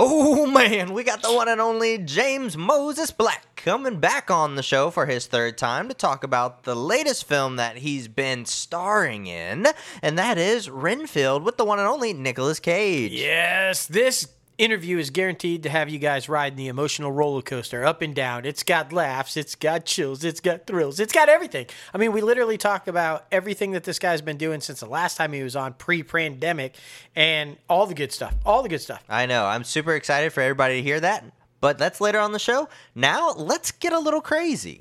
Oh man, we got the one and only James Moses Black coming back on the show for his third time to talk about the latest film that he's been starring in, and that is Renfield with the one and only Nicolas Cage. Yes, this interview is guaranteed to have you guys riding the emotional roller coaster up and down. It's got laughs, it's got chills, it's got thrills, it's got everything. I mean, we literally talk about everything that this guy's been doing since the last time he was on pre pandemic and all the good stuff. All the good stuff. I know. I'm super excited for everybody to hear that, but that's later on the show. Now, let's get a little crazy.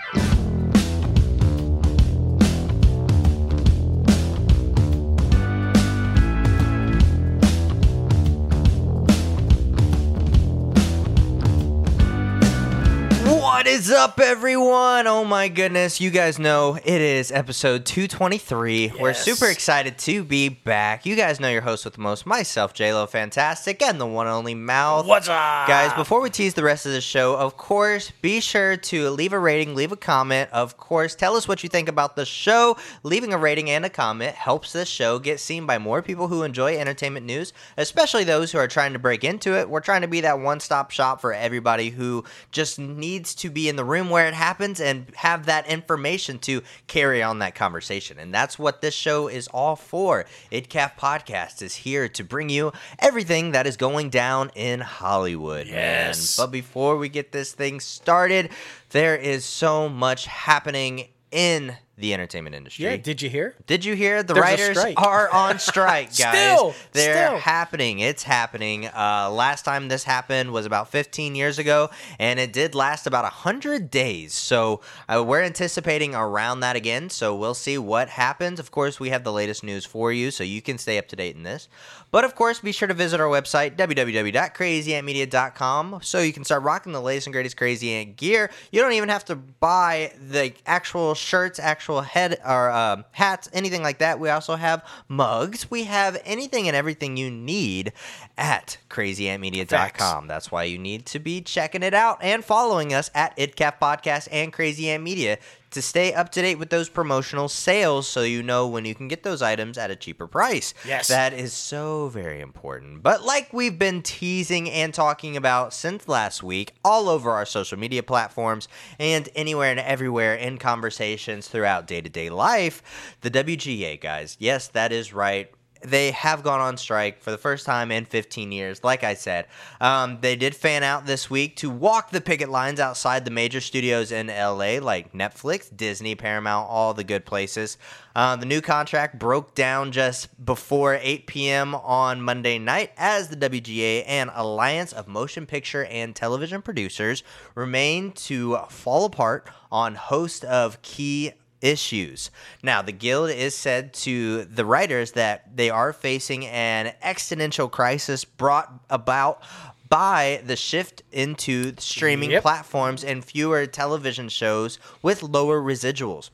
What is up, everyone? Oh my goodness, you guys know it is episode 223. We're super excited to be back. You guys know your host with the most, myself, JLo Fantastic, and the one and only Mouth. What's up? Guys, before we tease the rest of the show, of course, be sure to leave a rating, leave a comment. Of course, tell us what you think about the show. Leaving a rating and a comment helps this show get seen by more people who enjoy entertainment news, especially those who are trying to break into it. We're trying to be that one stop shop for everybody who just needs to be in the room where it happens and have that information to carry on that conversation. And that's what this show is all for. ITCAF Podcast is here to bring you everything that is going down in Hollywood, Yes. man. But before we get this thing started, there is so much happening in the entertainment industry. Yeah, did you hear? Did you hear the There's writers are on strike, guys? Still, They're still. happening. It's happening. Uh, last time this happened was about 15 years ago, and it did last about 100 days. So uh, we're anticipating around that again. So we'll see what happens. Of course, we have the latest news for you, so you can stay up to date in this. But of course, be sure to visit our website, www.crazyantmedia.com, so you can start rocking the latest and greatest Crazy Ant gear. You don't even have to buy the actual shirts, actual head or um hats, anything like that. We also have mugs. We have anything and everything you need at crazyantmedia.com. That's why you need to be checking it out and following us at ITCAF Podcast and Crazy Ant Media to stay up to date with those promotional sales so you know when you can get those items at a cheaper price. Yes. That is so very important. But like we've been teasing and talking about since last week, all over our social media platforms and anywhere and everywhere in conversations throughout day to day life, the WGA guys, yes, that is right. They have gone on strike for the first time in 15 years. Like I said, um, they did fan out this week to walk the picket lines outside the major studios in LA, like Netflix, Disney, Paramount, all the good places. Uh, the new contract broke down just before 8 p.m. on Monday night as the WGA and Alliance of Motion Picture and Television Producers remain to fall apart on host of key issues. Now, the Guild is said to the writers that they are facing an existential crisis brought about by the shift into streaming Yep. platforms and fewer television shows with lower residuals.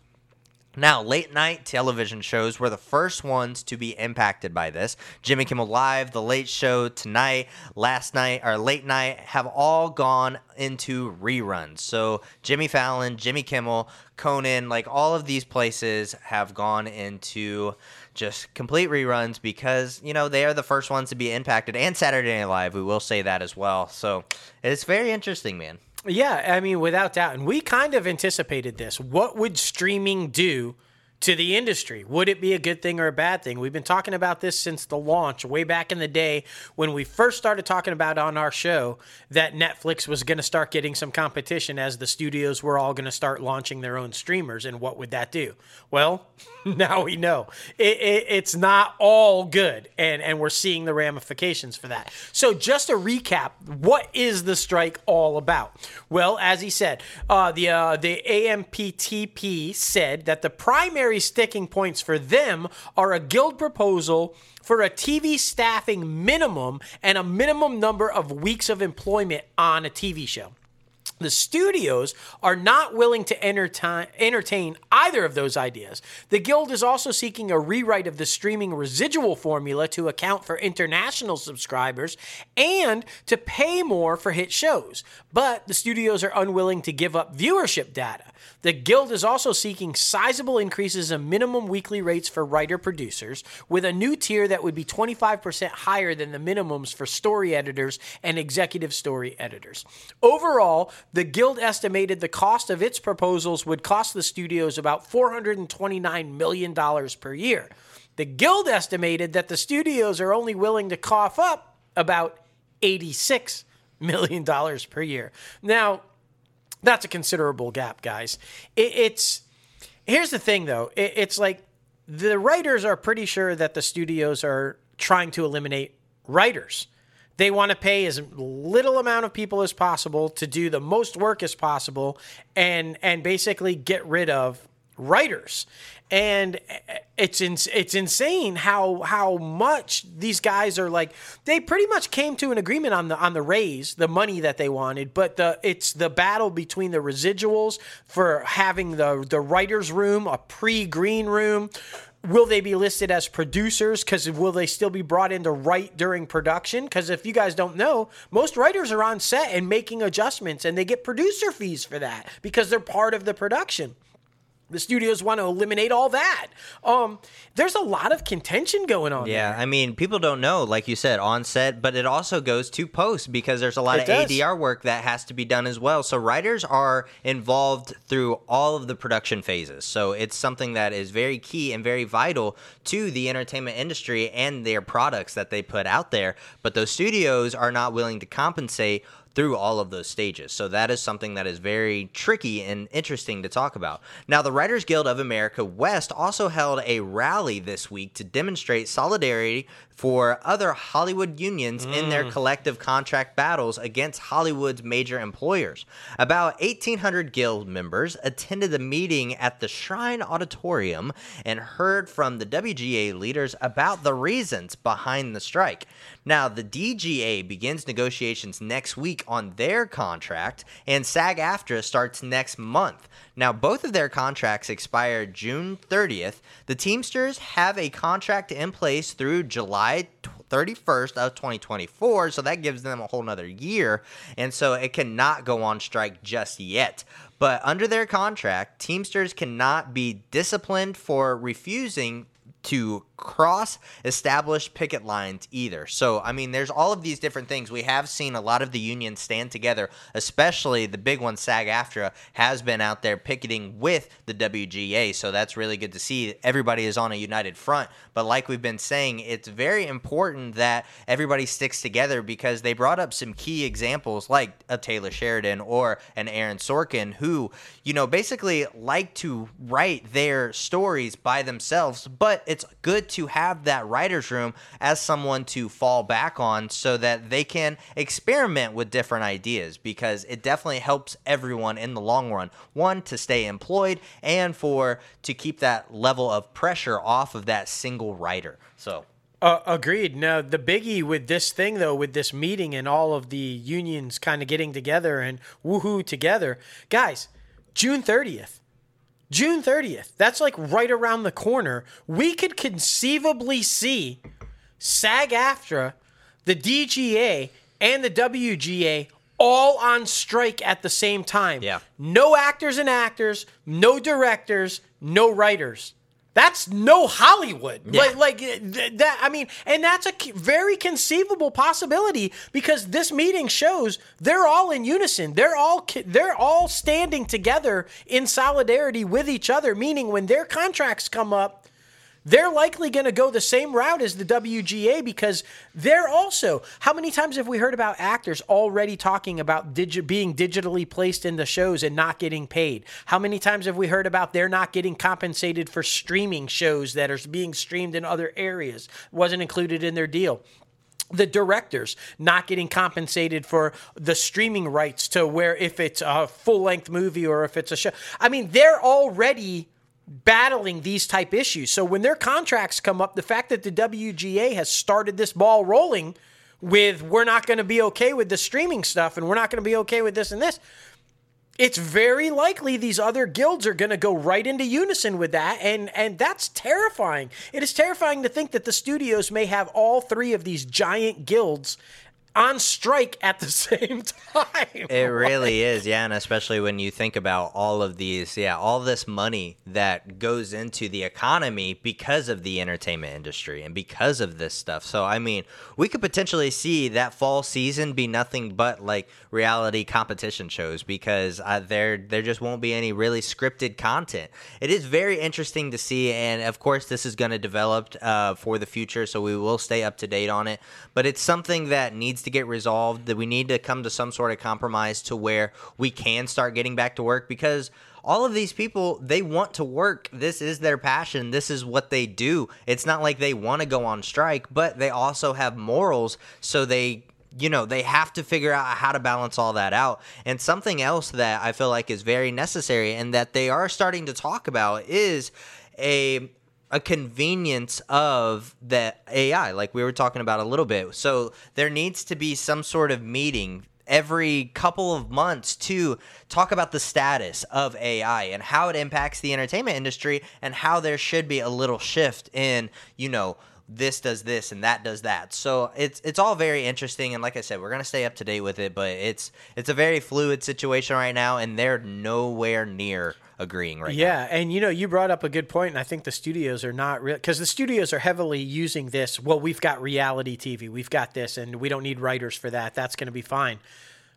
Now, late night television shows were the first ones to be impacted by this. Jimmy Kimmel Live, The Late Show, Tonight, Last Night, or Late Night have all gone into reruns. So, Jimmy Fallon, Jimmy Kimmel, Conan, like all of these places have gone into just complete reruns because, you know, they are the first ones to be impacted. And Saturday Night Live, we will say that as well. So, it's very interesting, man. Yeah, I mean, without doubt. And we kind of anticipated this. What would streaming do to the industry? Would it be a good thing or a bad thing? We've been talking about this since the launch, way back in the day when we first started talking about on our show that Netflix was going to start getting some competition as the studios were all going to start launching their own streamers. And what would that do? Well, now we know it, it, it's not all good, and and we're seeing the ramifications for that. So just a recap: what is the strike all about? Well, as he said, uh, the uh, the AMPTP said that the primary sticking points for them are a guild proposal for a TV staffing minimum and a minimum number of weeks of employment on a TV show. The studios are not willing to entertain, entertain either of those ideas. The Guild is also seeking a rewrite of the streaming residual formula to account for international subscribers and to pay more for hit shows. But the studios are unwilling to give up viewership data. The Guild is also seeking sizable increases in minimum weekly rates for writer producers, with a new tier that would be 25% higher than the minimums for story editors and executive story editors. Overall, the Guild estimated the cost of its proposals would cost the studios about $429 million per year. The Guild estimated that the studios are only willing to cough up about $86 million per year. Now, that's a considerable gap, guys. It, it's here's the thing, though. It, it's like the writers are pretty sure that the studios are trying to eliminate writers. They want to pay as little amount of people as possible to do the most work as possible, and and basically get rid of writers. And it's in, it's insane how how much these guys are like they pretty much came to an agreement on the on the raise the money that they wanted but the it's the battle between the residuals for having the the writers room a pre green room. Will they be listed as producers? Because will they still be brought in to write during production? Because if you guys don't know most writers are on set and making adjustments and they get producer fees for that because they're part of the production the studios want to eliminate all that. Um, there's a lot of contention going on. Yeah, there. I mean, people don't know, like you said, on set, but it also goes to post because there's a lot it of does. ADR work that has to be done as well. So writers are involved through all of the production phases. So it's something that is very key and very vital to the entertainment industry and their products that they put out there. But those studios are not willing to compensate through all of those stages. So that is something that is very tricky and interesting to talk about. Now, the Writers Guild of America West also held a rally this week to demonstrate solidarity for other Hollywood unions mm. in their mm. collective contract battles against Hollywood's major employers. About 1,800 guild members attended the meeting at the Shrine Auditorium and heard from the WGA leaders about the reasons behind the strike. Now, the DGA begins negotiations next week on their contract, and SAG AFTRA starts next month. Now, both of their contracts expire June 30th. The Teamsters have a contract in place through July 31st of 2024, so that gives them a whole nother year, and so it cannot go on strike just yet. But under their contract, Teamsters cannot be disciplined for refusing to cross established picket lines either. So, I mean, there's all of these different things. We have seen a lot of the unions stand together, especially the big one, SAG AFTRA, has been out there picketing with the WGA. So, that's really good to see. Everybody is on a united front. But, like we've been saying, it's very important that everybody sticks together because they brought up some key examples like a Taylor Sheridan or an Aaron Sorkin who, you know, basically like to write their stories by themselves, but it's good to have that writer's room as someone to fall back on so that they can experiment with different ideas because it definitely helps everyone in the long run. One, to stay employed, and for to keep that level of pressure off of that single writer. So. Uh, agreed. Now, the biggie with this thing, though, with this meeting and all of the unions kind of getting together and woohoo together, guys, June 30th, June 30th. That's like right around the corner. We could conceivably see SAG AFTRA, the DGA, and the WGA all on strike at the same time. Yeah. No actors and actors, no directors, no writers. That's no Hollywood. Yeah. Like, like eh, th- that. I mean, and that's a very conceivable possibility because this meeting shows they're all in unison. They're all they're all standing together in solidarity with each other. Meaning, when their contracts come up, they're likely going to go the same route as the WGA because they're also. How many times have we heard about actors already talking about digi- being digitally placed in the shows and not getting paid? How many times have we heard about they're not getting compensated for streaming shows that are being streamed in other areas? Wasn't included in their deal the directors not getting compensated for the streaming rights to where if it's a full length movie or if it's a show. I mean, they're already battling these type issues. So when their contracts come up, the fact that the WGA has started this ball rolling with we're not going to be okay with the streaming stuff and we're not going to be okay with this and this, it's very likely these other guilds are going to go right into unison with that and and that's terrifying it is terrifying to think that the studios may have all three of these giant guilds on strike at the same time. It really is, yeah, and especially when you think about all of these, yeah, all this money that goes into the economy because of the entertainment industry and because of this stuff. So, I mean, we could potentially see that fall season be nothing but like reality competition shows because uh, there there just won't be any really scripted content. It is very interesting to see, and of course, this is going to develop uh, for the future, so we will stay up to date on it. But it's something that needs to get resolved, that we need to come to some sort of compromise to where we can start getting back to work because all of these people they want to work. This is their passion. This is what they do. It's not like they want to go on strike but they also have morals so they you know they have to figure out how to balance all that out. And something else that i feel like is very necessary and that they are starting to talk about is a a convenience of the AI, like we were talking about a little bit. So there needs to be some sort of meeting every couple of months to talk about the status of AI and how it impacts the entertainment industry and how there should be a little shift in, you know, this does this and that does that. So it's it's all very interesting and like I said, we're gonna stay up to date with it, but it's it's a very fluid situation right now and they're nowhere near agreeing right yeah, now. and you know, you brought up a good point, and I think the studios are not real because the studios are heavily using this. Well, we've got reality TV, we've got this, and we don't need writers for that. That's going to be fine.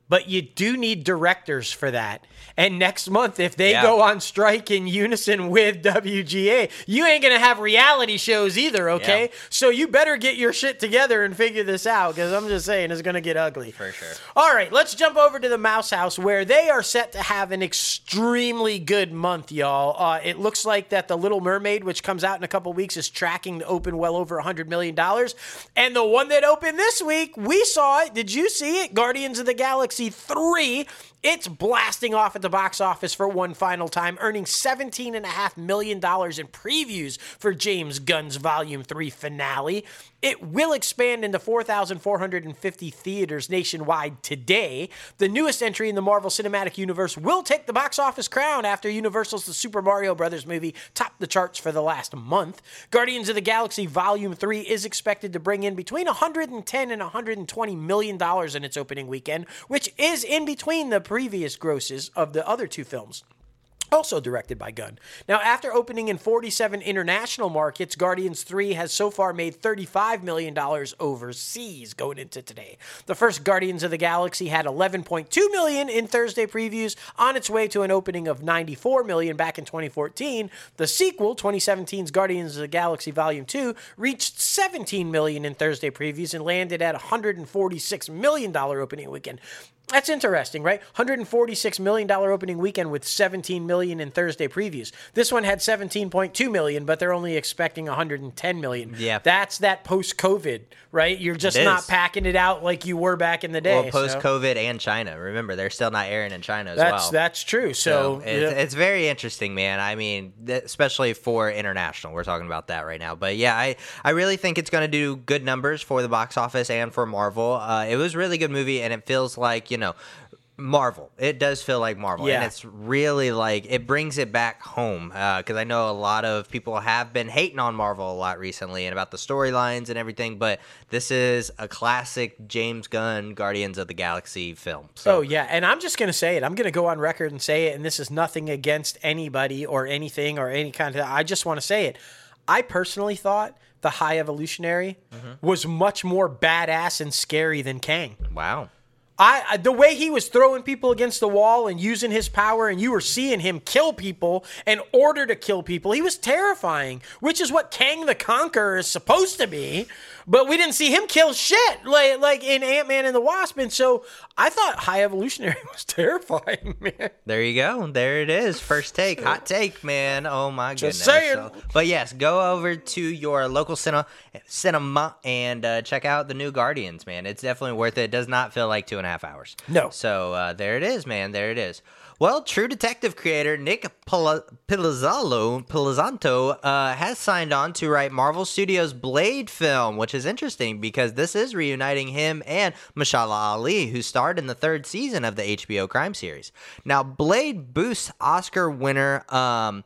But you do need directors for that. And next month, if they Yeah. go on strike in unison with WGA, you ain't going to have reality shows either, okay? Yeah. So you better get your shit together and figure this out because I'm just saying it's going to get ugly. For sure. All right, let's jump over to the Mouse House where they are set to have an extremely good month, y'all. Uh, it looks like that the Little Mermaid, which comes out in a couple weeks, is tracking to open well over $100 million. And the one that opened this week, we saw it. Did you see it? Guardians of the Galaxy 3. It's blasting off at the box office for one final time, earning $17.5 million in previews for James Gunn's Volume 3 finale. It will expand into 4,450 theaters nationwide today. The newest entry in the Marvel Cinematic Universe will take the box office crown after Universal's The Super Mario Brothers movie topped the charts for the last month. Guardians of the Galaxy Volume 3 is expected to bring in between 110 and 120 million dollars in its opening weekend, which is in between the previous grosses of the other two films also directed by Gunn. Now, after opening in 47 international markets, Guardians 3 has so far made $35 million overseas going into today. The first Guardians of the Galaxy had 11.2 million in Thursday previews on its way to an opening of 94 million back in 2014. The sequel, 2017's Guardians of the Galaxy Volume 2, reached 17 million in Thursday previews and landed at 146 million dollar opening weekend. That's interesting, right? 146 million dollar opening weekend with 17 million in Thursday previews. This one had 17.2 million, but they're only expecting 110 million. Yeah. That's that post-COVID, right? You're just not packing it out like you were back in the day. Well, post so COVID and China. Remember, they're still not airing in China as That's well. that's true. So, So it's, yeah. it's very interesting, man. I mean, especially for international, we're talking about that right now. But yeah, I, I really think it's going to do good numbers for the box office and for Marvel. Uh, it was a really good movie, and it feels like you know. Marvel. It does feel like Marvel, Yeah. and it's really like it brings it back home because I know a lot of people have been hating on Marvel a lot recently and about the storylines and everything. But this is a classic James Gunn Guardians of the Galaxy film. So Oh yeah, and I'm just gonna say it. I'm gonna go on record and say it, and this is nothing against anybody or anything or any kind of. I just want to say it. I personally thought the High Evolutionary Mm-hmm. was much more badass and scary than Kang. wow. I the way he was throwing people against the wall and using his power, and you were seeing him kill people in order to kill people. He was terrifying, which is what Kang the Conqueror is supposed to be. But we didn't see him kill shit like like in Ant Man and the Wasp, and so I thought High Evolutionary was terrifying, man. There you go. There it is. First take. Hot take, man. Oh my goodness. saying. So- but yes, go over to your local cinema, cinema and uh, check out the new Guardians, man. It's definitely worth it. It does not feel like two and a and a half hours. No. So uh, there it is, man. There it is. Well, True Detective creator Nick Pilizzalo, Pilizzanto uh, has signed on to write Marvel Studios' Blade film, which is interesting because this is reuniting him and Mahershala Ali, who starred in the third season of the HBO crime series. Now, Blade boosts Oscar winner um,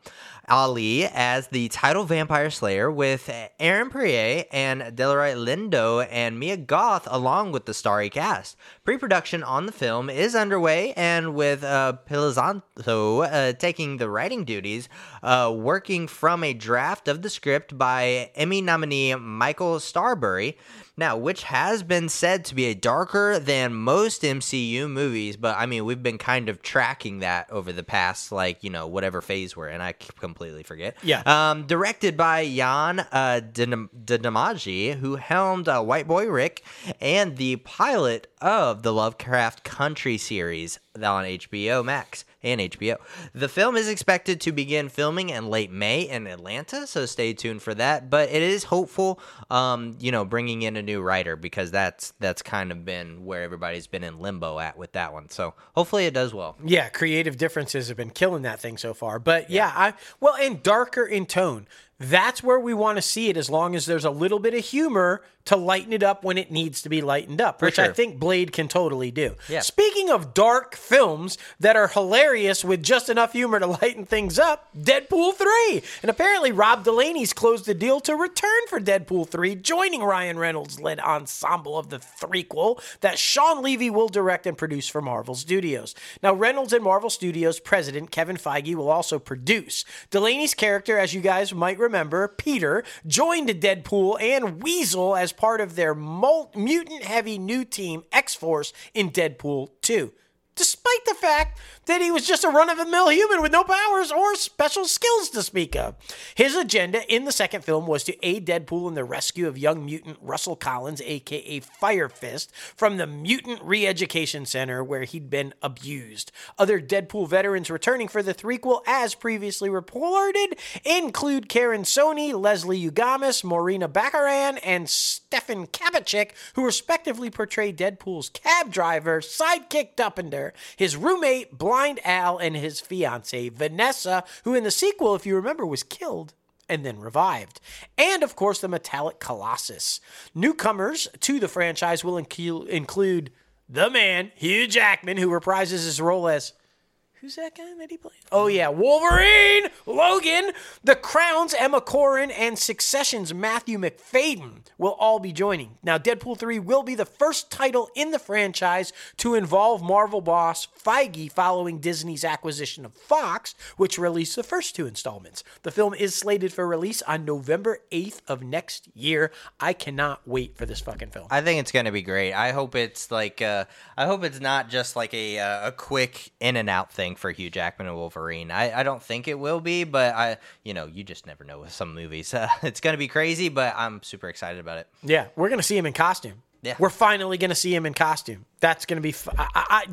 Ali as the title vampire slayer with Aaron Priory and Delroy Lindo and Mia Goth along with the starry cast. Pre-production on the film is underway and with uh, Pilizzanto uh, taking the writing duties, uh, working from a draft of the script by Emmy nominee Michael Starrbury. Now, which has been said to be a darker than most MCU movies, but I mean, we've been kind of tracking that over the past, like, you know, whatever phase we're in. I completely forget. Yeah. Um, directed by Jan uh, Dindamaji, who helmed uh, White Boy Rick and the pilot of the Lovecraft Country series on HBO Max and HBO. The film is expected to begin filming in late May in Atlanta, so stay tuned for that. But it is hopeful, um, you know, bringing in a new writer because that's that's kind of been where everybody's been in limbo at with that one. So hopefully it does well. Yeah, creative differences have been killing that thing so far. But yeah, I well, and darker in tone. That's where we want to see it as long as there's a little bit of humor to lighten it up when it needs to be lightened up, which I think Blade can totally do. Yeah. Speaking of dark films that are hilarious with just enough humor to lighten things up, Deadpool 3. And apparently Rob Delaney's closed the deal to return for Deadpool 3, joining Ryan Reynolds led ensemble of the threequel that Shawn Levy will direct and produce for Marvel Studios. Now, Reynolds and Marvel Studios president Kevin Feige will also produce. Delaney's character, as you guys might remember, Peter, joined Deadpool and Weasel as part of their mutant heavy new team, X Force, in Deadpool 2. Despite the fact that he was just a run of the mill human with no powers or special skills to speak of. His agenda in the second film was to aid Deadpool in the rescue of young mutant Russell Collins, aka Fire Fist, from the Mutant Re Education Center where he'd been abused. Other Deadpool veterans returning for the threequel, as previously reported, include Karan Soni, Leslie Uggams, Morena Baccarin, and Stefan Kapičić, who respectively portray Deadpool's cab driver, sidekick Dopinder, his roommate, Blind Al, and his fiancee, Vanessa, who in the sequel, if you remember, was killed and then revived. And of course, the Metallic Colossus. Newcomers to the franchise will include the man, Hugh Jackman, who reprises his role as Who's that guy that he played? Oh, yeah, Wolverine, Logan, The Crown's Emma Corrin, and Succession's Matthew Macfadyen will all be joining. Now, Deadpool 3 will be the first title in the franchise to involve Marvel boss Feige following Disney's acquisition of Fox, which released the first two installments. The film is slated for release on November 8th of next year. I cannot wait for this fucking film. I think it's gonna be great. I hope it's like uh, I hope it's not just like a uh, a quick in and out thing for Hugh Jackman and Wolverine. I, I don't think it will be, but I you know you just never know with some movies. Uh, it's gonna be crazy, but I'm super excited about it. Yeah, we're gonna see him in costume. Yeah. we're finally gonna see him in costume. That's gonna be. F- I, I,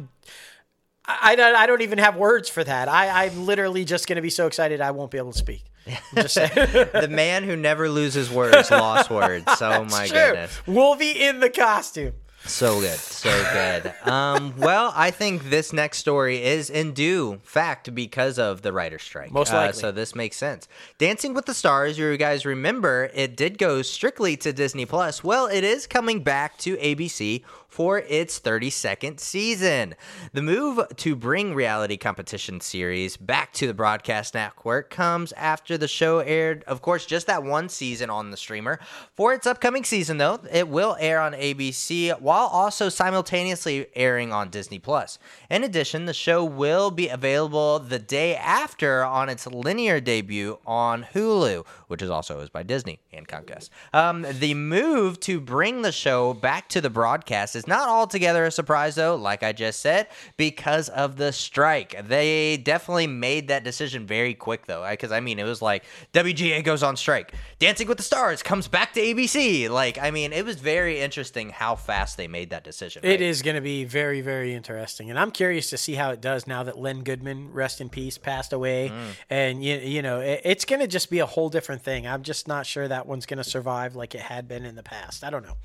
I, I don't. I don't even have words for that. I, I'm literally just gonna be so excited I won't be able to speak. Just saying. the man who never loses words lost words. Oh my True. goodness. Wolvie in the costume. So good, so good. Um, well, I think this next story is in due fact because of the writer's strike. Most Uh, likely. so this makes sense. Dancing with the Stars, you guys remember, it did go strictly to Disney Plus. Well, it is coming back to ABC for its 32nd season. The move to bring reality competition series back to the broadcast network comes after the show aired, of course, just that one season on the streamer. For its upcoming season, though, it will air on ABC while also simultaneously airing on Disney Plus. In addition, the show will be available the day after on its linear debut on Hulu, which is also owned by Disney and Comcast. Um, the move to bring the show back to the broadcast is not altogether a surprise, though, like I just said, because of the strike. They definitely made that decision very quick, though, because I mean, it was like WGA goes on strike, Dancing with the Stars comes back to ABC. Like, I mean, it was very interesting how fast they made that decision. It right? is going to be very, very interesting, and I'm curious to see how it does now that Len Goodman, rest in peace, passed away, Mm. and you, you know it, it's going to just be a whole different thing. I'm just not sure that one's going to survive like it had been in the past. I don't know.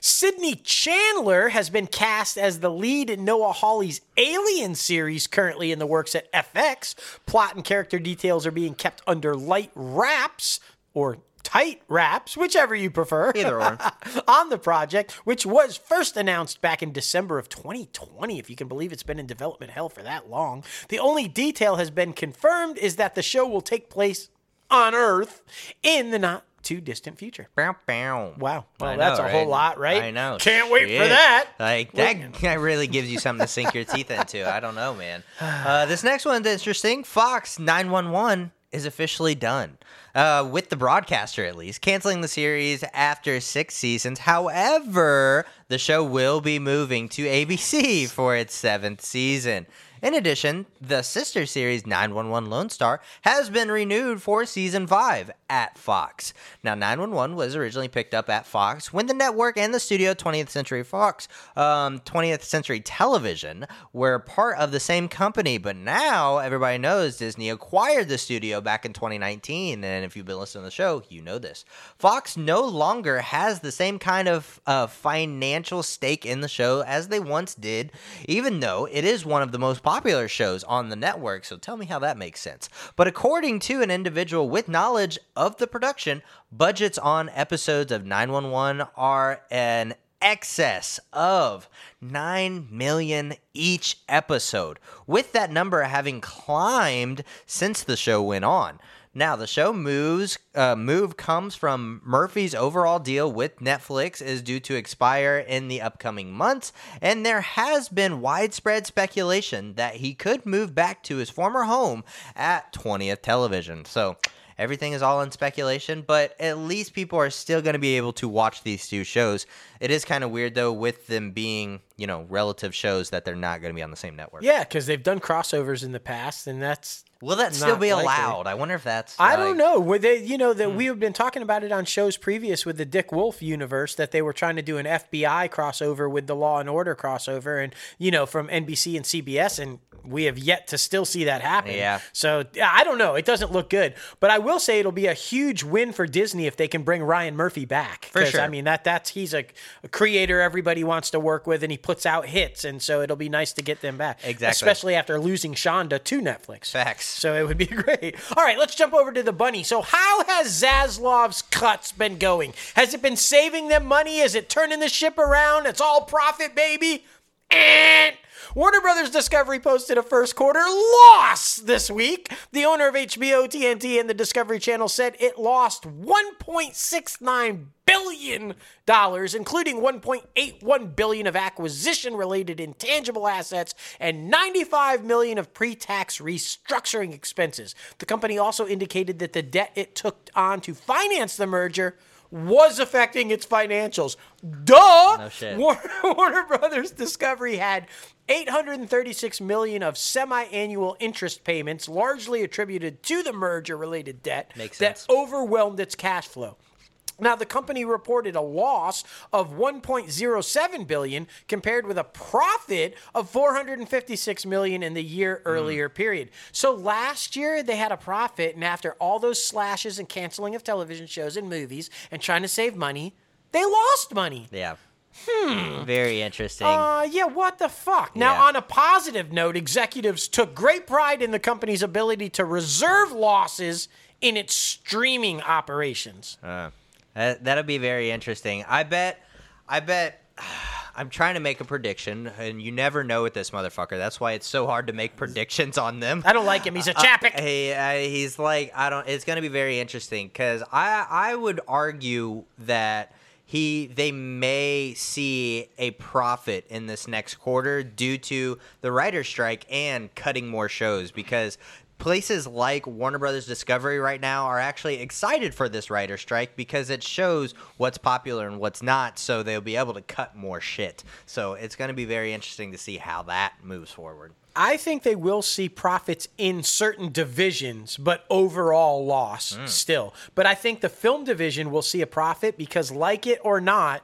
Sydney Chandler Miller has been cast as the lead in Noah Hawley's Alien series currently in the works at FX. Plot and character details are being kept under light wraps or tight wraps, whichever you prefer. Either or. on the project, which was first announced back in December of 2020, if you can believe it's been in development hell for that long. The only detail has been confirmed is that the show will take place on Earth in the not too distant future. Bow, bow. Wow. Well, I that's know, a whole lot, right? I know. Can't wait for that. Like that, that really gives you something to sink your teeth into. I don't know, man. Uh, this next one's interesting. Fox 911 is officially done. Uh, with the broadcaster, at least, canceling the series after six seasons. However, the show will be moving to ABC for its seventh season. In addition, the sister series 911 Lone Star has been renewed for season 5 at Fox. Now, 911 was originally picked up at Fox when the network and the studio 20th Century Fox, um, 20th Century Television, were part of the same company. But now everybody knows Disney acquired the studio back in 2019. And if you've been listening to the show, you know this. Fox no longer has the same kind of uh, financial stake in the show as they once did, even though it is one of the most popular shows on the network. So tell me how that makes sense. But according to an individual with knowledge of the production, budgets on episodes of 911 are an excess of 9 million each episode, with that number having climbed since the show went on. Now, the show moves uh, move comes from Murphy's overall deal with Netflix is due to expire in the upcoming months, and there has been widespread speculation that he could move back to his former home at 20th Television. So, everything is all in speculation, but at least people are still going to be able to watch these two shows. It is kind of weird though with them being, you know, relative shows that they're not going to be on the same network. Yeah, because they've done crossovers in the past, and that's Will that still be likely. allowed? I wonder if that's I don't like- know. Were they, you know, Hmm. that we have been talking about it on shows previous with the Dick Wolf universe that they were trying to do an FBI crossover with the Law and Order crossover, and you know, from NBC and CBS, and we have yet to still see that happen. Yeah. So I don't know. It doesn't look good, but I will say it'll be a huge win for Disney if they can bring Ryan Murphy back. For sure. I mean that that's he's a, a creator everybody wants to work with, and he puts out hits, and so it'll be nice to get them back. Exactly. Especially after losing Shonda to Netflix. Facts. So it would be great. All right, let's jump over to the bunny. So how has Zaslav's cuts been going? Has it been saving them money? Is it turning the ship around? It's all profit, baby. Warner Brothers Discovery posted a first quarter loss this week. The owner of HBO, TNT, and the Discovery Channel said it lost 1.69 billion dollars, including 1.81 billion of acquisition-related intangible assets and 95 million of pre-tax restructuring expenses. The company also indicated that the debt it took on to finance the merger was affecting its financials. Duh. No shit. Warner, Warner Brothers Discovery had 836 million of semi-annual interest payments, largely attributed to the merger-related debt Makes that sense. overwhelmed its cash flow. Now, the company reported a loss of 1.07 billion compared with a profit of 456 million in the year earlier period. So last year they had a profit, and after all those slashes and canceling of television shows and movies and trying to save money, they lost money. Yeah. Hmm. Very interesting. Uh, yeah, what the fuck? Now, Yeah. on a positive note, executives took great pride in the company's ability to reserve losses in its streaming operations. Uh, that, that'll be very interesting. I bet. I bet. I'm trying to make a prediction, and you never know with this motherfucker. That's why it's so hard to make predictions on them. I don't like him. He's a chappick. He, uh, he's like I don't. It's going to be very interesting because I I would argue that he they may see a profit in this next quarter due to the writer's strike and cutting more shows because places like Warner Brothers Discovery right now are actually excited for this writer strike because it shows what's popular and what's not so they'll be able to cut more shit. So it's going to be very interesting to see how that moves forward. I think they will see profits in certain divisions, but overall loss hmm. still. But I think the film division will see a profit because, like it or not,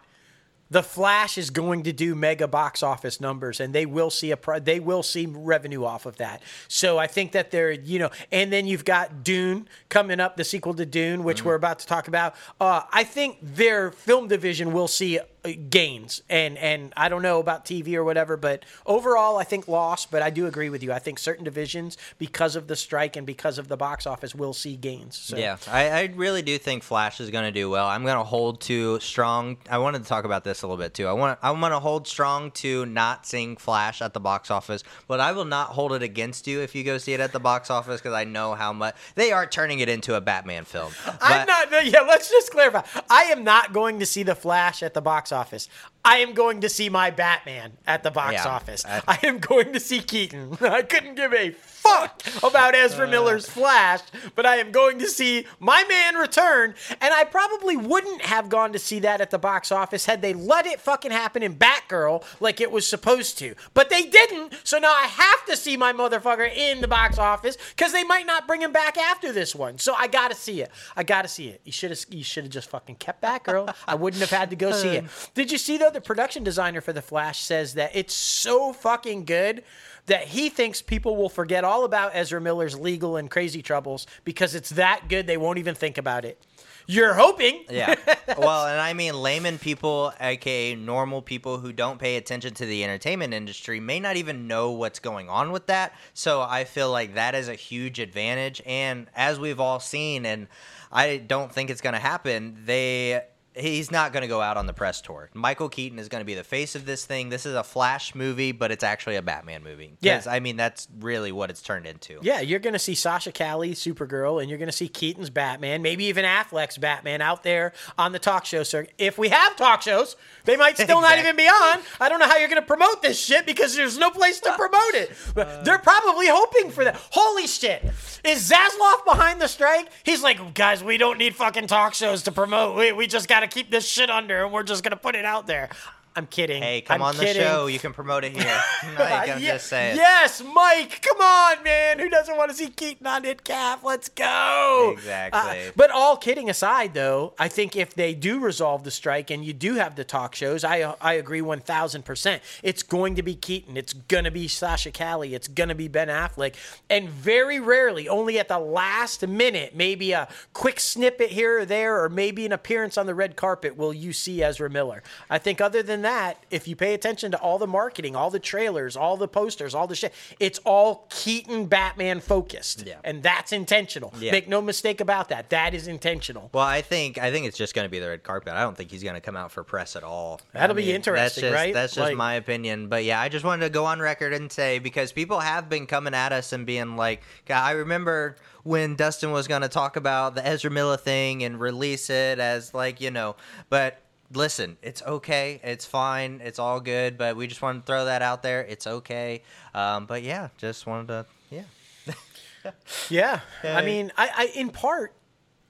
the Flash is going to do mega box office numbers, and they will see a pro- they will see revenue off of that. So I think that they're you know, and then you've got Dune coming up, the sequel to Dune, which we're about to talk about. Uh, I think their film division will see gains, and and I don't know about TV or whatever, but overall, I think loss. But I do agree with you. I think certain divisions, because of the strike and because of the box office, will see gains. So. Yeah, I, I really do think Flash is going to do well. I'm going to hold to strong. I wanted to talk about this a little bit too. I want I want to hold strong to not seeing Flash at the box office, but I will not hold it against you if you go see it at the box office because I know how much they are turning it into a Batman film. I'm not. Yeah, let's just clarify. I am not going to see the Flash at the box office. I am going to see my Batman at the box Yeah, office. I- I, am going to see Keaton. I couldn't give a fuck about Ezra uh. Miller's Flash, but I am going to see my man return. And I probably wouldn't have gone to see that at the box office had they let it fucking happen in Batgirl like it was supposed to. But they didn't. So now I have to see my motherfucker in the box office because they might not bring him back after this one. So I gotta see it. I gotta see it. You should have. You should have just fucking kept Batgirl. I wouldn't have had to go see it. Did you see though? The production designer for the Flash says that it's so fucking good that he thinks people will forget all about Ezra Miller's legal and crazy troubles because it's that good they won't even think about it. You're hoping. Yeah. Well, and I mean layman people, aka normal people who don't pay attention to the entertainment industry, may not even know what's going on with that. So I feel like that is a huge advantage. And as we've all seen, and I don't think it's going to happen, they. He's not going to go out on the press tour. Michael Keaton is going to be the face of this thing. This is a Flash movie, but it's actually a Batman movie. Yeah. 'Cause, I mean, that's really what it's turned into. Yeah, you're going to see Sasha Calle, Supergirl, and you're going to see Keaton's Batman, maybe even Affleck's Batman out there on the talk show circuit. If we have talk shows, they might still not even be on. I don't know how you're going to promote this shit because there's no place to promote it. But uh. they're probably hoping for that. Holy shit. Is Zaslav behind the strike? He's like, guys, we don't need fucking talk shows to promote. We, we just got to keep this shit under and we're just going to put it out there. I'm kidding. Hey, come I'm on kidding. the show. You can promote it here. Mike, I'm not going to Ye- just saying. Yes, Mike. Come on, man. Who doesn't want to see Keaton on ITCAF? Let's go. Exactly. Uh, but all kidding aside, though, I think if they do resolve the strike and you do have the talk shows, I I agree one thousand percent. It's going to be Keaton. It's going to be Sasha Calle. It's going to be Ben Affleck. And very rarely, only at the last minute, maybe a quick snippet here or there, or maybe an appearance on the red carpet, will you see Ezra Miller. I think other than that, if you pay attention to all the marketing, all the trailers, all the posters, all the shit, it's all Keaton Batman focused. Yeah. And that's intentional. Yeah. Make no mistake about that. That is intentional. Well, I think I think it's just going to be the red carpet. I don't think he's going to come out for press at all. That'll I be interesting, that's just, right? That's just Like- my opinion. But yeah, I just wanted to go on record and say because people have been coming at us and being like, I remember when Dustin was going to talk about the Ezra Miller thing and release it as like you know, but. Listen, it's okay. It's fine. It's all good. But we just wanted to throw that out there. It's okay. Um, but yeah, just wanted to, yeah. Yeah. I mean, I, I in part,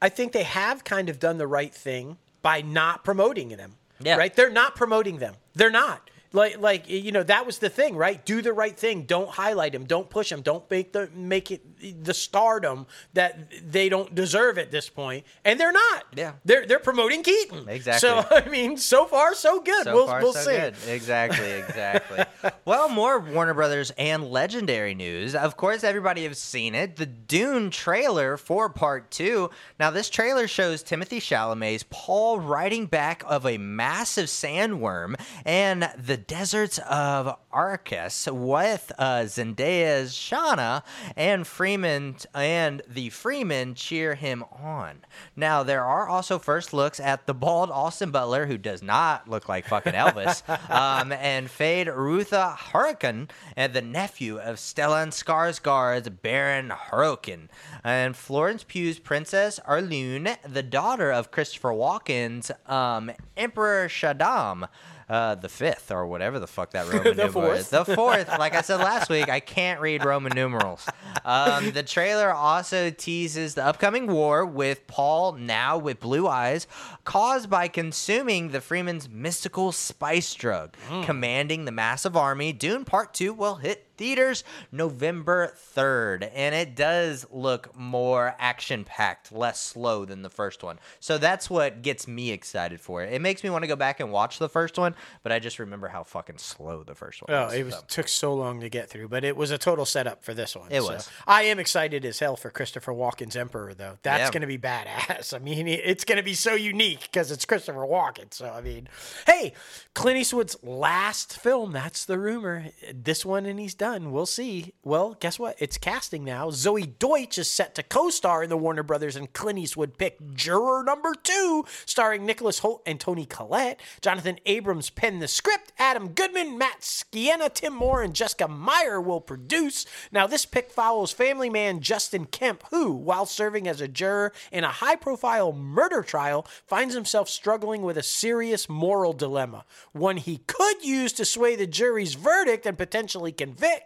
I think they have kind of done the right thing by not promoting them. Yeah. Right? They're not promoting them. They're not. Like, like you know, that was the thing, right? Do the right thing. Don't highlight him. Don't push him. Don't make the make it the stardom that they don't deserve at this point. And they're not. Yeah. They're they're promoting Keaton. Exactly. So I mean, so far so good. So we'll far, we'll so see. good. Exactly, exactly. well, more Warner Brothers and Legendary news. Of course, everybody has seen it. The Dune trailer for Part Two. Now, this trailer shows Timothée Chalamet's Paul riding back of a massive sandworm and the deserts of Arrakis with uh, Zendaya's Shauna and Fremen and the Fremen cheer him on. Now, there are also first looks at the bald Austin Butler, who does not look like fucking Elvis, um, and Feyd-Rautha Harkonnen, and the nephew of Stellan Skarsgård's Baron Harkonnen, and Florence Pugh's Princess Arlune, the daughter of Christopher Walken's um, Emperor Shaddam. Uh, the fifth, or whatever the fuck that Roman The numeral is. The fourth, like I said last week, I can't read Roman numerals. Um, the trailer also teases the upcoming war with Paul now with blue eyes, caused by consuming the Fremen's mystical spice drug. Hmm. Commanding the massive army, Dune Part 2 will hit theaters November 3rd. And it does look more action packed, less slow than the first one. So that's what gets me excited for it. It makes me want to go back and watch the first one, but I just remember how fucking slow the first one Oh, was. Oh, it was, so. took so long to get through, but it was a total setup for this one. It so was. I am excited as hell for Christopher Walken's Emperor, though. That's Yeah. going to be badass. I mean, it's going to be so unique because it's Christopher Walken. So, I mean, hey, Clint Eastwood's last film. That's the rumor. This one, and he's done. We'll see. Well, guess what? It's casting now. Zoey Deutch is set to co-star in the Warner Brothers and Clint Eastwood pick Juror Number Two, starring Nicholas Hoult and Toni Collette. Jonathan Abrams penned the script. Adam Goodman, Matt Skiena, Tim Moore, and Jessica Meier will produce. Now, this pick follows family man Justin Kemp, who, while serving as a juror in a high-profile murder trial, finds himself struggling with a serious moral dilemma, one he could use to sway the jury's verdict and potentially convict,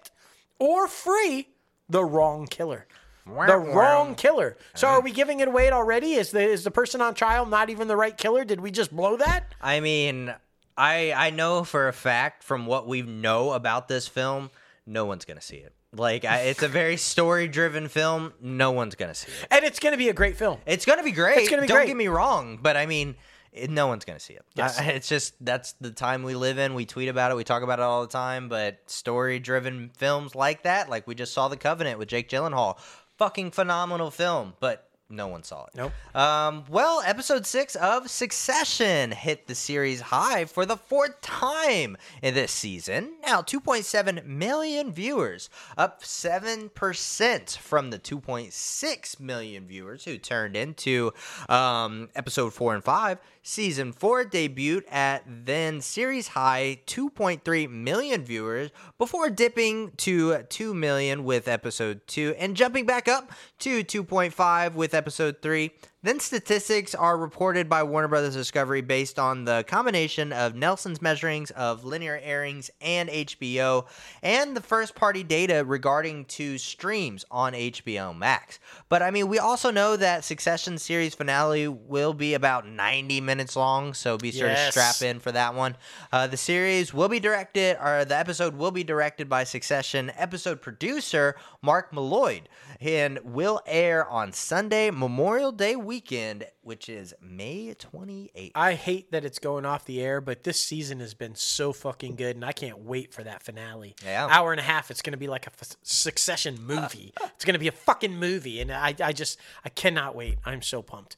or free the wrong killer. The wrong killer. So uh-huh. are we giving it away already? Is the is the person on trial not even the right killer? Did we just blow that? I mean, I I know for a fact from what we know about this film, no one's gonna see it. Like, I, it's a very story-driven film. No one's gonna see it. And it's going to be a great film. It's gonna be great. It's gonna be great. Don't great. get me wrong, but I mean, it, no one's gonna see it. Yes. I- it's just that's the time we live in. We tweet about it. We talk about it all the time. But story-driven films like that, like we just saw The Covenant with Jake Gyllenhaal, fucking phenomenal film. But no one saw it. Nope. Um, well, episode six of Succession hit the series high for the fourth time in this season. Now, 2.7 million viewers, up 7% from the 2.6 million viewers who turned into um, episode four and five. Season four debuted at then series high 2.3 million viewers before dipping to 2 million with episode two and jumping back up to 2.5 with episode three. Then statistics are reported by Warner Brothers Discovery based on the combination of Nielsen's measurings of linear airings and HBO and the first party data regarding to streams on HBO Max. But I mean, we also know that Succession series finale will be about 90 minutes long, so be sure Yes. to strap in for that one. Uh, the series will be directed, or the episode will be directed by Succession episode producer Mark Mylod and will air on Sunday, Memorial Day weekend, which is May 28th. I hate that it's going off the air, but this season has been so fucking good, and I can't wait for that finale. Yeah. Hour and a half. It's going to be like a f- Succession movie. it's going to be a fucking movie, and I, I just, I cannot wait. I'm so pumped.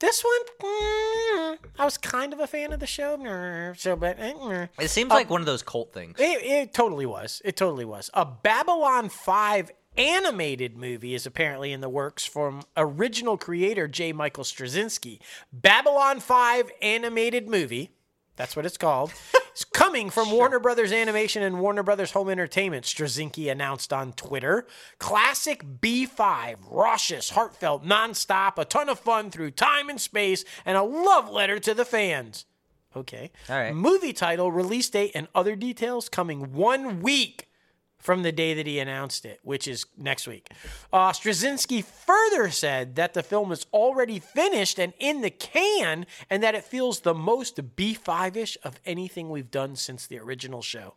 This one, mm, I was kind of a fan of the show, mm, so but mm. It seems like one of those cult things. It, it totally was. It totally was. A Babylon 5 animated movie is apparently in the works from original creator J. Michael Straczynski. Babylon 5 animated movie. That's what it's called. It's coming from Warner Brothers Animation and Warner Brothers Home Entertainment, Straczynski announced on Twitter. Classic B5, raucous, heartfelt, nonstop, a ton of fun through time and space, and a love letter to the fans. Okay. All right. Movie title, release date, and other details coming one week from the day that he announced it, which is next week. Uh, Straczynski further said that the film is already finished and in the can, and that it feels the most B5 ish of anything we've done since the original show.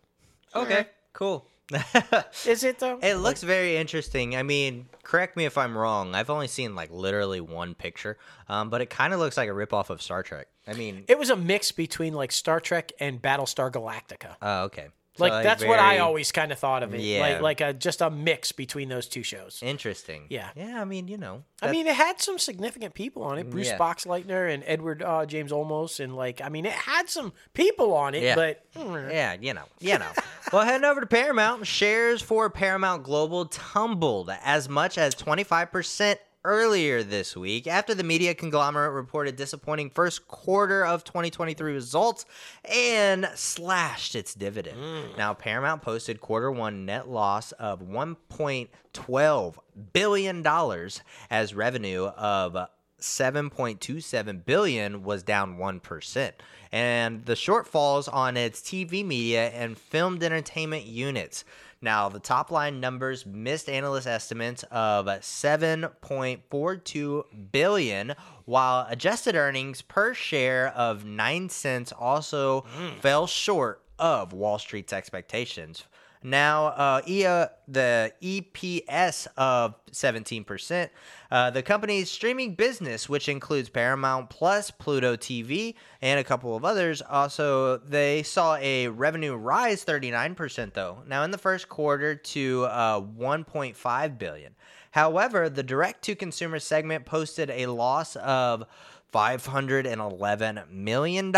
Okay, cool. Is it though? It looks very interesting. I mean, correct me if I'm wrong. I've only seen like literally one picture, um, but it kind of looks like a ripoff of Star Trek. I mean, It was a mix between like Star Trek and Battlestar Galactica. oh, okay. Like, that's what I always kind of thought of it. Yeah. Like like a just a mix between those two shows. Interesting. Yeah. Yeah, I mean, you know. I mean, it had some significant people on it. Bruce Yeah. Boxleitner and Edward uh, James Olmos, and like, I mean, it had some people on it, Yeah. but mm, Yeah, you know, you know. well, heading over to Paramount, shares for Paramount Global tumbled as much as 25% earlier this week after the media conglomerate reported disappointing first quarter of 2023 results and slashed its dividend. Mm. Now, Paramount posted quarter one net loss of 1.12 billion dollars as revenue of 7.27 billion was down 1% and the shortfalls on its TV media and filmed entertainment units. Now, the top line numbers missed analyst estimates of 7.42 billion, while adjusted earnings per share of 9 cents also mm. fell short of Wall Street's expectations. Now, uh, EA, the EPS of 17%. Uh, the company's streaming business, which includes Paramount Plus, Pluto TV, and a couple of others, also they saw a revenue rise 39% though. Now in the first quarter to uh, 1.5 billion. However, the direct to consumer segment posted a loss of $511 million,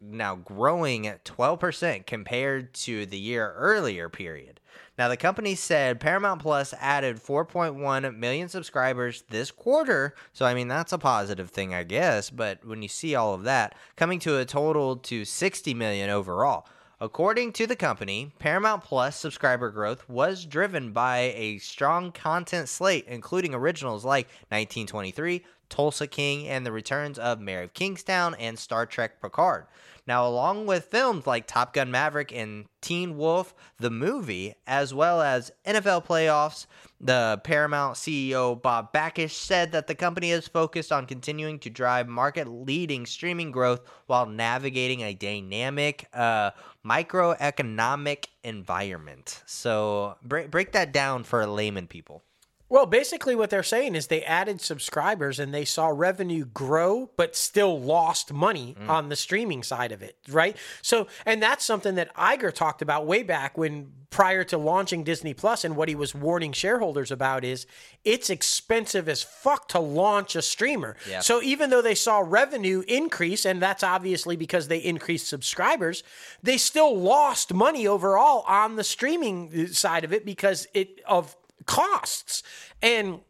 now growing at 12% compared to the year earlier period. Now, the company said Paramount Plus added 4.1 million subscribers this quarter. So, I mean, that's a positive thing, I guess. But when you see all of that, coming to a total to 60 million overall. According to the company, Paramount Plus subscriber growth was driven by a strong content slate, including originals like 1923, Tulsa King, and the returns of Mare of Kingstown and Star Trek Picard. Now, along with films like Top Gun Maverick and Teen Wolf, the movie, as well as NFL playoffs, the Paramount CEO Bob Bakish said that the company is focused on continuing to drive market leading streaming growth while navigating a dynamic uh, microeconomic environment. So, break, break that down for layman people. Well, basically, what they're saying is they added subscribers and they saw revenue grow, but still lost money mm. on the streaming side of it, right? So, and that's something that Iger talked about way back when prior to launching Disney Plus, and what he was warning shareholders about is it's expensive as fuck to launch a streamer. Yeah. So, even though they saw revenue increase, and that's obviously because they increased subscribers, they still lost money overall on the streaming side of it because it of costs. And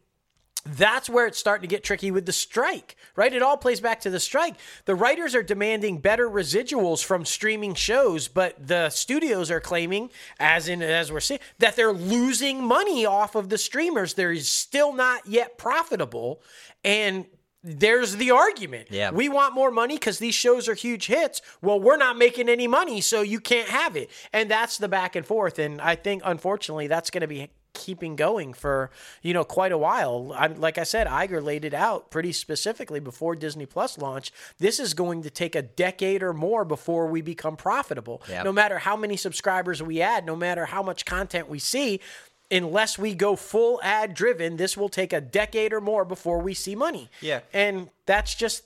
that's where it's starting to get tricky with the strike, right? It all plays back to the strike. The writers are demanding better residuals from streaming shows, but the studios are claiming, as in as we're seeing, that they're losing money off of the streamers. They're still not yet profitable, and there's the argument. Yeah. We want more money because these shows are huge hits. Well, we're not making any money, so you can't have it. And that's the back and forth. And I think, unfortunately, that's going to be keeping going for you know quite a while. I, like I said, Iger laid it out pretty specifically before Disney Plus launch. This is going to take a decade or more before we become profitable. Yep. No matter how many subscribers we add, no matter how much content we see, unless we go full ad driven, this will take a decade or more before we see money. Yeah, and that's just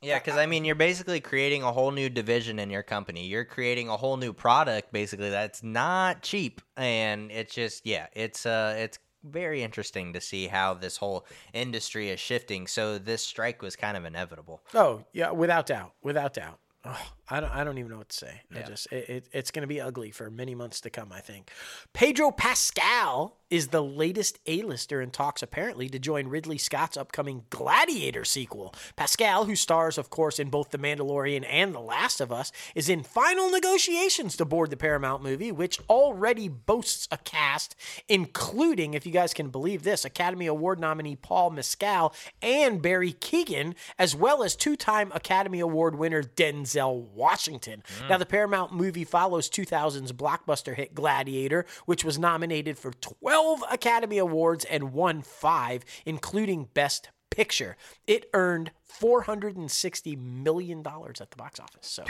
yeah, because I mean, you're basically creating a whole new division in your company. You're creating a whole new product, basically that's not cheap, and it's just yeah, it's uh, it's very interesting to see how this whole industry is shifting. So this strike was kind of inevitable. Oh yeah, without doubt, without doubt. I don't. I don't even know what to say. Yeah. I just. It, it, it's going to be ugly for many months to come. I think. Pedro Pascal is the latest A-lister in talks apparently to join Ridley Scott's upcoming Gladiator sequel. Pascal, who stars, of course, in both The Mandalorian and The Last of Us, is in final negotiations to board the Paramount movie, which already boasts a cast including, if you guys can believe this, Academy Award nominee Paul Mescal and Barry Keoghan, as well as two-time Academy Award winner Denzel Washington. Mm. Now, the Paramount movie follows 2000's blockbuster hit Gladiator, which was nominated for 12 Academy Awards and won five, including Best Picture. It earned $460 million at the box office. So,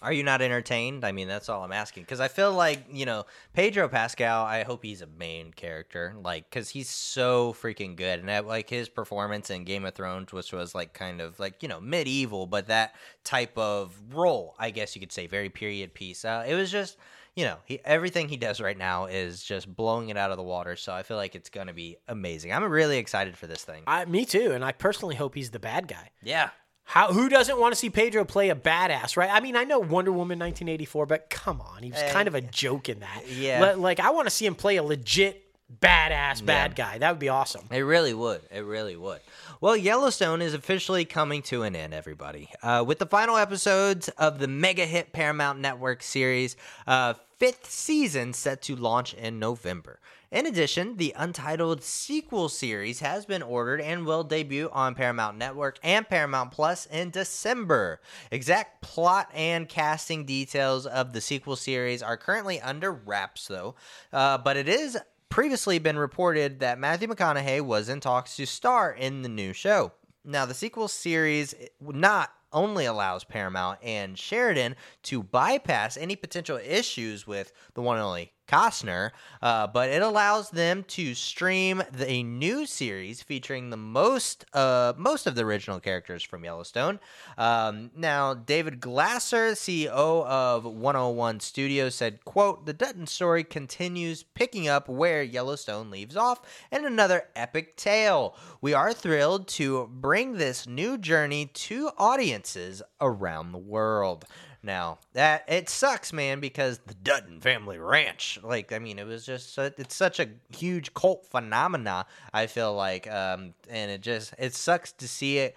are you not entertained? I mean, that's all I'm asking. Because I feel like, you know, Pedro Pascal, I hope he's a main character. Like, because he's so freaking good. And, like, his performance in Game of Thrones, which was, like, kind of like, you know, medieval, but that type of role, I guess you could say, very period piece. Uh, it was just you know, he, everything he does right now is just blowing it out of the water. So I feel like it's going to be amazing. I'm really excited for this thing. I, me too, and I personally hope he's the bad guy. Yeah. How, who doesn't want to see Pedro play a badass, right? I mean, I know Wonder Woman 1984, but come on, he was kind of a joke in that. Yeah. like I want to see him play a legit badass bad yeah. guy. That would be awesome. It really would. It really would. Well, Yellowstone is officially coming to an end, everybody. Uh, with the final episodes of the mega hit Paramount Network series, uh, fifth season set to launch in November. In addition, the untitled sequel series has been ordered and will debut on Paramount Network and Paramount Plus in December. Exact plot and casting details of the sequel series are currently under wraps, though, uh, but it is previously been reported that Matthew McConaughey was in talks to star in the new show. Now, the sequel series not only allows Paramount and Sheridan to bypass any potential issues with the one and only Costner, uh, but it allows them to stream the, a new series featuring the most uh, most of the original characters from Yellowstone. Um, now, David Glasser, CEO of 101 Studios, said, "quote The Dutton story continues picking up where Yellowstone leaves off, and another epic tale. We are thrilled to bring this new journey to audiences around the world." Now that it sucks, man, because the Dutton family ranch, like I mean, it was just it's such a huge cult phenomena. I feel like, um, and it just it sucks to see it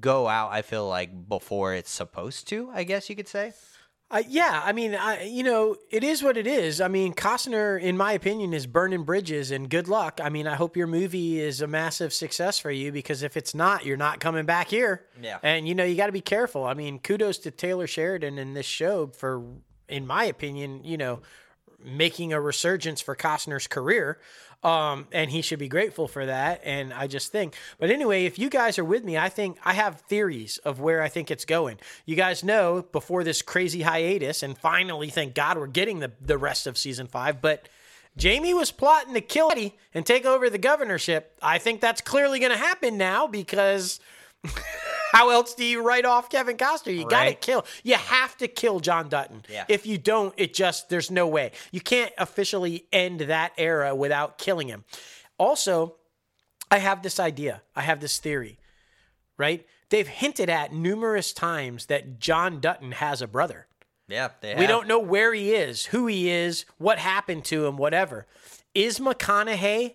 go out. I feel like before it's supposed to. I guess you could say. Uh, yeah, I mean, I, you know, it is what it is. I mean, Costner, in my opinion, is burning bridges, and good luck. I mean, I hope your movie is a massive success for you because if it's not, you're not coming back here. Yeah. And you know, you got to be careful. I mean, kudos to Taylor Sheridan in this show for, in my opinion, you know, making a resurgence for Costner's career. Um, and he should be grateful for that. And I just think, but anyway, if you guys are with me, I think I have theories of where I think it's going. You guys know before this crazy hiatus, and finally, thank God we're getting the, the rest of season five, but Jamie was plotting to kill Eddie and take over the governorship. I think that's clearly going to happen now because how else do you write off Kevin Costner? You got to kill. You have to kill John Dutton. Yeah. If you don't, it just there's no way. You can't officially end that era without killing him. Also, I have this idea. I have this theory. Right? They've hinted at numerous times that John Dutton has a brother. Yeah, they We don't know where he is, who he is, what happened to him, whatever. Is McConaughey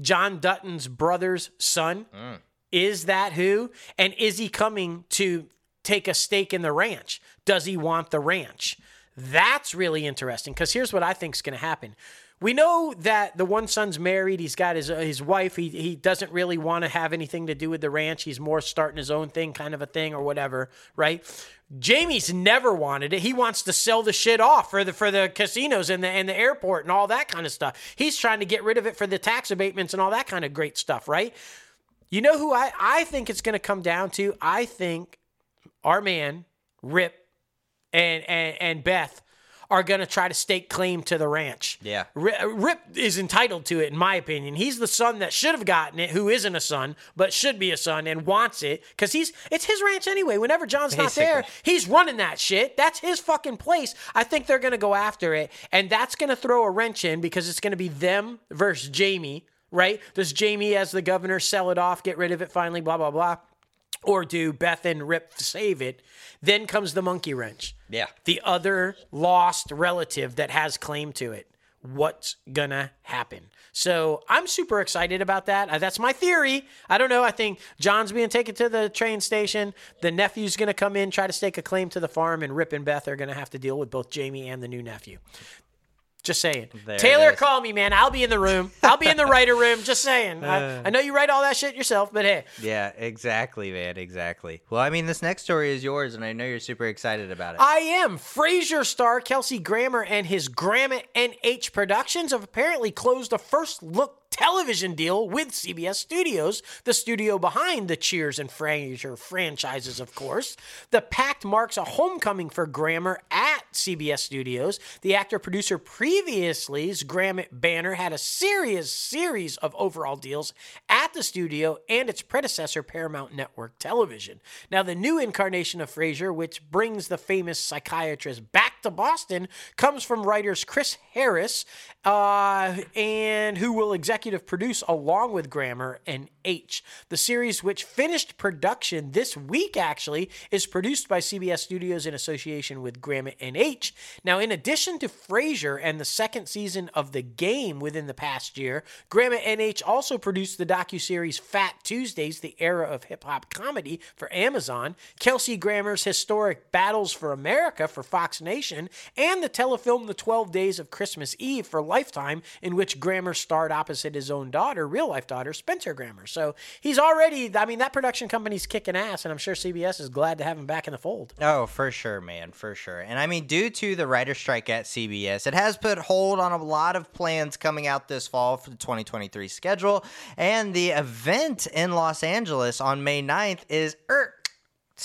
John Dutton's brother's son? Mm. Is that who? And is he coming to take a stake in the ranch? Does he want the ranch? That's really interesting because here's what I think is going to happen. We know that the one son's married. He's got his uh, his wife. He he doesn't really want to have anything to do with the ranch. He's more starting his own thing, kind of a thing, or whatever, right? Jamie's never wanted it. He wants to sell the shit off for the for the casinos and the and the airport and all that kind of stuff. He's trying to get rid of it for the tax abatements and all that kind of great stuff, right? You know who I, I think it's going to come down to? I think our man, Rip, and, and, and Beth are going to try to stake claim to the ranch. Yeah. Rip is entitled to it, in my opinion. He's the son that should have gotten it, who isn't a son, but should be a son and wants it because he's it's his ranch anyway. Whenever John's not there, he's running that shit. That's his fucking place. I think they're going to go after it, and that's going to throw a wrench in because it's going to be them versus Jamie, right? Does Jamie, as the governor, sell it off, get rid of it finally, blah, blah, blah? Or do Beth and Rip save it? Then comes the monkey wrench Yeah. the other lost relative that has claim to it. What's gonna happen? So I'm super excited about that. Uh, that's my theory. I don't know. I think John's being taken to the train station. The nephew's gonna come in, try to stake a claim to the farm, and Rip and Beth are gonna have to deal with both Jamie and the new nephew. Just saying. There Taylor, call me, man. I'll be in the room. I'll be in the writer room. Just saying. I, uh. I know you write all that shit yourself, but hey, Yeah, exactly, man. Exactly. Well, I mean, this next story is yours, and I know you're super excited about it. I am. Frasier star Kelsey Grammer and his Grammnet NH Productions have apparently closed a first look television deal with CBS Studios, the studio behind the Cheers and Frasier franchises, of course. The pact marks a homecoming for Grammer at CBS Studios. The actor producer previously's Grammnet banner had a serious series of overall deals at the studio and its predecessor, Paramount Network Television. Now, the new incarnation of Frasier, which brings the famous psychiatrist back to Boston, comes from writers Chris Harris, uh, and who will executive produce along with Grammer and H. The series, which finished production this week, actually, is produced by CBS Studios in association with Grammnet and H. Now, in addition to Frasier and the second season of The Game within the past year, Grammnet H. also produced the docuseries Phat Tuesdays, the era of hip hop comedy for Amazon, Kelsey Grammer's historic Battles for America for Fox Nation, and the telefilm The 12 Days of Christmas Eve for Lifetime, in which Grammer starred opposite his own daughter, real life daughter, Spencer Grammer. So he's already, I mean, that production company's kicking ass, and I'm sure CBS is glad to have him back in the fold. Oh, for sure, man, for sure. And I mean, due to the writer strike at CBS, it has put hold on a lot of plans coming out this fall for the 2023 schedule. And the event in Los Angeles on May 9th is er,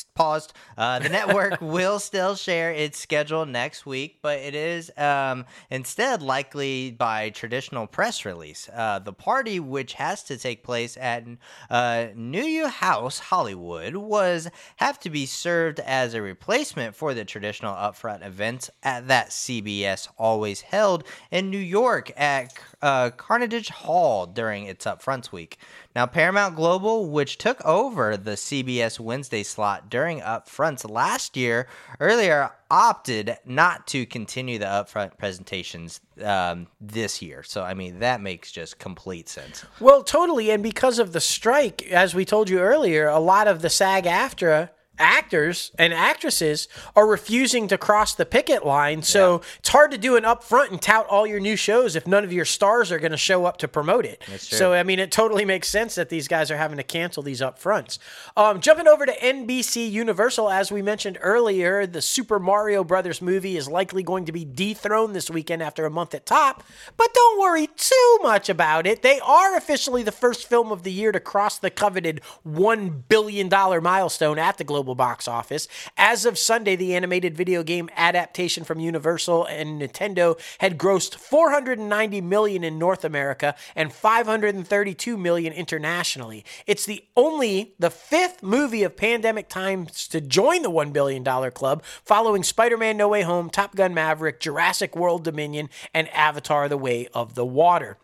paused. Uh, the network will still share its schedule next week, but it is um, instead likely by traditional press release. Uh, the party, which has to take place at uh, NeueHouse Hollywood, was have to be served as a replacement for the traditional upfront events at that CBS always held in New York at uh, Carnegie Hall during its upfronts week. Now, Paramount Global, which took over the CBS Wednesday slot during upfronts last year, earlier opted not to continue the upfront presentations um, this year. So, I mean, that makes just complete sense. Well, totally. And because of the strike, as we told you earlier, a lot of the SAG AFTRA actors and actresses are refusing to cross the picket line. So yeah. it's hard to do an upfront and tout all your new shows if none of your stars are going to show up to promote it. So, I mean, it totally makes sense that these guys are having to cancel these upfronts. Um, jumping over to NBC Universal, as we mentioned earlier, the Super Mario Brothers movie is likely going to be dethroned this weekend after a month at top. But don't worry too much about it. They are officially the first film of the year to cross the coveted $1 billion milestone at the Global global box office. As of Sunday, the animated video game adaptation from Universal and Nintendo had grossed 490 million in North America and 532 million internationally. It's the only the fifth movie of pandemic times to join the 1 billion dollar club, following Spider-Man No Way Home, Top Gun Maverick, Jurassic World Dominion, and Avatar: The Way of the Water.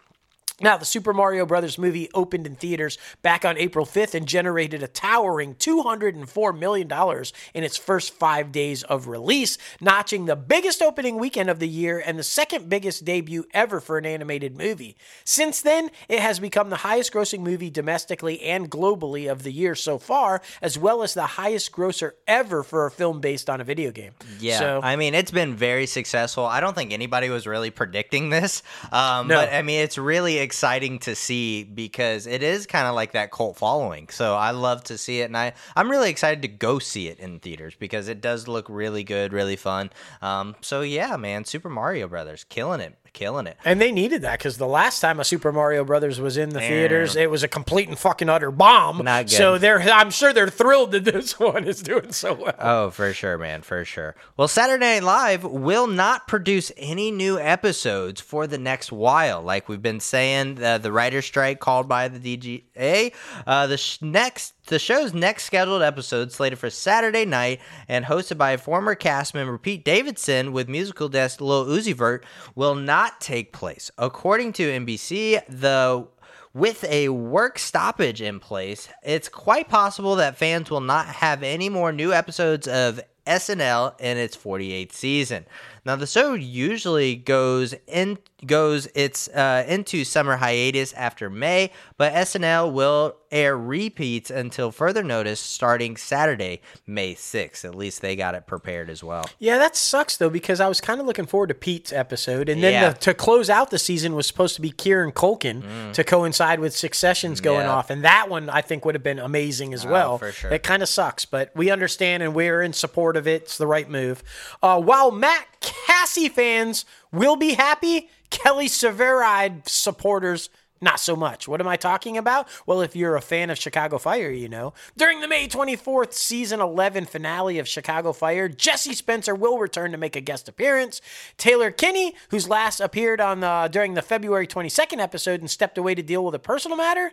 Now, the Super Mario Brothers movie opened in theaters back on April 5th and generated a towering $204 million in its first five days of release, notching the biggest opening weekend of the year and the second biggest debut ever for an animated movie. Since then, it has become the highest grossing movie domestically and globally of the year so far, as well as the highest grosser ever for a film based on a video game. Yeah, so, I mean, it's been very successful. I don't think anybody was really predicting this, um, no. but I mean, it's really exciting to see because it is kind of like that cult following. So I love to see it, and I I'm really excited to go see it in theaters because it does look really good, really fun. Um, so yeah, man, Super Mario Brothers killing it killing it. And they needed that because the last time a Super Mario Brothers was in the Damn. theaters, it was a complete and fucking utter bomb. Not good. So they're, I'm sure they're thrilled that this one is doing so well. Oh, for sure, man, for sure. Well, Saturday Night Live will not produce any new episodes for the next while. Like we've been saying, uh, the writer strike called by the DGA. Uh, the sh- next the show's next scheduled episode, slated for Saturday night and hosted by former cast member Pete Davidson with musical guest Lil Uzi Vert, will not take place. According to NBC, the with a work stoppage in place, it's quite possible that fans will not have any more new episodes of SNL in its 48th season. Now the show usually goes in goes its uh, into summer hiatus after May, but SNL will air repeats until further notice starting Saturday, May 6th. At least they got it prepared as well. Yeah, that sucks though because I was kind of looking forward to Pete's episode, and then yeah. the, to close out the season was supposed to be Kieran Culkin mm. to coincide with Succession's going yeah. off, and that one I think would have been amazing as oh, well. For sure, it kind of sucks, but we understand and we're in support of it. It's the right move. Uh, while Matt Casey fans will be happy, Kelly Severide supporters not so much. What am I talking about? Well, if you're a fan of Chicago Fire, you know. During the May 24th season 11 finale of Chicago Fire, Jesse Spencer will return to make a guest appearance. Taylor Kinney, who's last appeared on the, during the February 22nd episode and stepped away to deal with a personal matter,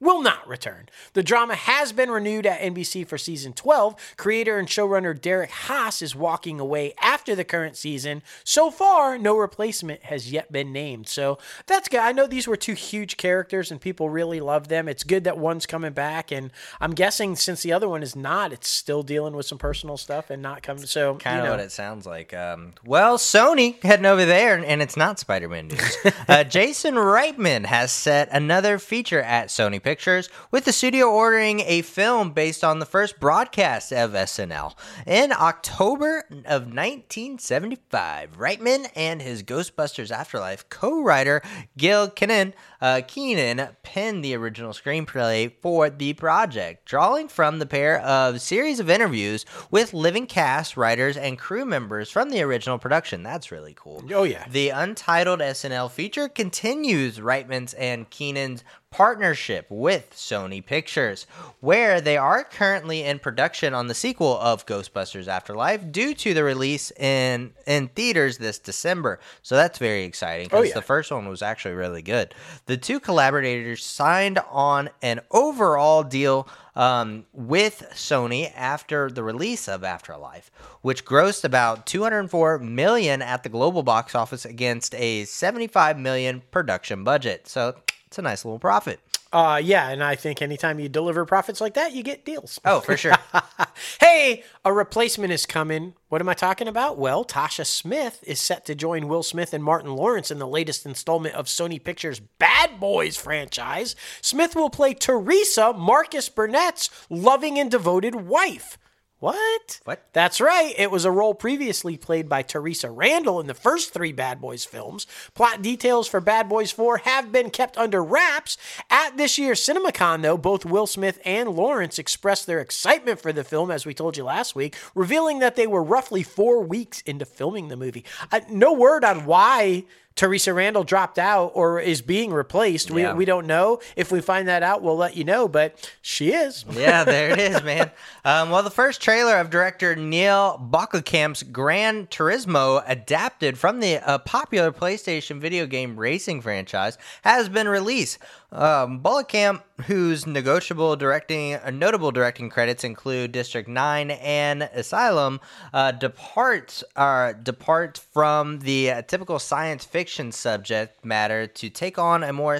will not return. The drama has been renewed at NBC for season 12. Creator and showrunner Derek Haas is walking away after the current season. So far, no replacement has yet been named. So that's good. I know these were two huge characters and people really love them. It's good that one's coming back. And I'm guessing since the other one is not, it's still dealing with some personal stuff and not coming. So, kind of you know. what it sounds like. Um, well, Sony heading over there, and it's not Spider Man news. uh, Jason Reitman has set another feature at Sony Pictures Pictures, with the studio ordering a film based on the first broadcast of SNL. In October of 1975, Reitman and his Ghostbusters Afterlife co writer Gil Kenan uh, Keenan penned the original screenplay for the project, drawing from the pair of series of interviews with living cast, writers, and crew members from the original production. That's really cool. Oh, yeah. The untitled SNL feature continues Reitman's and Keenan's partnership with Sony Pictures, where they are currently in production on the sequel of Ghostbusters Afterlife due to the release in in theaters this December. So that's very exciting because Oh, yeah. the first one was actually really good. The two collaborators signed on an overall deal um, with Sony after the release of Afterlife, which grossed about 204 million at the global box office against a 75 million production budget. So it's a nice little profit. Uh, yeah, and I think anytime you deliver profits like that, you get deals. Oh, for sure. hey, a replacement is coming. What am I talking about? Well, Tasha Smith is set to join Will Smith and Martin Lawrence in the latest installment of Sony Pictures' Bad Boys franchise. Smith will play Teresa, Marcus Burnett's loving and devoted wife. What? What? That's right. It was a role previously played by Theresa Randle in the first three Bad Boys films. Plot details for Bad Boys 4 have been kept under wraps. At this year's CinemaCon, though, both Will Smith and Lawrence expressed their excitement for the film, as we told you last week, revealing that they were roughly four weeks into filming the movie. Uh, no word on why. Theresa Randle dropped out or is being replaced. Yeah. We, we don't know. If we find that out, we'll let you know, but she is. yeah, there it is, man. Um, well, the first trailer of director Neil Blomkamp's Gran Turismo, adapted from the uh, popular PlayStation video game racing franchise, has been released. Um, Blomkamp, whose negotiable directing, notable directing credits include District Nine and Elysium, uh, departs uh, depart from the typical science fiction subject matter to take on a more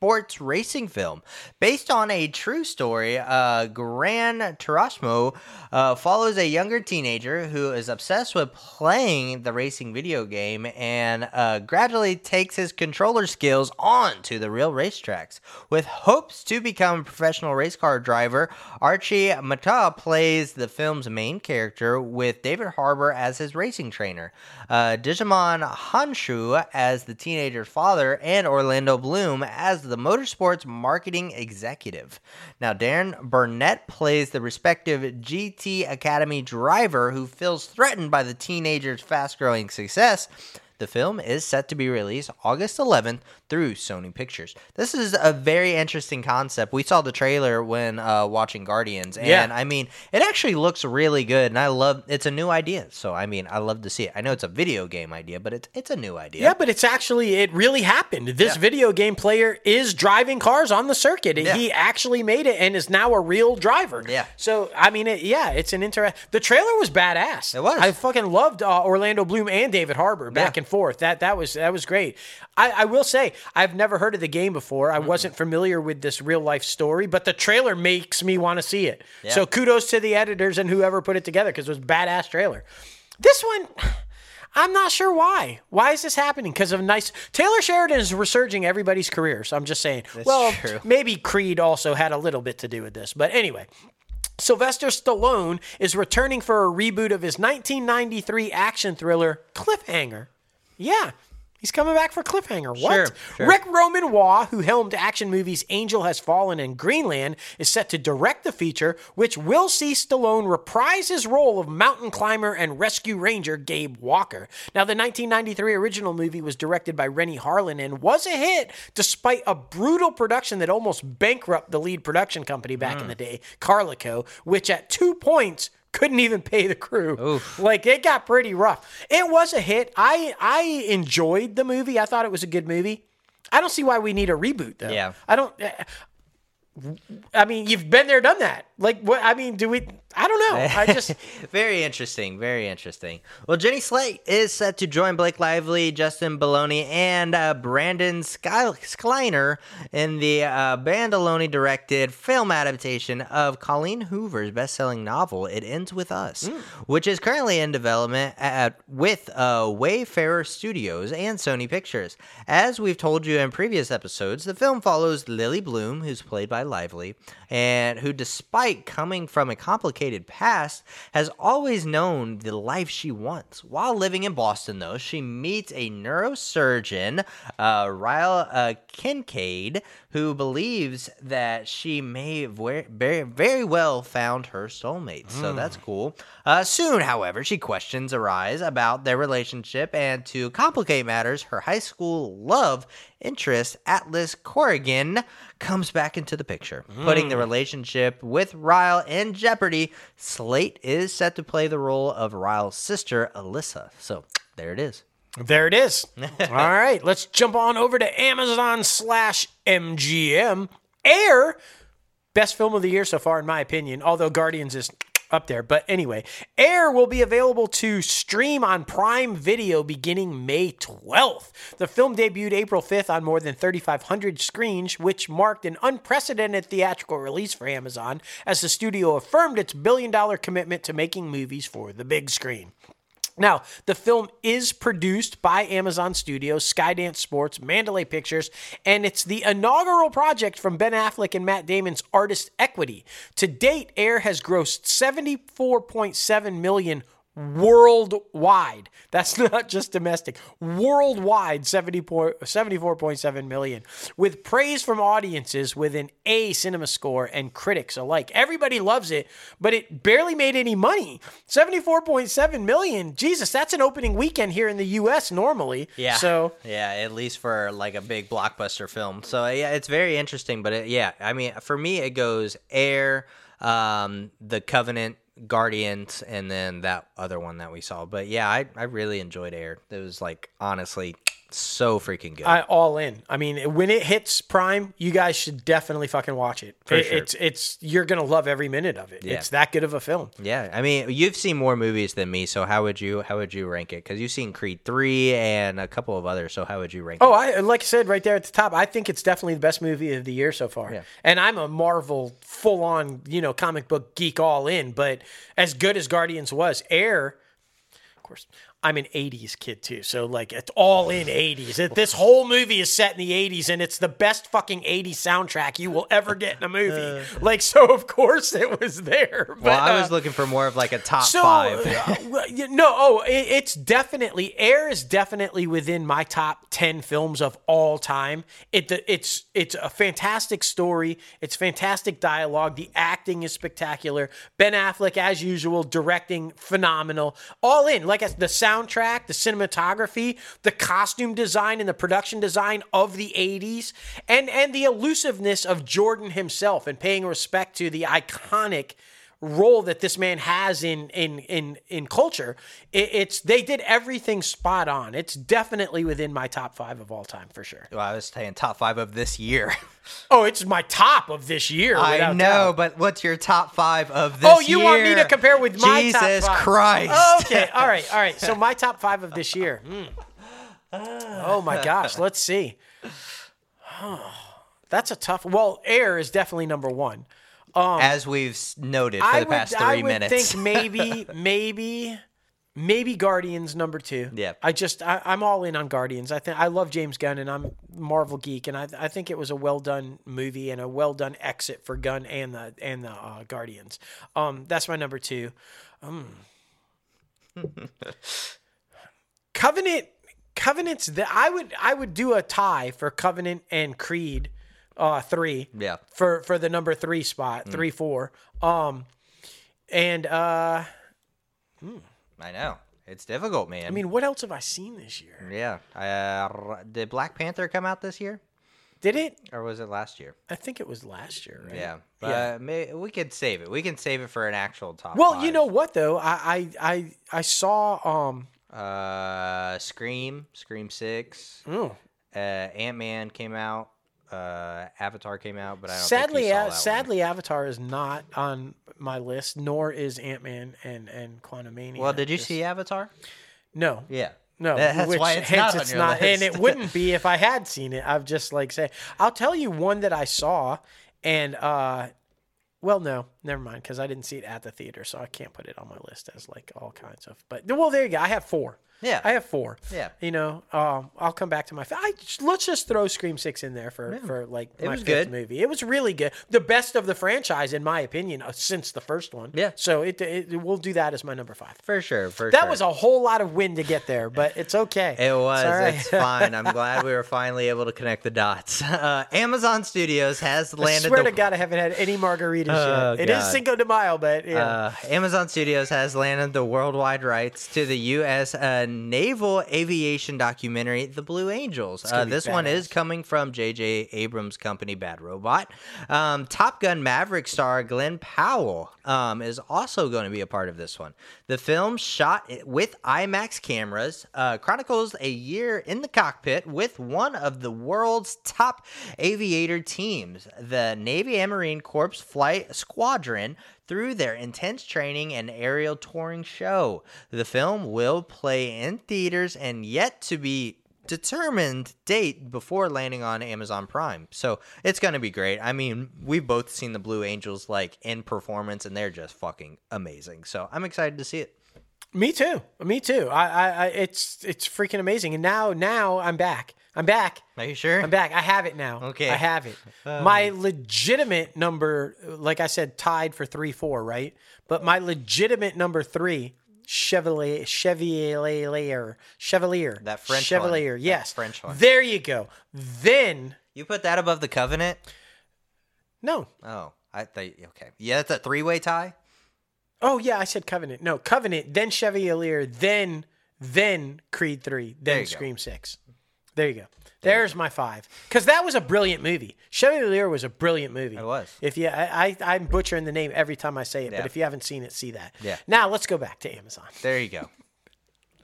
sports racing film based on a true story. Uh, Gran Turismo uh, follows a younger teenager who is obsessed with playing the racing video game and uh, gradually takes his controller skills on to the real racetracks. With hopes to become a professional race car driver, Archie Mata plays the film's main character with David Harbour as his racing trainer, uh, Djimon Hounsou as the teenager's father, and Orlando Bloom as the motorsports marketing executive. Now, Darren Barnet plays the respective GT Academy driver who feels threatened by the teenager's fast growing success. The film is set to be released August 11th through Sony Pictures. This is a very interesting concept. We saw the trailer when uh, watching Guardians, and Yeah. I mean, it actually looks really good. And I love it's a new idea, so I mean, I love to see it. I know it's a video game idea, but it's it's a new idea. Yeah, but it's actually it really happened. This Yeah. video game player is driving cars on the circuit. Yeah. He actually made it and is now a real driver. Yeah. So I mean, it, yeah, it's an interest. The trailer was badass. It was. I fucking loved uh, Orlando Bloom and David Harbour back and forth. That that was that was great. I, I will say I've never heard of the game before. I mm-hmm. wasn't familiar with this real life story, but the trailer makes me want to see it. So kudos to the editors and whoever put it together because it was a badass trailer. This one. I'm not sure why. Why is this happening? Because of nice Taylor Sheridan is resurging everybody's careers. I'm just saying. well, true. maybe Creed also had a little bit to do with this, but anyway. Sylvester Stallone is returning for a reboot of his 1993 action thriller Cliffhanger. Yeah, he's coming back for Cliffhanger. What? Sure, sure. Rick Roman Waugh, who helmed action movies Angel Has Fallen and Greenland, is set to direct the feature, which will see Stallone reprise his role of mountain climber and rescue ranger Gabe Walker. Now, the 1993 original movie was directed by Renny Harlin and was a hit despite a brutal production that almost bankrupted the lead production company back Hmm. in the day, Carolco, which at two points couldn't even pay the crew. Like it got pretty rough. It was a hit. I I enjoyed the movie. I thought it was a good movie. I don't see why we need a reboot though. Yeah. I don't. I mean, you've been there, done that. Like what? I mean, do we? I don't know. I just very interesting, very interesting. Well, Jenny Slate is set to join Blake Lively, Justin Baldoni, and uh, Brandon Sky- Sklenar in the uh, Bandaloni directed film adaptation of Colleen Hoover's best-selling novel "It Ends with Us," which is currently in development at with uh, Wayfarer Studios and Sony Pictures. As we've told you in previous episodes, the film follows Lily Bloom, who's played by Lively, and who, despite coming from a complicated past, has always known the life she wants. While living in Boston, though, she meets a neurosurgeon, uh, Ryle uh, Kincaid, who believes that she may have very, very well found her soulmate. So that's cool. Uh, soon, however, she questions arise about their relationship, and to complicate matters, her high school love interest, Atlas Corrigan, comes back into the picture, mm. putting the relationship with Ryle in jeopardy. Slate is set to play the role of Ryle's sister, Alyssa. So there it is. There it is. All right, let's jump on over to Amazon slash MGM. Air, best film of the year so far, in my opinion, although Guardians is up there. But anyway, Air will be available to stream on Prime Video beginning May 12th. The film debuted April 5th on more than 3,500 screens, which marked an unprecedented theatrical release for Amazon as the studio affirmed its billion dollar commitment to making movies for the big screen. Now, the film is produced by Amazon Studios, Skydance Sports, Mandalay Pictures, and it's the inaugural project from Ben Affleck and Matt Damon's Artist Equity. To date, Air has grossed 74.7 million worldwide. That's not just domestic. Worldwide 70 74.7 million with praise from audiences with an A cinema score and critics alike. Everybody loves it, but it barely made any money. 74.7 million. Jesus, that's an opening weekend here in the US normally. Yeah. So, yeah, at least for like a big blockbuster film. So yeah, it's very interesting. But it, yeah, I mean, for me, it goes Air, um, The Covenant, Guardians, and then that other one that we saw. But yeah, I I really enjoyed Air. It was like honestly so freaking good. I all in. I mean, when it hits Prime, you guys should definitely fucking watch it. It- sure. It's it's you're gonna love every minute of it. Yeah. It's that good of a film. yeah, I mean, you've seen more movies than me, so how would you how would you rank it? Because you've seen Creed three and a couple of others. So how would you rank Oh, it? I like I said right there at the top. I think it's definitely the best movie of the year so far. Yeah. And I'm a Marvel full on, you know, comic book geek all in. But as good as Guardians was, Air, of course, I'm an '80s kid too, so like it's all in '80s. This whole movie is set in the '80s, and it's the best fucking '80s soundtrack you will ever get in a movie. like, so of course it was there. But, well, I uh, was looking for more of like a top so, five. uh, no, oh, it, it's definitely Air is definitely within my top ten films of all time. It it's it's a fantastic story. It's fantastic dialogue. The acting is spectacular. Ben Affleck, as usual, directing phenomenal. All in, like the the soundtrack, the cinematography, the costume design, and the production design of the '80s, and and the elusiveness of Jordan himself, and paying respect to the iconic role that this man has in in in in culture it, it's they did everything spot on it's definitely within my top five of all time for sure well, I was saying top five of this year. oh it's my top of this year I know, doubt. but what's your top five of this oh you want me to compare with my Jesus top five? Christ. okay all right all right so my top five of this year Hmm. oh my gosh let's see Oh, that's a tough well air is definitely number one As we've noted for I the past would, three I minutes. think maybe, maybe, maybe Guardians number two. Yeah. I just I, I'm all in on Guardians. I think I love James Gunn and I'm Marvel geek, and I I think it was a well done movie and a well done exit for Gunn and the and the uh, Guardians. Um, that's my number two. Um, Covenant. Covenant's that I would I would do a tie for Covenant and Creed uh three Yeah. for for the number three spot three four um and uh I know. It's difficult, man. I mean what else have I seen this year yeah. Uh, did Black Panther come out this year? did it Or was it last year? I think it was last year right Yeah. But Yeah. may, we could save it. We can save it for an actual top well you know what though I I I, I saw um Uh, Scream, Scream 6. oh, Uh, Ant Man came out. Uh, Avatar came out, but I don't sadly uh, that one. sadly Avatar is not on my list nor is Ant Man and and Quantumania Well, did you Just- see Avatar? no Yeah. No, That's which why it's hence not it's not, and it wouldn't be if I had seen it. I've just like say, I'll tell you one that I saw, and uh, well, no, never mind, because I didn't see it at the theater, so I can't put it on my list as like all kinds of. But well, there you go. I have four. Yeah. I have four. Yeah. You know, um, I'll come back to my. I, let's just throw Scream Six in there for for like It my was fifth good. movie. It was really good. The best of the franchise, in my opinion, uh, since the first one. Yeah. So it, it we'll do that as my number five. For sure. For That sure. was a whole lot of wind to get there, but it's okay. It was. all right. It's fine. I'm glad we were finally able to connect the dots. Uh, Amazon Studios has I landed swear the to God, I haven't had any margaritas Oh, yet. It is God. Cinco de Mayo, but yeah. Uh, Amazon Studios has landed the worldwide rights to the U.S. Uh, naval aviation documentary, The Blue Angels. Uh, this one is coming from J.J. Abrams' company, Bad Robot. Um, Top Gun Maverick star Glenn Powell um, is also going to be a part of this one. The film, shot with IMAX cameras, uh, chronicles a year in the cockpit with one of the world's top aviator teams, the Navy and Marine Corps Flight Squadron through their intense training and aerial touring show. The film will play in theaters and yet to be determined date before landing on Amazon Prime. So it's going to be great. I mean, we've both seen the Blue Angels like in performance and they're just fucking amazing. So I'm excited to see it. Me too. Me too. I, I, I it's it's freaking amazing. And now now I'm back. I'm back. Are you sure? I'm back. I have it now. Okay. I have it. Oh. my legitimate number, like I said, tied for three four, right? But my legitimate number three, Chevalier, Chevalier, Chevalier, That French one. Chevalier. That Yes, French one. There you go. Then You put that above the Covenant? no. Oh, I thought okay. Yeah, it's a three-way tie. Oh yeah, I said Covenant. No, Covenant. Then Chevalier. Then then Creed three. Then you go. Scream six. There you go. There's my five. Because that was a brilliant movie. Chevalier was a brilliant movie. It was. If you, I, I, I'm butchering the name every time I say it, Yeah. but if you haven't seen it, see that. Yeah. Now let's go back to Amazon. There you go.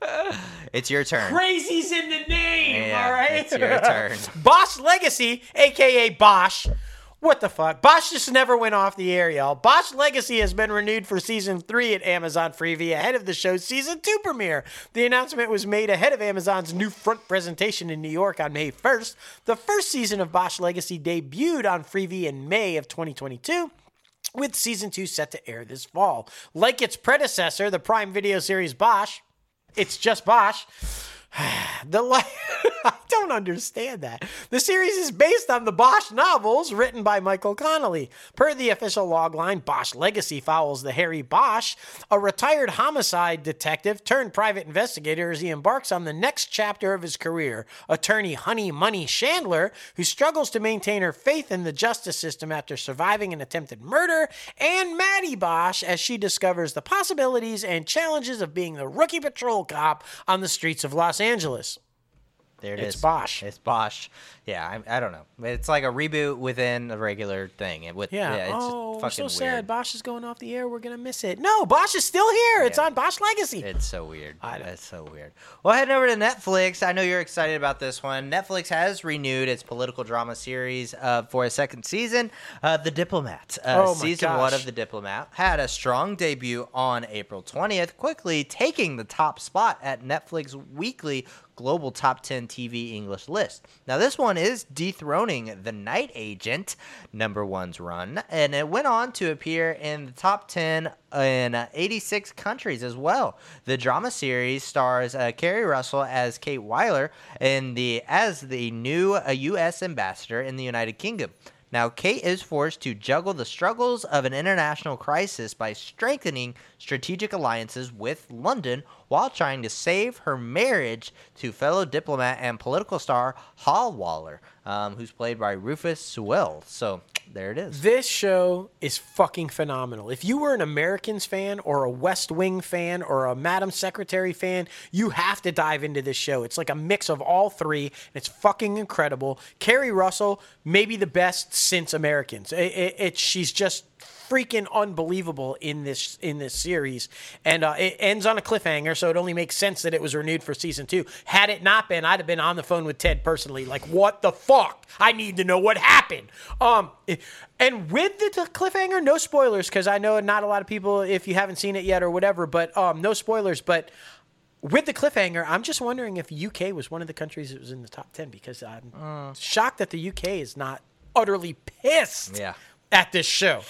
it's your turn. Crazy's in the name. Yeah, all right. it's your turn. Bosch Legacy, aka Bosch. What the fuck? Bosch just never went off the air, y'all. Bosch Legacy has been renewed for season three at Amazon Freevee ahead of the show's season two premiere. The announcement was made ahead of Amazon's new front presentation in New York on May 1st. The first season of Bosch Legacy debuted on Freevee in May of 2022 with season two set to air this fall. Like its predecessor, the Prime Video series Bosch, it's just Bosch. The I don't understand that. The series is based on the Bosch novels written by Michael Connolly. Per the official logline, Bosch Legacy follows the Harry Bosch, a retired homicide detective turned private investigator as he embarks on the next chapter of his career. Attorney Honey Money Chandler, who struggles to maintain her faith in the justice system after surviving an attempted murder, and Maddie Bosch as she discovers the possibilities and challenges of being the rookie patrol cop on the streets of Los Angeles. Angeles. There it is. It's Bosch. It's Bosch. Yeah, I, I don't know. It's like a reboot within a regular thing. It with Yeah. it's oh, we're so weird. sad. Bosch is going off the air. We're gonna miss it. No, Bosch is still here. It's on Bosch Legacy. It's so weird. I. It's so weird. Well, heading over to Netflix. I know you're excited about this one. Netflix has renewed its political drama series uh, for a second season. Uh, the Diplomat. Uh, Oh my season one of The Diplomat had a strong debut on April 20th, quickly taking the top spot at Netflix weekly global top 10 TV English list. Now, this one is dethroning The Night Agent, number one's run, and it went on to appear in the top 10 in uh, 86 countries as well. The drama series stars uh, Keri Russell as Kate Wyler in the as the new uh, U.S. ambassador in the United Kingdom. Now, Kate is forced to juggle the struggles of an international crisis by strengthening strategic alliances with London while trying to save her marriage to fellow diplomat and political star Hal Waller, um, who's played by Rufus Sewell. So there it is. This show is fucking phenomenal. If you were an Americans fan or a West Wing fan or a Madam Secretary fan, you have to dive into this show. It's like a mix of all three, and it's fucking incredible. Keri Russell, maybe the best since Americans. It, it, it- she's just freaking unbelievable in this in this series. And uh, it ends on a cliffhanger so it only makes sense that it was renewed for season two. Had it not been i'd have been on the phone with ted personally. Like what the fuck? I need to know what happened. Um and with the t- cliffhanger no spoilers because i know not a lot of people if you haven't seen it yet or whatever but um no spoilers but with the cliffhanger, I'm just wondering if UK was one of the countries that was in the top 10 because I'm shocked that the UK is not utterly pissed Yeah. at this show.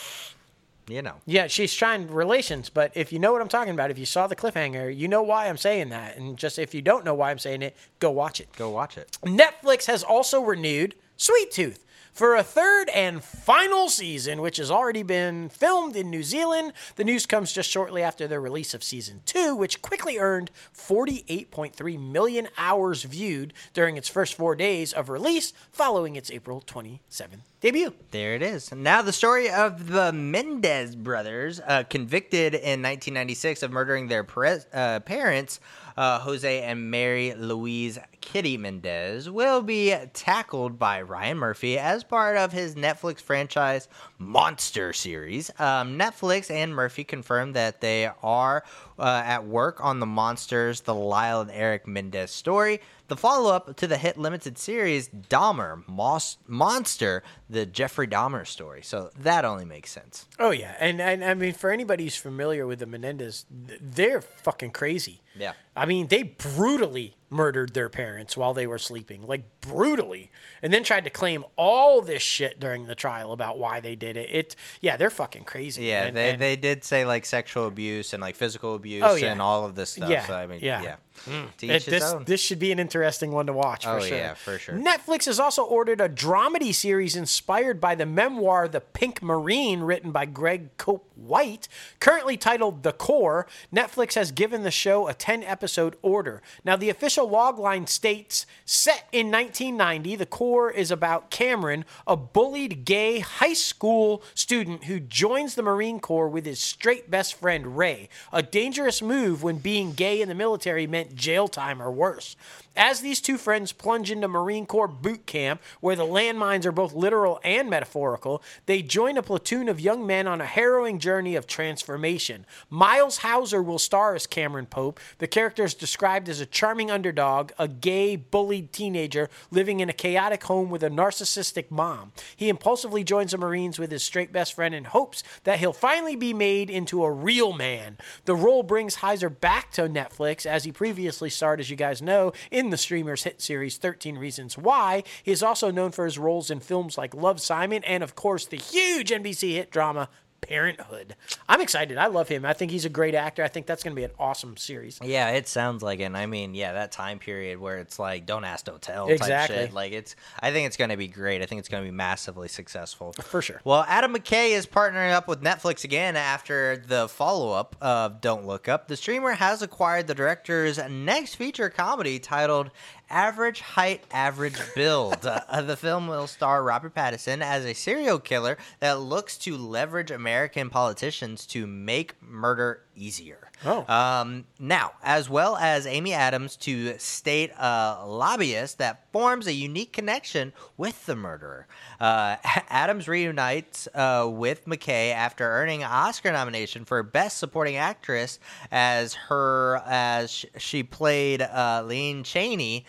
You know. Yeah, she's trying relations, but if you know what I'm talking about, if you saw the cliffhanger, you know why I'm saying that. And just if you don't know why I'm saying it, go watch it. Go watch it. Netflix has also renewed Sweet Tooth for a third and final season, which has already been filmed in New Zealand. The news comes just shortly after the release of season two, which quickly earned 48.3 million hours viewed during its first four days of release following its April 27th debut. There it is. Now, the story of the Mendez brothers, uh, convicted in 1996 of murdering their uh, parents, uh, Jose and Mary Louise Kitty Mendez, will be tackled by Ryan Murphy as part of his Netflix franchise Monster series. Um, Netflix and Murphy confirmed that they are uh, at work on the Monsters, the Lyle and Eric Mendez story. The follow up to the hit limited series Dahmer, Mos- Monster, the Jeffrey Dahmer story. So that only makes sense. Oh yeah, and, and I mean for anybody who's familiar with the Menendez, they're fucking crazy. Yeah. I mean they brutally murdered their parents while they were sleeping, like brutally, and then tried to claim all this shit during the trial about why they did it. It yeah, they're fucking crazy. Yeah, and, they, and- they did say like sexual abuse and like physical abuse Oh, yeah. and all of this stuff. Yeah, So I mean, yeah. yeah. Mm. To It- this own. this should be an interesting one to watch for Oh, sure. yeah, for sure. Netflix has also ordered a dramedy series inspired by the memoir The Pink Marine, written by Greg Cope White, currently titled The Corps. Netflix has given the show a 10 episode order. Now, the official logline states set in 1990, The Corps is about Cameron, a bullied gay high school student who joins the Marine Corps with his straight best friend Ray. A dangerous move when being gay in the military meant jail time or worse. As these two friends plunge into Marine Corps boot camp, where the landmines are both literal and metaphorical, they join a platoon of young men on a harrowing journey of transformation. Miles Heizer will star as Cameron Pope. The character is described as a charming underdog, a gay, bullied teenager living in a chaotic home with a narcissistic mom. He impulsively joins the Marines with his straight best friend in hopes that he'll finally be made into a real man. The role brings Heizer back to Netflix as he previously starred, as you guys know, in the streamer's hit series 13 Reasons Why. He is also known for his roles in films like Love Simon and, of course, the huge NBC hit drama Parenthood. I'm excited. I love him. I think he's a great actor. I think that's going to be an awesome series. Yeah, it sounds like it. And I mean, yeah, that time period where it's like don't ask, don't tell Exactly. type shit. Like it's I think it's gonna be great. I think it's gonna be massively successful. For sure. Well, Adam McKay is partnering up with Netflix again after the follow up of Don't Look Up. The streamer has acquired the director's next feature comedy titled Average Height, Average Build. uh, the film will star Robert Pattinson as a serial killer that looks to leverage American politicians to make murder easier. Oh. Um, now, as well as Amy Adams to state a lobbyist that forms a unique connection with the murderer. Uh, Adams reunites uh, with McKay after earning an Oscar nomination for Best Supporting Actress as her as she played uh, Lynn Cheney.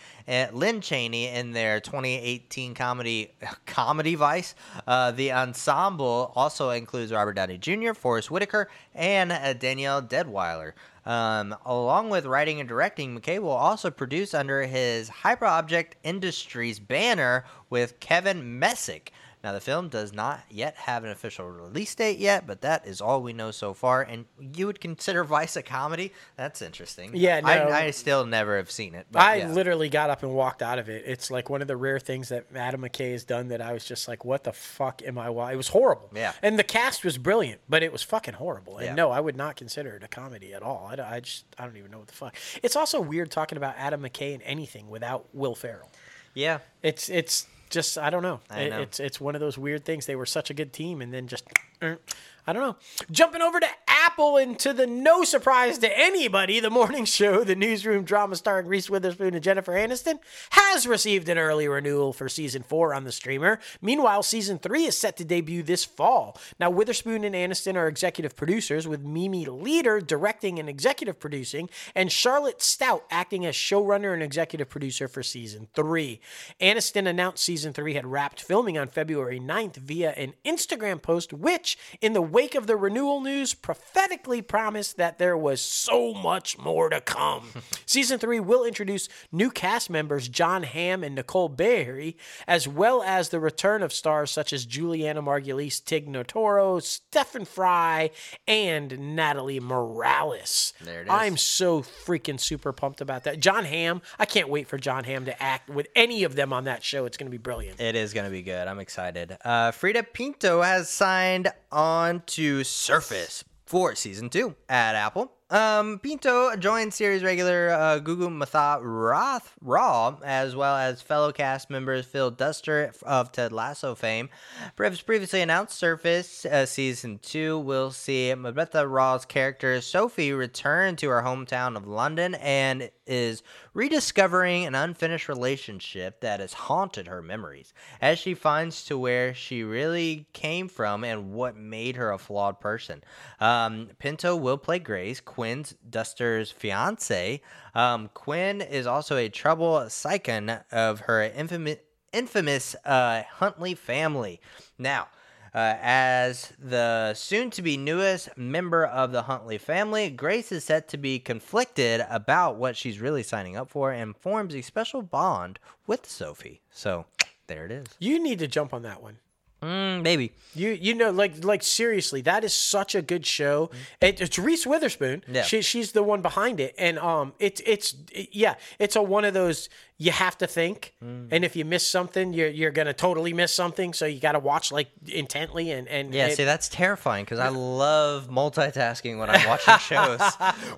Lynn Cheney in their 2018 comedy comedy Vice. Uh, the ensemble also includes Robert Downey Jr., Forest Whitaker, and uh, Danielle Deadwyler. Um, along with writing and directing, McKay will also produce under his Hyperobject Industries banner with Kevin Messick. Now, the film does not yet have an official release date yet, but that is all we know so far. And you would consider Vice a comedy? That's interesting. Yeah, no. I, I still never have seen it. But I yeah. literally got up and walked out of it. It's like one of the rare things that Adam McKay has done that I was just like, what the fuck am I? wa-" It was horrible. Yeah. And the cast was brilliant, but it was fucking horrible. And Yeah. no, I would not consider it a comedy at all. I, I just, I don't even know what the fuck. It's also weird talking about Adam McKay in anything without Will Ferrell. yeah. It's, it's just, I don't know. I It- know. It's, it's one of those weird things. They were such a good team and then just, I don't know. Jumping over to Apple and to the no surprise to anybody, the morning show, the newsroom drama starring Reese Witherspoon and Jennifer Aniston, has received an early renewal for season four on the streamer. Meanwhile, season three is set to debut this fall. Now, Witherspoon and Aniston are executive producers, with Mimi Leder directing and executive producing, and Charlotte Stoudt acting as showrunner and executive producer for season three. Aniston announced season three had wrapped filming on February 9th via an Instagram post, which, in the wake of the renewal news, prophetically promised that there was so much more to come. season three will introduce new cast members Jon Hamm and Nicole Beharie, as well as the return of stars such as Julianna Margulies, Tig Notaro, Stephen Fry, and Natalie Morales. There it is. I'm so freaking super pumped about that. Jon Hamm, I can't wait for Jon Hamm to act with any of them on that show. It's going to be brilliant. It is going to be good. I'm excited. Uh, Freida Pinto has signed on to Surface for season two at Apple. Um, Pinto joined series regular uh, Gugu Matha Roth Raw, as well as fellow cast members Phil Dunster of Ted Lasso fame. Perhaps previously announced Surface uh, season two will see Mbatha-Raw's character Sophie return to her hometown of London and is rediscovering an unfinished relationship that has haunted her memories as she finds to where she really came from and what made her a flawed person. Um, Pinto will play Grace, Quinn's Dunster's fiance. Um, Quinn is also a trouble scion of her infamous, infamous uh, Huntley family. Now, uh, as the soon to be newest member of the Huntley family, Grace is set to be conflicted about what she's really signing up for and forms a special bond with Sophie. So there it is. You need to jump on that one. Mm, maybe. You you know like like seriously that is such a good show. It, it's Reese Witherspoon. Yeah. She, she's the one behind it, and um it's it's it- yeah it's a one of those you have to think, and if you miss something, you're you're gonna totally miss something. So you got to watch like intently and and Yeah, it- see, that's terrifying because I love multitasking when I'm watching shows.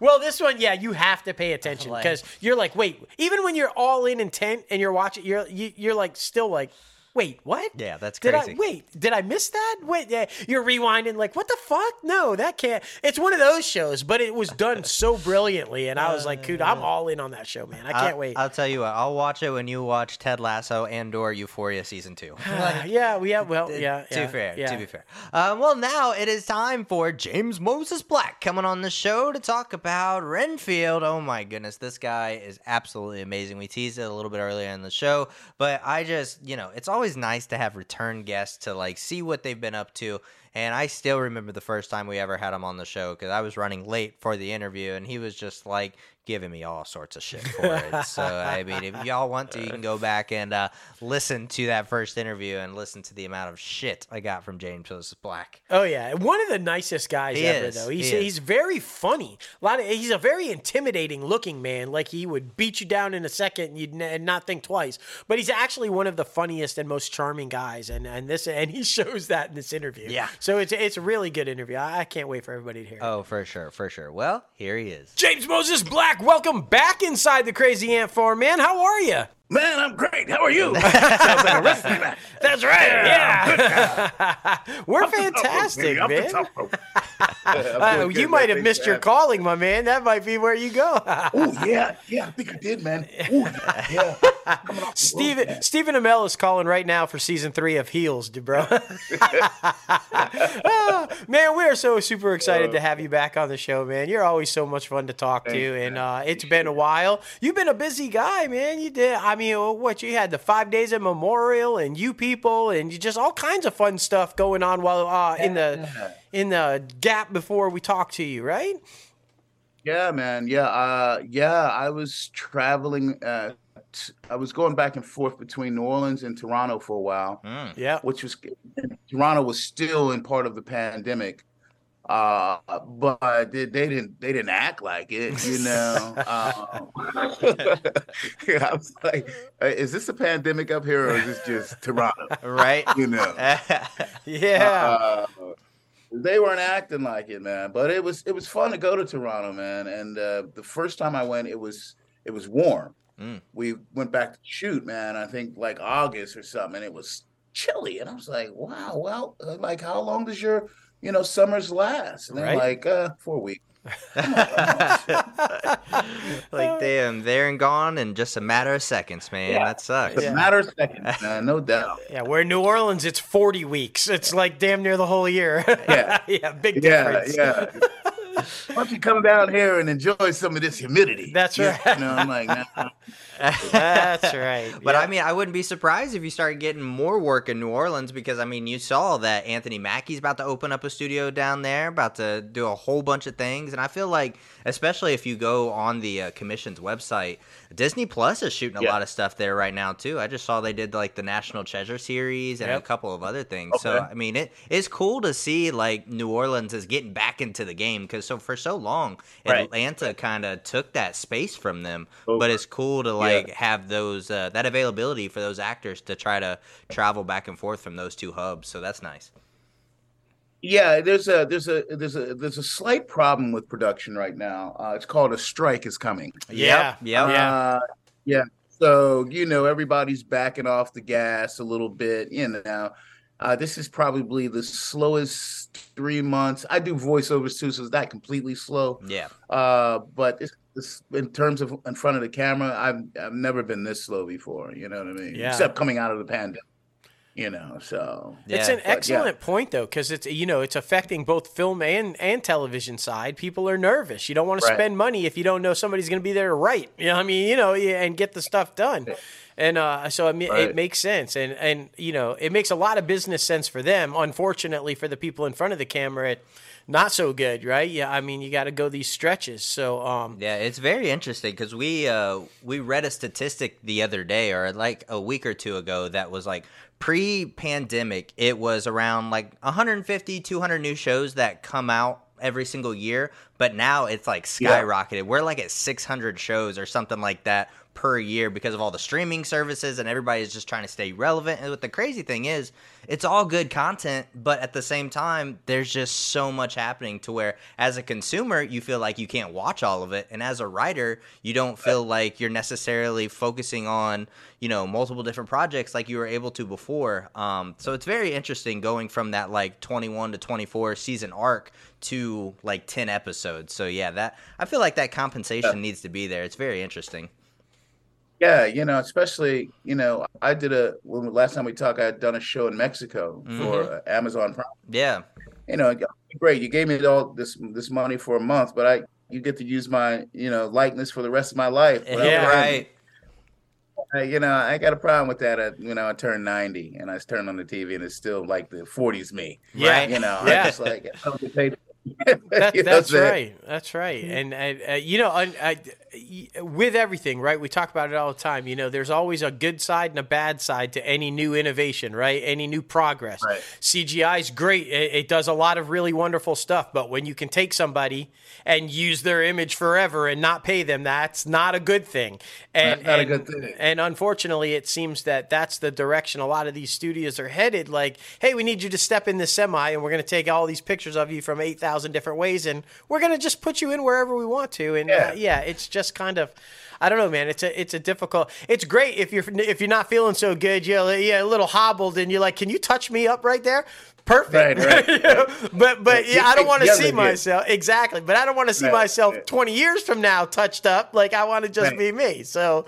Well, this one, yeah, you have to pay attention Like- because you're like, wait, even when you're all in intent and you're watching, you're you, you're like still like, wait, what? Yeah, that's Did crazy. I wait? Did I miss that? Wait, yeah, you're rewinding like, what the fuck? No, that can't. It's one of those shows, but it was done so brilliantly, and I was like, dude, I'm all in on that show, man. I can't I'll, wait. I'll tell you what, I'll watch it when you watch Ted Lasso and or Euphoria season two. yeah, we have. Well, yeah. to yeah, be fair, yeah. to be fair. Um, well, now it is time for James Moses Black coming on the show to talk about Renfield. Oh my goodness, this guy is absolutely amazing. We teased it a little bit earlier in the show, but I just, you know, it's always nice to have return guests to like see what they've been up to. And I still remember the first time we ever had him on the show because I was running late for the interview, and he was just like giving me all sorts of shit for it. so I mean, if y'all want to, you can go back and uh, listen to that first interview and listen to the amount of shit I got from James Joseph Black. Oh yeah, one of the nicest guys He ever is, though. He's he he's very funny. A lot of he's a very intimidating looking man. Like he would beat you down in a second and you'd n- and not think twice. But he's actually one of the funniest and most charming guys. And and this and he shows that in this interview. Yeah. So it's it's a really good interview. I, I can't wait for everybody to hear. it. Oh, for sure, for sure. Well, here he is. James Moses Black, welcome back inside the Crazy Ant Farm, man. How are you? Man, I'm great. How are you? Sounds like a wrestling match. That's right. Yeah. We're Up the top rope, fantastic, baby, up the man. Uh, you might have missed your calling, my man. That might be where you go. Oh yeah, yeah. I think I did, man. Ooh, yeah, yeah. Coming off the rope, Steven man. Stephen Amell is calling right now for season three of Heels, dude, bro. Ah, man, we are so super excited to have you back on the show, man. You're always so much fun to talk to, Thank you, and uh, it's been a while. You've been a busy guy, man. You did. I mean, what you had the five days of Memorial, and you people, and you just all kinds of fun stuff going on while uh, in the in the gap before we talk to you, right? Yeah, man. Yeah, uh, yeah. I was traveling. Uh, t- I was going back and forth between New Orleans and Toronto for a while, Yeah. which was Toronto was still in part of the pandemic. Uh, but they, they didn't they didn't act like it, you know. um, I was like, "Uh, is this a pandemic up here or is this just Toronto? Right? You know. Yeah. Uh, they weren't acting like it, man. But it was it was fun to go to Toronto, man. And uh, the first time I went, it was it was warm. Mm. We went back to shoot, man. I think like August or something, and it was chilly. And I was like, wow, well, uh, like how long does your you know summers last? And they're Right. like, uh, four weeks. like damn, there and gone in just a matter of seconds, man. Yeah. That sucks. It's a matter of seconds, man, no doubt. Yeah, we're in New Orleans it's 40 weeks. It's like damn near the whole year. Yeah. yeah, big Yeah, difference. yeah. Why don't you come down here and enjoy some of this humidity? That's right. You right. know, I'm like, nah. That's right. But Yeah. I mean, I wouldn't be surprised if you started getting more work in New Orleans because I mean, you saw that Anthony Mackie's about to open up a studio down there, about to do a whole bunch of things, and I feel like, especially if you go on the uh, commission's website, Disney Plus is shooting a Yeah. lot of stuff there right now too. I just saw they did like the National Treasure series and a couple of other things. So I mean, it it's cool to see like New Orleans is getting back into the game because so for so long Right. Atlanta kind of took that space from them, Over. but it's cool to like have those uh, that availability for those actors to try to travel back and forth from those two hubs. So that's nice. Yeah, there's a there's a there's a there's a slight problem with production right now. Uh, it's called a strike is coming. Yeah, Yep. yeah. Uh, yeah. So you know everybody's backing off the gas a little bit. You know, uh, this is probably the slowest three months. I do voiceovers too, so it's not completely slow. Yeah. Uh, but it's, it's in terms of in front of the camera, I've I've never been this slow before. You know what I mean? Yeah. Except coming out of the pandemic. You know, so It's Yeah. an But, yeah. excellent point though, because it's you know it's affecting both film and and television side. People are nervous. You don't want to spend money if you don't know somebody's going to be there to write. You know, I mean, you know, and get the stuff done. And uh, so I mean, it makes sense, and and you know, it makes a lot of business sense for them. Unfortunately, for the people in front of the camera, it not so good, right? Yeah, I mean, you got to go these stretches. So um, Yeah, it's very interesting because we uh, we read a statistic the other day or like a week or two ago that was like pre-pandemic it was around like 150 200 new shows that come out every single year but now it's like Yeah. skyrocketed we're like at 600 shows or something like that per year because of all the streaming services and everybody's just trying to stay relevant. And what the crazy thing is it's all good content but at the same time there's just so much happening to where as a consumer you feel like you can't watch all of it. And as a writer you don't feel like you're necessarily focusing on you know multiple different projects like you were able to before. Um, so it's very interesting going from that like 21 to 24 season arc to like 10 episodes. So yeah that i feel like that compensation needs to be there. It's very interesting Yeah, you know, especially you know, I did a when last time we talked, I had done a show in Mexico for uh, Amazon Prime. yeah You know, great. You gave me all this this money for a month, but I you get to use my you know likeness for the rest of my life. Yeah. right I- you know, I got a problem with that. At, you know, I turned ninety and I turned on the TV and it's still like the '40s me. yeah, You know, Yeah. I just like I don't get paid. That, know that's what I'm saying? right. That's right. And, and uh, you know, I, I, with everything, right? We talk about it all the time. You know, there's always a good side and a bad side to any new innovation, right? Any new progress. Right. CGI is great. It, it does a lot of really wonderful stuff. But when you can take somebody and use their image forever and not pay them, that's not a good thing. And, not a good thing. and unfortunately, it seems that that's the direction a lot of these studios are headed. Like, hey, we need you to step in the semi, and we're going to take all these pictures of you from eight thousand different ways, and we're going to just put you in wherever we want to. And Yeah. uh, yeah it's just kind of. I don't know, man. It's a it's a difficult. It's great if you're if you're not feeling so good, you're yeah a little hobbled, and you're like, can you touch me up right there? Perfect. Right, right. You know? But but yeah, I don't want to see myself exactly. But I don't want to see Right, myself 20 years from now touched up. Like I want to just Right. be me. So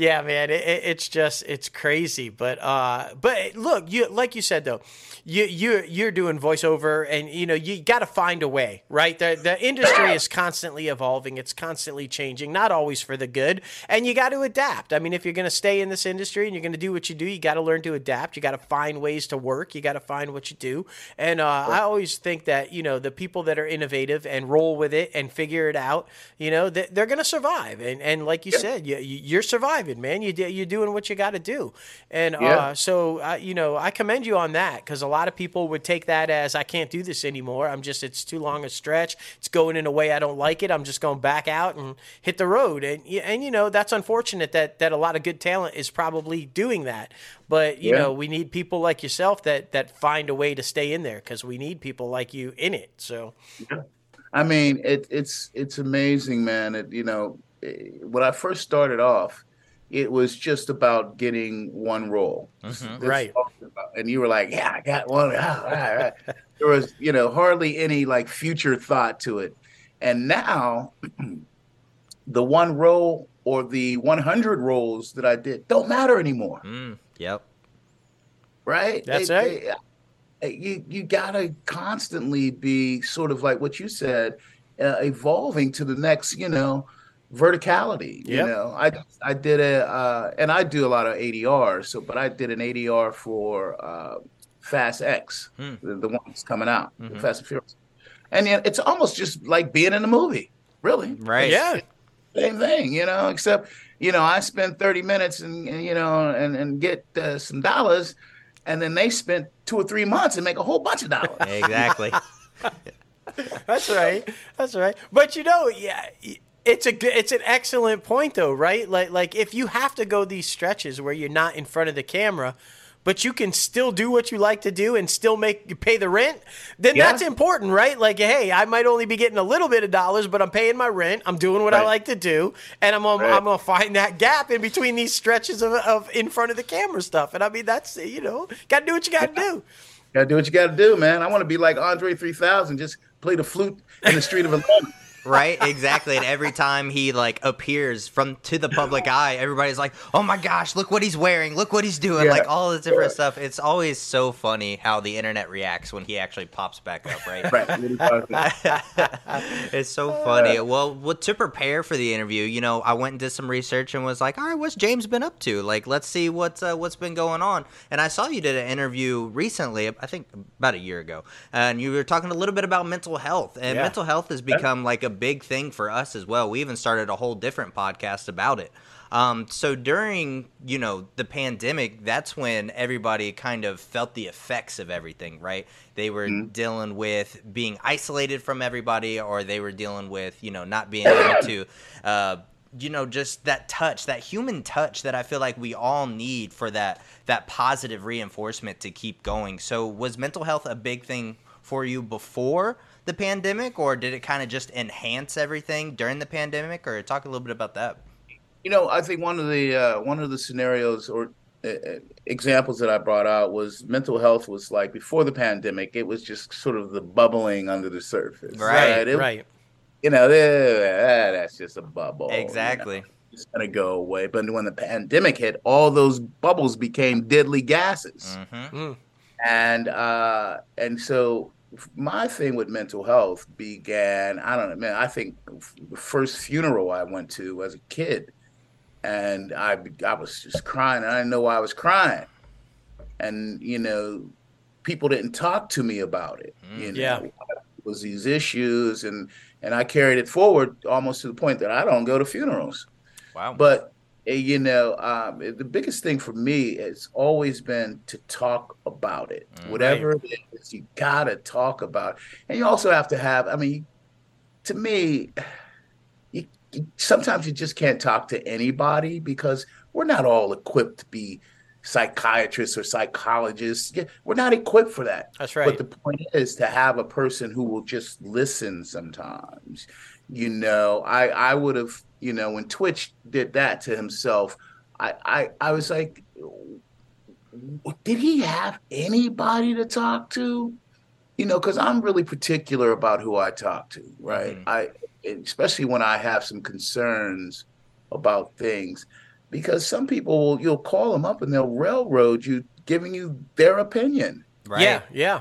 yeah, man, it, it, it's just it's crazy. But uh, but look, you like you said though, you you you're doing voiceover, and you know you got to find a way, right? The the industry is constantly evolving. It's constantly changing, not always for the good, and you got to adapt. I mean, if you're going to stay in this industry and you're going to do what you do, you got to learn to adapt. You got to find ways to work. You got to find what you do. And uh, I always think that you know the people that are innovative and roll with it and figure it out, you know, they, they're going to survive. And and like you said, you, you- you're surviving, man. You you're doing what you got to do. And Yeah. uh, so uh, you know, I commend you on that because a lot of people would take that as I can't do this anymore. I'm just it's too long a stretch. It's going in a way I don't like it. I'm just going back out and hit the road. And and you know that's unfortunate that that a lot of good talent is probably doing that. But you Yeah. know we need people like yourself that that find a way to stay in there because we need people like you in it. So I mean, it, it's it's amazing, man. It, you know, eh, when I first started off, it was just about getting one role, That's Right. all it was about. And you were like, "Yeah, I got one." Ah, all right, all right. There was, you know, hardly any like future thought to it. And now, the one role or the 100 roles that I did don't matter anymore, Mm, yep. right? That's They- right. they- you you gotta constantly be sort of like what you said, uh, evolving to the next, you know, verticality. You Yep. know, I I did a uh, and I do a lot of ADR. So, but I did an ADR for uh, Fast X, Hmm. the, the one that's coming out, the Mhm. Fast and Furious, and yeah, it's almost just like being in a movie, really. Right. yeah, Same thing, you know, except you know I spend thirty minutes and, and you know and and get uh, some dollars, and then they spent two or three months and make a whole bunch of dollars. Exactly. That's right. That's right. But you know, yeah, it's a good, it's an excellent point though, right? Like like if you have to go these stretches where you're not in front of the camera, but you can still do what you like to do and still make pay the rent, then Yeah. that's important, right? Like, hey, I might only be getting a little bit of dollars, but I'm paying my rent. I'm doing what I like to do, and I'm gonna, Right. I'm gonna find that gap in between these stretches of, of in front of the camera stuff. And I mean, that's you know, got to do what you got to do. Gotta do what you gotta do, man. I want to be like Andre 3000, just play the flute in the street of Atlanta. Right exactly and every time he like appears from to the public eye everybody's like oh my gosh look what he's wearing look what he's doing Yeah. like all this different Yeah. stuff it's always so funny how the internet reacts when he actually pops back up right right. it's so funny. Well, what to prepare for the interview, you know, I went and did some research and was like, all right, what's James been up to? Like, let's see what's uh, what's been going on. And I saw you did an interview recently, I think about a year ago, and you were talking a little bit about mental health. And Yeah. mental health has become like a big thing for us as well. We even started a whole different podcast about it. Um, so during you know the pandemic, that's when everybody kind of felt the effects of everything, right? They were dealing with being isolated from everybody, or they were dealing with you know not being able to, uh, you know, just that touch, that human touch that I feel like we all need for that that positive reinforcement to keep going. So was mental health a big thing for you before? The pandemic, or did it kind of just enhance everything during the pandemic? Or talk a little bit about that. You know, I think one of the uh, one of the scenarios or uh, uh, examples that I brought out was mental health was like before the pandemic. It was just sort of the bubbling under the surface, Right, It- right. You know, eh, that's just a bubble. you know. Exactly. It's gonna go away. But when the pandemic hit, all those bubbles became deadly gases. hmm Mm. and uh and so my thing with mental health began i don't know man i think the first funeral i went to as a kid and i i was just crying and i didn't know why i was crying and you know people didn't talk to me about it mm-hmm. you know Yeah. it was these issues and and i carried it forward almost to the point that i don't go to funerals Wow. but you know, um, the biggest thing for me has always been to talk about it. Mm, Whatever it is, you gotta talk about, it. and you also have to have. I mean, to me, you, you sometimes you just can't talk to anybody because we're not all equipped to be psychiatrists or psychologists. We're not equipped for that. That's right. But the point is to have a person who will just listen sometimes. You know, I I would have, you know, when Twitch did that to himself, I I, I was like, did he have anybody to talk to? You know, because I'm really particular about who I talk to, right? Mhm. I especially when I have some concerns about things, because some people will you'll call them up and they'll railroad you, giving you their opinion right. Yeah, yeah.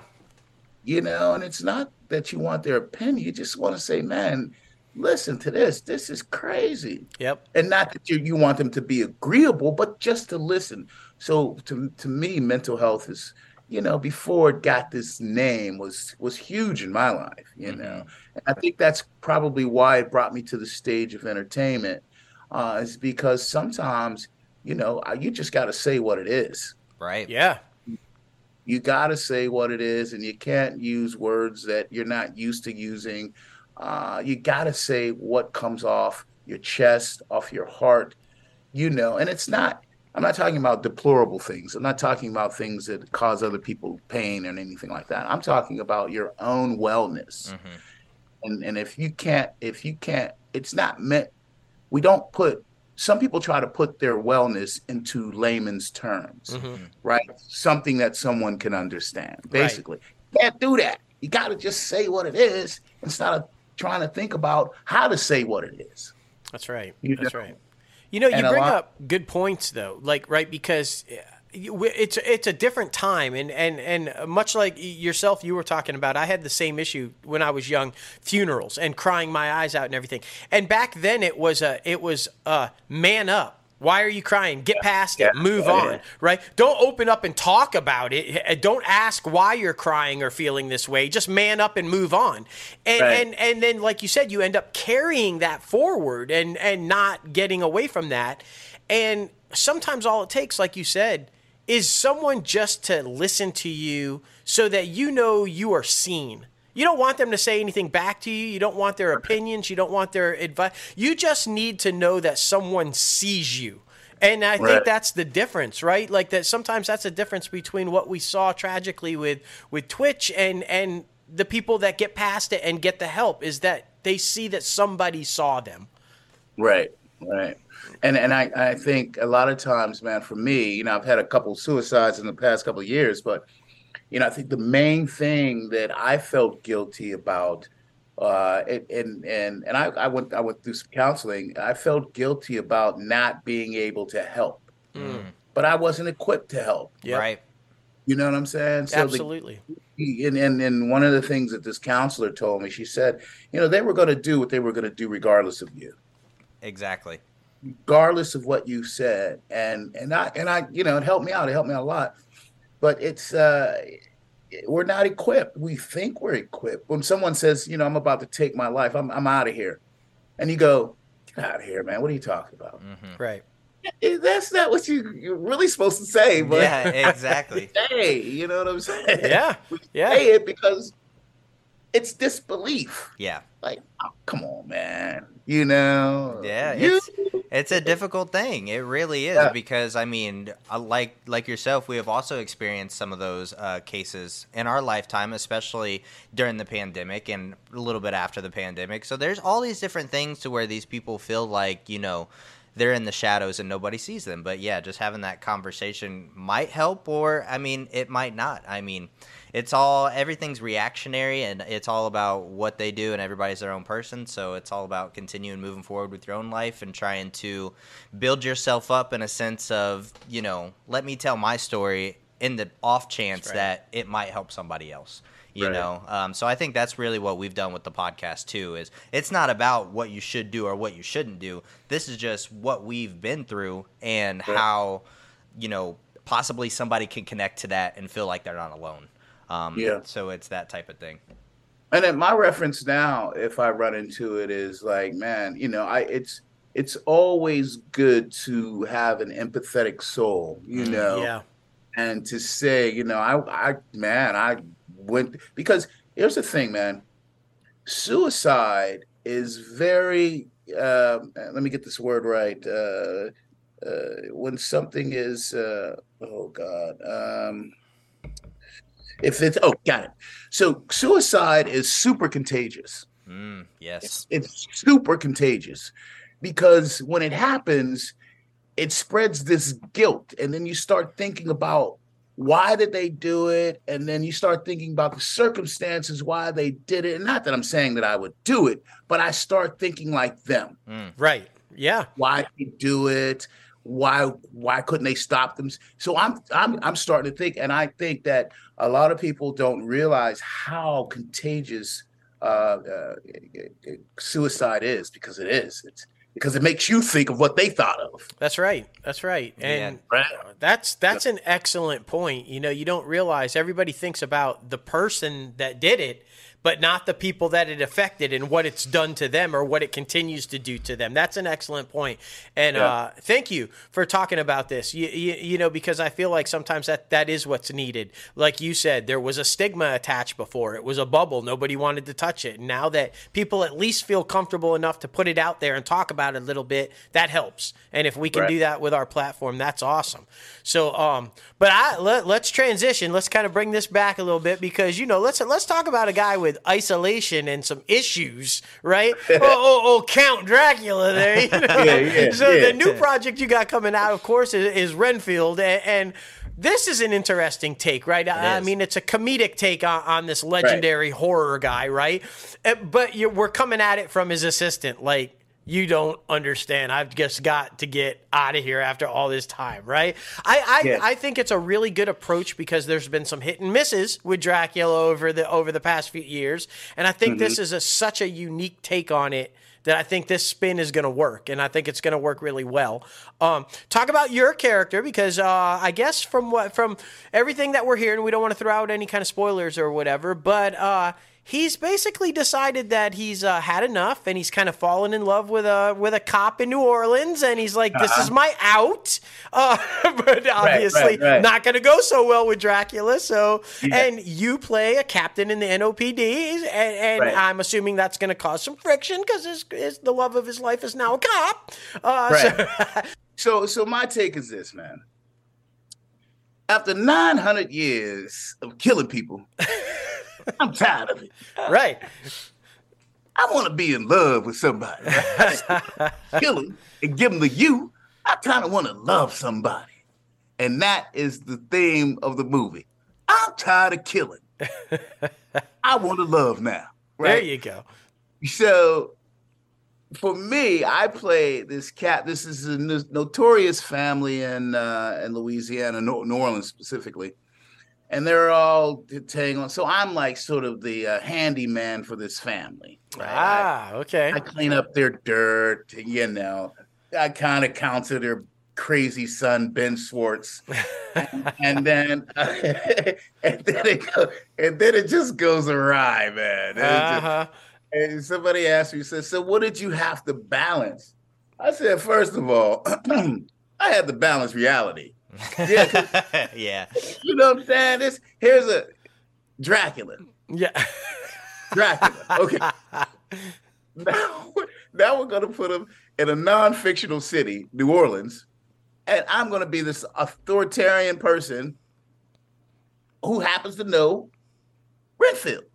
you know and it's not that you want their opinion you just want to say man listen to this this is crazy Yep. and not that you, you want them to be agreeable but just to listen so to, to me mental health is you know before it got this name was was huge in my life you know and i think that's probably why it brought me to the stage of entertainment uh, is because sometimes you know you just got to say what it is Right. Yeah. you got to say what it is and you can't use words that you're not used to using uh, you got to say what comes off your chest off your heart you know and it's not i'm not talking about deplorable things. I'm not talking about things that cause other people pain or anything like that. I'm talking about your own wellness. Mhm. and and if you can't if you can't it's not meant we don't put some people try to put their wellness into layman's terms Mhm. right? Something that someone can understand Right. basically. Can't do that. You got to just say what it is. Instead of trying to think about how to say what it is That's right. You That's know. right. You know, you And bring lot- up good points though, like right because uh, it's it's a different time, and and and much like yourself, you were talking about. I had the same issue when I was young, funerals and crying my eyes out and everything. And back then, it was a it was a man up. Why are you crying? Get past it. Yeah. Move Yeah. on. Right? Don't open up and talk about it. Uh, don't ask why you're crying or feeling this way. Just man up and move on. And Right. and and then like you said, you end up carrying that forward and and not getting away from that. And sometimes all it takes, like you said, is someone just to listen to you so that you know you are seen. You don't want them to say anything back to you. You don't want their opinions. You don't want their advice. You just need to know that someone sees you And I think that's the difference, right? Like that sometimes that's the difference between what we saw tragically with with Twitch and and the people that get past it and get the help is that they see that somebody saw them. Right, right. And and I, I think a lot of times, man, for me, you know, I've had a couple suicides in the past couple of years, but you know, I think the main thing that I felt guilty about, uh, and and and, I, I went I went through some counseling. I felt guilty about not being able to help, but I wasn't equipped to help. Yep. Right. You know what I'm saying? So the- Absolutely. and, and and one of the things that this counselor told me, she said, you know, they were going to do what they were going to do regardless of you. Exactly. regardless of what you said and and i and i you know it helped me out it helped me out a lot but it's uh we're not equipped we think we're equipped when someone says you know i'm about to take my life i'm, I'm out of here and you go get out of here man what are you talking about Right. Eh, that's not what you, you're really supposed to say but Yeah, exactly. hey you know what i'm saying Yeah. Yeah. say it because it's disbelief Yeah. like oh, come on man you know Yeah, you it's it's a difficult thing. It really is Yeah. because I mean, uh, like like yourself, we have also experienced some of those uh, cases in our lifetime, especially during the pandemic and a little bit after the pandemic. So there's all these different things to where these people feel like you know they're in the shadows and nobody sees them. But yeah, just having that conversation might help, or I mean, it might not. I mean, it's all everything's reactionary and it's all about what they do and everybody's their own person so it's all about continuing moving forward with your own life and trying to build yourself up in a sense of you know let me tell my story in the off chance right. that it might help somebody else you Right. know um, so i think that's really what we've done with the podcast too is it's not about what you should do or what you shouldn't do this is just what we've been through and Right. how you know possibly somebody can connect to that and feel like they're not alone um, Yeah. So it's that type of thing. And then my reference now, if I run into it, is like, man, you know, I it's it's always good to have an empathetic soul, you Mm, know, Yeah. and to say, you know, I I man, I went because here's the thing, man, suicide is very. Uh, let me get this word right. Uh, uh, when something is, uh, oh God. Um, if it's oh got it so suicide is super contagious Mm, yes. it's super contagious because when it happens it spreads this guilt and then you start thinking about why did they do it? And then you start thinking about the circumstances why they did it. And not that i'm saying that i would do it but i start thinking like them. Mm, Right. Yeah. why they do it? Why why couldn't they stop them? So i'm i'm i'm starting to think and i think that a lot of people don't realize how contagious uh, uh suicide is because it is. It's because it makes you think of what they thought of That's right. That's right. And Right. that's that's an excellent point. You know, you don't realize everybody thinks about the person that did it, but not the people that it affected and what it's done to them or what it continues to do to them. That's an excellent point. And Yeah. uh, thank you for talking about this. You, you, you know, because I feel like sometimes that that is what's needed. Like you said, there was a stigma attached before. It was a bubble. Nobody wanted to touch it. Now that people at least feel comfortable enough to put it out there and talk about it a little bit, that helps. And if we can Right. do that with our platform, that's awesome. So, um, but I let, let's transition. Let's kind of bring this back a little bit because you know, let's let's talk about a guy with isolation and some issues, right? oh, oh, oh, Count Dracula there. You know? Yeah, yeah, so yeah. the new project you got coming out, of course, is, is Renfield, and, and this is an interesting take, right? I, I mean, it's a comedic take on, on this legendary horror guy, right? Uh, But you we're coming at it from his assistant, like. You don't understand. I've just got to get out of here after all this time, right? I I, Yeah. I think it's a really good approach because there's been some hit and misses with Dracula over the over the past few years, and I think this is a, such a unique take on it that I think this spin is going to work, and I think it's going to work really well. Um, talk about your character because uh, I guess from what from everything that we're hearing, we don't want to throw out any kind of spoilers or whatever, but uh, he's basically decided that he's uh, had enough, and he's kind of fallen in love with a with a cop in New Orleans, and he's like, "This is my out," uh, but obviously right, right. not going to go so well with Dracula. So, Yeah. and you play a captain in the NOPD, and, and Right. I'm assuming that's going to cause some friction because his, his the love of his life is now a cop. Uh, Right. so- So, so my take is this, man. After 900 years of killing people, I'm tired of it. Right. I want to be in love with somebody. Kill them and give them to you. I kind of want to love somebody. And that is the theme of the movie. I'm tired of killing. I want to love now. Right? There you go. So for me, I play this cat. This is a notorious family in uh, in Louisiana, New Orleans specifically, and they're all on. So I'm like sort of the uh, handyman for this family. Right? Ah, okay. I clean up their dirt. You know, I kind of counsel their crazy son Ben Schwartz, and, and then uh, and then it go, and then it just goes awry, man. Uh-huh. Just, and somebody asked me, said, "So what did you have to balance?" I said, first of all, I had to balance reality. Yeah, yeah. You know what I'm saying? This here's a Dracula. Yeah, Dracula. Okay. now, now we're gonna put him in a non-fictional city, New Orleans, and I'm gonna be this authoritarian person who happens to know Renfield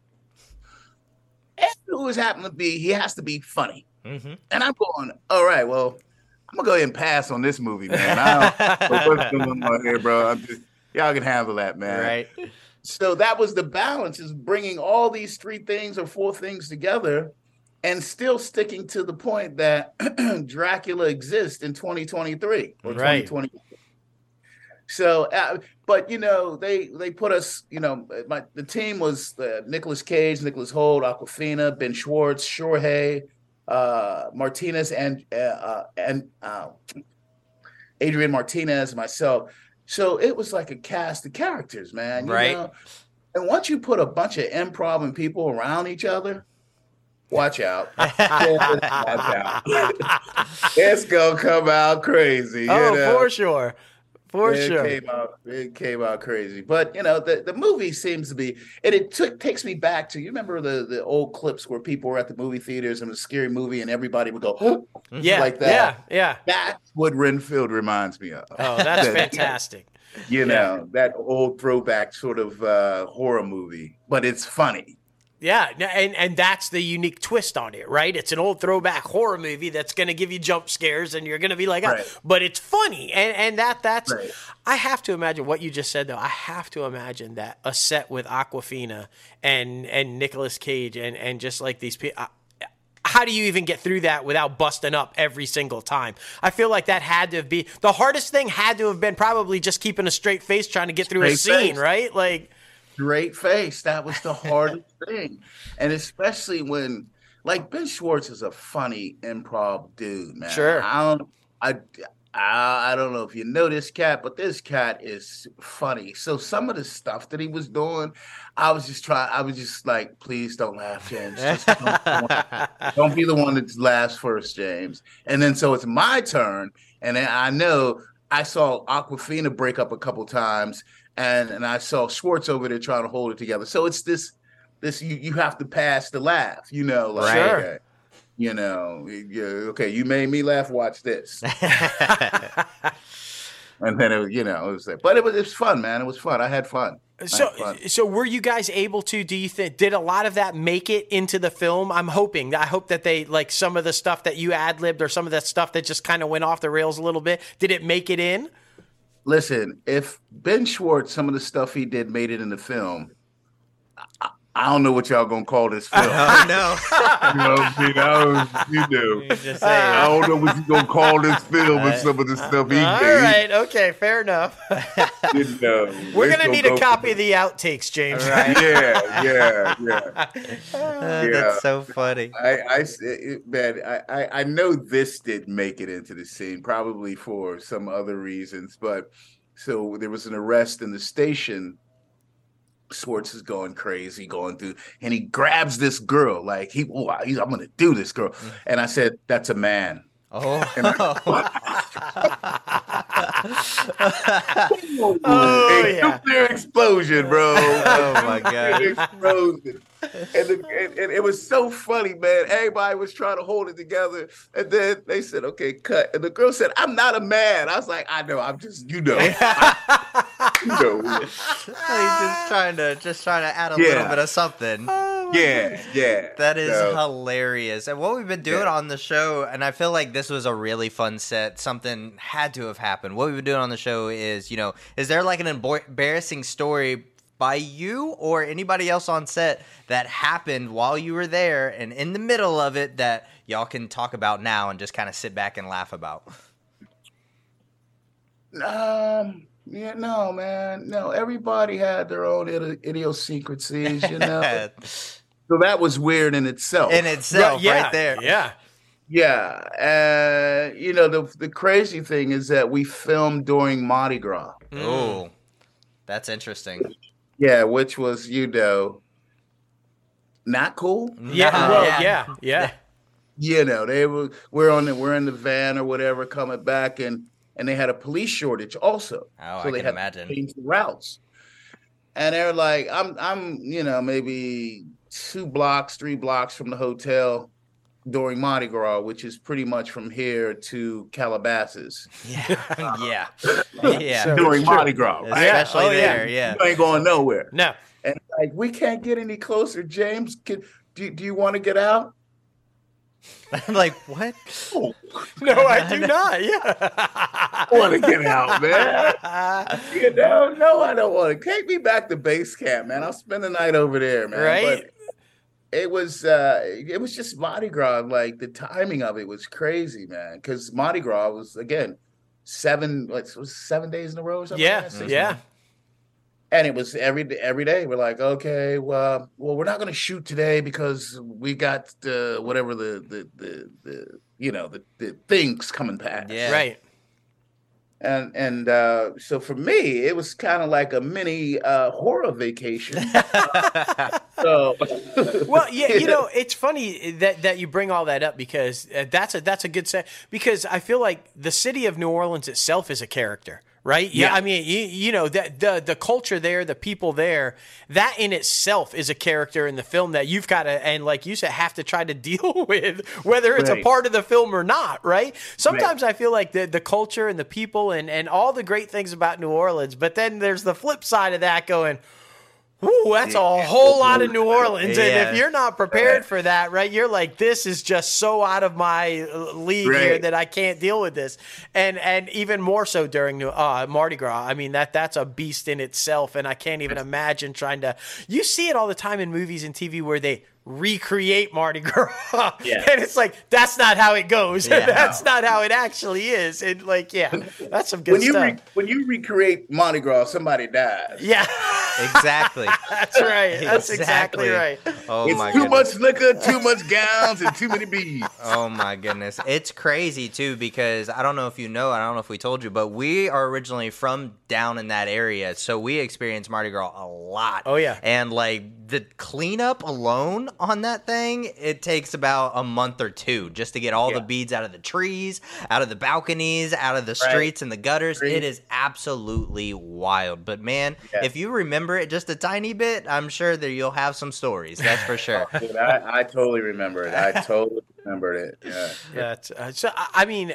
and who is happened to be, he has to be funny. Mm-hmm. And I'm going, all right, well, I'm gonna go ahead and pass on this movie, man. I don't what's going on here, bro. I'm just y'all can handle that, man. Right. So that was the balance is bringing all these three things or four things together and still sticking to the point that Dracula exists in 2023 or right. 2020. So, uh, but you know, they they put us. You know, my the team was uh, Nicolas Cage, Nicholas Hoult, Awkwafina, Ben Schwartz, Shohreh, uh, Martinez, and uh, uh and uh, Adrian Martinez, myself. So it was like a cast of characters, man. right. Know? And once you put a bunch of improv and people around each other, watch out. watch out. it's gonna come out crazy. oh, know? for sure. For it sure. Came out, it came out crazy. But you know, the, the movie seems to be and it took takes me back to you remember the, the old clips where people were at the movie theaters and a scary movie and everybody would go, oh, yeah, like that. Yeah, yeah. That's what Renfield reminds me of. Oh, that's fantastic. You know, yeah. that old throwback sort of uh, horror movie, but it's funny. Yeah, and and that's the unique twist on it, right? It's an old throwback horror movie that's going to give you jump scares, and you're going to be like, oh, right. but it's funny, and and that that's. Right. I have to imagine what you just said though. I have to imagine that a set with Awkwafina and and Nicolas Cage and and just like these people. Uh, how do you even get through that without busting up every single time? I feel like that had to be the hardest thing. Had to have been probably just keeping a straight face, trying to get through straight a scene, face. right? Like straight face. That was the hardest thing. And especially when like Ben Schwartz is a funny improv dude, man. Sure. I don't I I, I don't know if you know this cat, but this cat is funny. So some of the stuff that he was doing, I was just trying. I was just like, please don't laugh, James. Don't, don't, be the one that laughs first, James. And then so it's my turn, and then I know I saw Awkwafina break up a couple times, and and I saw Schwartz over there trying to hold it together. So it's this this you you have to pass the laugh, you know, like sure. okay, you know, yeah, okay, you made me laugh. Watch this. and then it, was, you know, it was, but it was it was fun, man. It was fun. I had fun. So, so were you guys able to? Do you think did a lot of that make it into the film? I'm hoping. I hope that they like some of the stuff that you ad libbed or some of that stuff that just kind of went off the rails a little bit. Did it make it in? Listen, if Ben Schwartz, some of the stuff he did made it in the film, I don't know what y'all gonna call this film. Oh no! you know, what I mean, I you know, I don't know what you gonna call this film and some of the stuff he All did. All right, okay, fair enough. you know, We're gonna need a copy of the outtakes, James. Right? yeah, yeah, yeah. Uh, yeah. That's so funny. I, I, man, I, I know this did make it into the scene, probably for some other reasons, but so there was an arrest in the station Schwartz is going crazy, going through, and he grabs this girl like he, oh, I'm gonna do this girl, mm. and I said, "That's a man." Oh, I, Oh, a yeah. nuclear explosion, bro. Oh, my God. Explosion. And, the, and, and it was so funny, man. Everybody was trying to hold it together, and then they said, "Okay, cut." And the girl said, "I'm not a man." I was like, "I know. I'm just, you know, know." He's just trying to just trying to add a little bit of something. Yeah, yeah. That is So- hilarious. And what we've been doing Yeah. on the show, and I feel like this was a really fun set. Something had to have happened. What we've been doing on the show is, you know, is there like an embarrassing story by you or anybody else on set that happened while you were there and in the middle of it that y'all can talk about now and just kind of sit back and laugh about? Um, yeah, no, man, no. Everybody had their own idi- idiosyncrasies, you know. so that was weird in itself. in itself, yeah, right there. Yeah. yeah, and you know the the crazy thing is that we filmed during Mardi Gras. Mm. Oh, that's interesting. Yeah, which was you know not cool. Yeah. Nah, well, yeah. Yeah. You know, they were we're on the we're in the van or whatever coming back and and they had a police shortage also. Oh, so I they can had imagine. to change the routes. And they're like, I'm I'm, you know, maybe two blocks, three blocks from the hotel during Mardi Gras, which is pretty much from here to Calabasas. Yeah, yeah, yeah. So- during Mardi Gras, right? Especially Oh, yeah. there, yeah. You ain't going nowhere. No. And like, we can't get any closer. James, can, do, do you want to get out? I'm like, what? No, I do not. Yeah. I want to get out, man. You know, no, I don't want to. Take me back to base camp, man. I'll spend the night over there, man. Right. But it was uh it was just Mardi Gras. Like the timing of it was crazy, man. Because Mardi Gras was again seven what was seven days in a row or something. Yeah. like? Yeah. And it was every every day. We're like, okay, well, well, we're not going to shoot today because we got the whatever the the the, the you know the, the things coming past. Yeah. Right. And and uh, so for me, it was kind of like a mini uh, horror vacation. so Well, yeah, you know, it's funny that that you bring all that up because uh, that's a that's a good set because I feel like the city of New Orleans itself is a character, right? Yeah, Yeah. I mean, you, you know, that the the culture there, the people there, that in itself is a character in the film that you've got to and like you said have to try to deal with whether it's a part of the film or not, right? Sometimes I feel like the the culture and the people and and all the great things about New Orleans, but then there's the flip side of that going Ooh, that's a whole lot of New Orleans. And if you're not prepared for that, right, you're like, this is just so out of my uh, league here that I can't deal with this. And and even more so during New- uh, Mardi Gras. I mean, that that's a beast in itself. And I can't even imagine trying to. You see it all the time in movies and TV where they recreate Mardi Gras. Yeah. and it's like, that's not how it goes. Yeah. that's not how it actually is. And like, yeah, that's some good when you stuff. re- when you recreate Mardi Gras, somebody dies. yeah, Exactly. that's right. That's exactly, right. Oh it's my too goodness. much liquor, too much gowns, and too many beads. Oh my goodness. It's crazy too because I don't know if you know, I don't know if we told you, but we are originally from down in that area. So we experience Mardi Gras a lot. Oh, yeah. And like the cleanup alone on that thing, it takes about a month or two just to get all the beads out of the trees, out of the balconies, out of the Right. streets and the gutters. Street. It is absolutely wild. But man, Yeah. if you remember it just a tiny bit, I'm sure that you'll have some stories. That's for sure. Dude, I, I totally remember it. I totally remembered it. Yeah. That's uh, so. I I mean,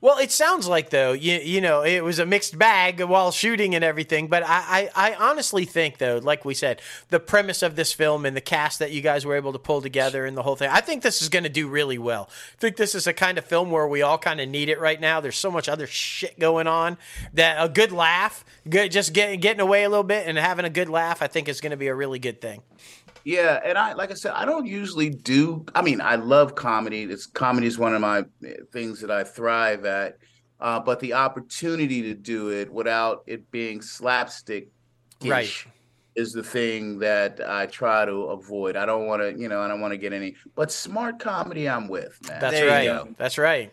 well, it sounds like though you you know it was a mixed bag while shooting and everything. But I, I I honestly think though, like we said, the premise of this film and the cast that you guys were able to pull together and the whole thing, I think this is going to do really well. I think this is a kind of film where we all kind of need it right now. There's so much other shit going on that a good laugh, good just getting getting away a little bit and having a good laugh, I think is going to be a really good thing. Yeah, and I like I said, I don't usually do. I mean, I love comedy. It's comedy is one of my eh, things that I thrive at. Uh, but the opportunity to do it without it being slapstick, Right. is the thing that I try to avoid. I don't want to, you know, I don't want to get any. But smart comedy, I'm with, man. That's There you right. go. That's right.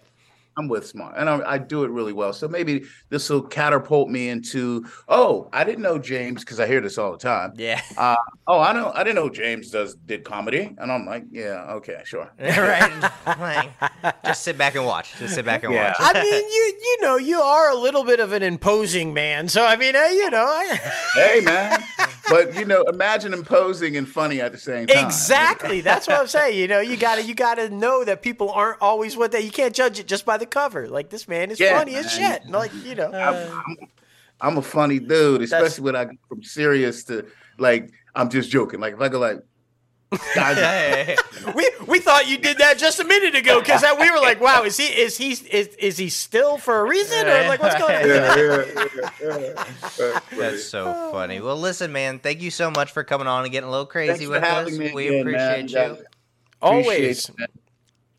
I'm with smart, and I, I do it really well. So maybe this will catapult me into. Oh, I didn't know James because I hear this all the time. Yeah. Uh, oh, I know. I didn't know James does did comedy, and I'm like, yeah, okay, sure. right. Like, just sit back and watch. Just sit back and Yeah. watch. I mean, you you know, you are a little bit of an imposing man. So I mean, uh, you know, I, hey, man. But you know, imagine imposing and funny at the same time. exactly. That's what I'm saying. You know, you gotta you gotta know that people aren't always what they. You can't judge it just by the cover. Like this man is Yeah, funny as man. shit. Like you know. Uh, I'm, I'm a funny dude, especially when I go from serious to like I'm just joking. Like if I go like, guys, we we thought you did that just a minute ago because we were like, wow, is he is he is is he still for a reason or like what's going on? yeah, yeah, yeah, yeah. That's That's so funny. Well, listen, man. Thank you so much for coming on and getting a little crazy Thanks with us. we again, man. appreciate you. Yeah. Always. Appreciate it.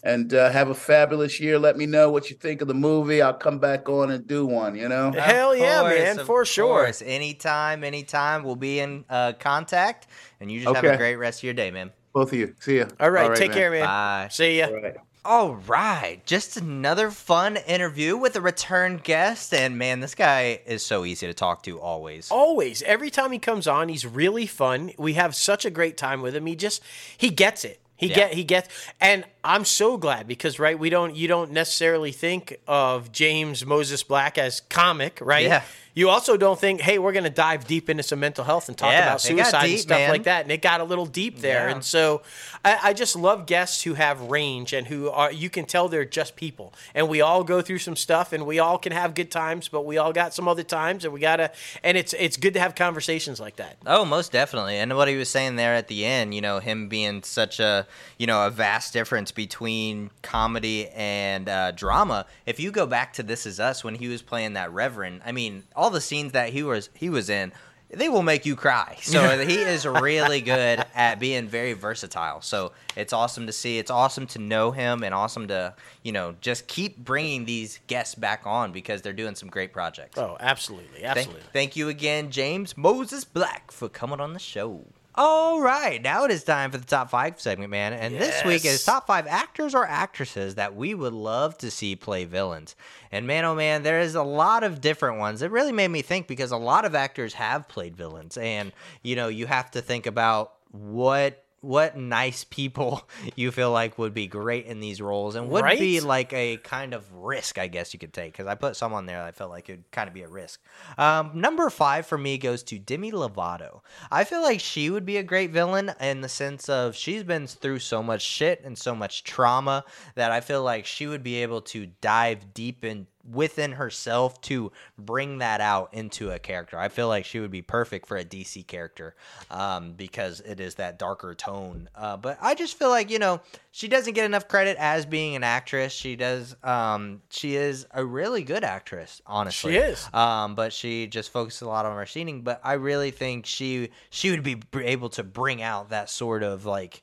And uh, have a fabulous year. Let me know what you think of the movie. I'll come back on and do one. You know. Hell Of yeah, course, man, of for sure. course. Anytime, anytime. We'll be in uh, contact, and you just have a great rest of your day, man. Both of you. See ya. All right, take care, man. Bye. See ya. All right. All right, just another fun interview with a return guest, and man, this guy is so easy to talk to always. Always. Every time he comes on, he's really fun. We have such a great time with him. He just he gets it. He Yeah. get he gets and I'm so glad because right, we don't you don't necessarily think of James Moses Black as comic, right? Yeah. You also don't think, hey, we're gonna dive deep into some mental health and talk Yeah, about got suicide and stuff man. like that. And it got a little deep there. Yeah. And so I, I just love guests who have range and who are you can tell they're just people. And we all go through some stuff and we all can have good times, but we all got some other times and we gotta and it's it's good to have conversations like that. Oh, most definitely. And what he was saying there at the end, you know, him being such a, you know, a vast difference between comedy and uh, drama. If you go back to This Is Us when he was playing that Reverend, I mean, all the scenes that he was he was in, they will make you cry. So he is really good at being very versatile. So it's awesome to see. It's awesome to know him and awesome to, you know, just keep bringing these guests back on because they're doing some great projects. Oh, absolutely. Thank, Absolutely. thank you again, James Moses Black, for coming on the show. All right, now it is time for the top five segment, man. And this week is top five actors or actresses that we would love to see play villains. And man, oh man, there is a lot of different ones. It really made me think because a lot of actors have played villains, and you know, you have to think about what what nice people you feel like would be great in these roles and would be like a kind of risk, I guess you could take. Because I put some on there that I felt like it'd kind of be a risk. Um, number five for me goes to Demi Lovato. I feel like she would be a great villain in the sense of she's been through so much shit and so much trauma that I feel like she would be able to dive deep in within herself to bring that out into a character. I feel like she would be perfect for a DC character um, because it is that darker tone. Uh, but I just feel like you know she doesn't get enough credit as being an actress. She does. Um, she is a really good actress, honestly. She is. Um, but she just focuses a lot on her singing. But I really think she she would be able to bring out that sort of like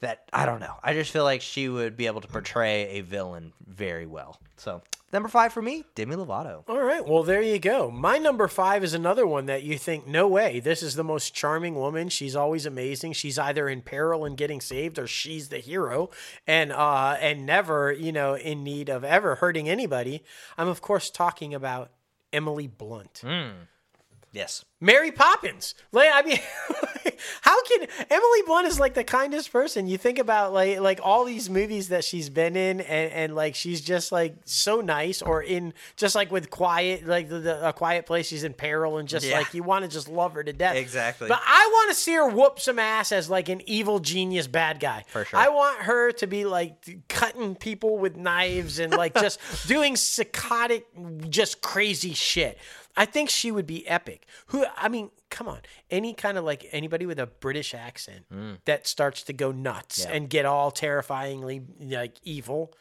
that. I don't know. I just feel like she would be able to portray a villain very well. So number five for me, Demi Lovato. All right. Well, there you go. My number five is another one that you think, no way, this is the most charming woman. She's always amazing. She's either in peril and getting saved, or she's the hero, and uh, and never, you know, in need of ever hurting anybody. I'm of course talking about Emily Blunt. Yes. Mary Poppins. Like, I mean, how can Emily Blunt is like the kindest person. You think about like like all these movies that she's been in, and, and like she's just like so nice. Or in just like with Quiet, like the, the a Quiet Place, she's in peril, and just Yeah. like you want to just love her to death. Exactly. But I want to see her whoop some ass as like an evil genius bad guy. For sure. I want her to be like cutting people with knives and like just doing psychotic, just crazy shit. I think she would be epic. Who I mean, come on. Any kind of like anybody with a British accent hmm. that starts to go nuts Yeah. and get all terrifyingly like evil,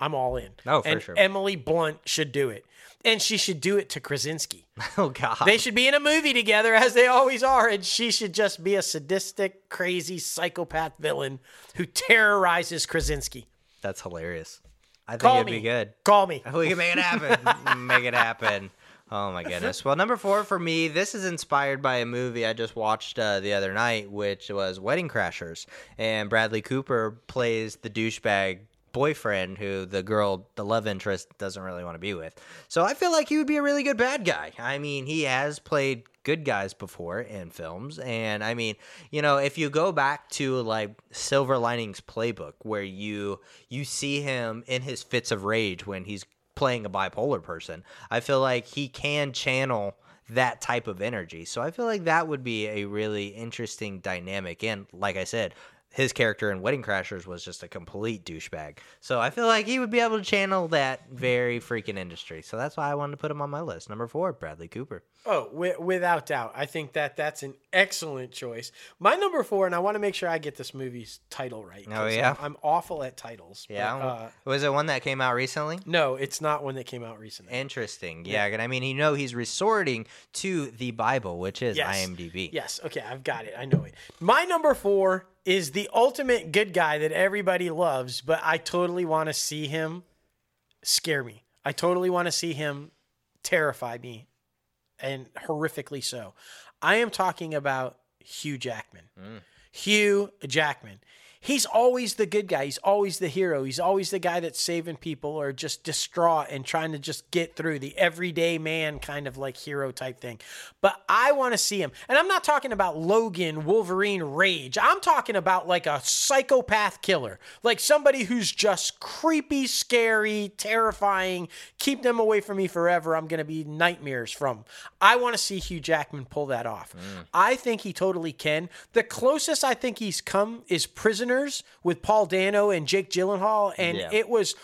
I'm all in. Oh, for and sure. Emily Blunt should do it. And she should do it to Krasinski. Oh God. They should be in a movie together as they always are, and she should just be a sadistic, crazy psychopath villain who terrorizes Krasinski. That's hilarious. I think Call it'd me. be good. Call me. We can make it happen. make it happen. Oh my goodness. Well, number four for me, this is inspired by a movie I just watched uh, the other night, which was Wedding Crashers, and Bradley Cooper plays the douchebag boyfriend who the girl, the love interest, doesn't really want to be with. So I feel like he would be a really good bad guy. I mean, he has played good guys before in films. And I mean, you know, if you go back to like Silver Linings Playbook, where you you see him in his fits of rage when he's playing a bipolar person, I feel like he can channel that type of energy. So I feel like that would be a really interesting dynamic. And like I said, his character in Wedding Crashers was just a complete douchebag. So I feel like he would be able to channel that very freaking industry. So that's why I wanted to put him on my list. Number four, Bradley Cooper. Oh, wi- without doubt. I think that that's an excellent choice. My number four, and I want to make sure I get this movie's title right. Oh, yeah? I'm, I'm awful at titles. but, Yeah. uh, was it one that came out recently? no, it's not one that came out recently. Interesting. Yeah. and I mean, you know, he's resorting to the Bible, which is Yes. IMDb. Yes. Okay, I've got it. I know it. My number four is the ultimate good guy that everybody loves, but I totally want to see him scare me. I totally want to see him terrify me, and horrifically so. I am talking about Hugh Jackman. Mm. Hugh Jackman. He's always the good guy. He's always the hero. He's always the guy that's saving people or just distraught and trying to just get through the everyday man kind of like hero type thing. But I want to see him. And I'm not talking about Logan, Wolverine, Rage. I'm talking about like a psychopath killer, like somebody who's just creepy, scary, terrifying. Keep them away from me forever. I'm going to be nightmares from. I want to see Hugh Jackman pull that off. Mm. I think he totally can. The closest I think he's come is Prisoners with Paul Dano and Jake Gyllenhaal, and Yeah. it was.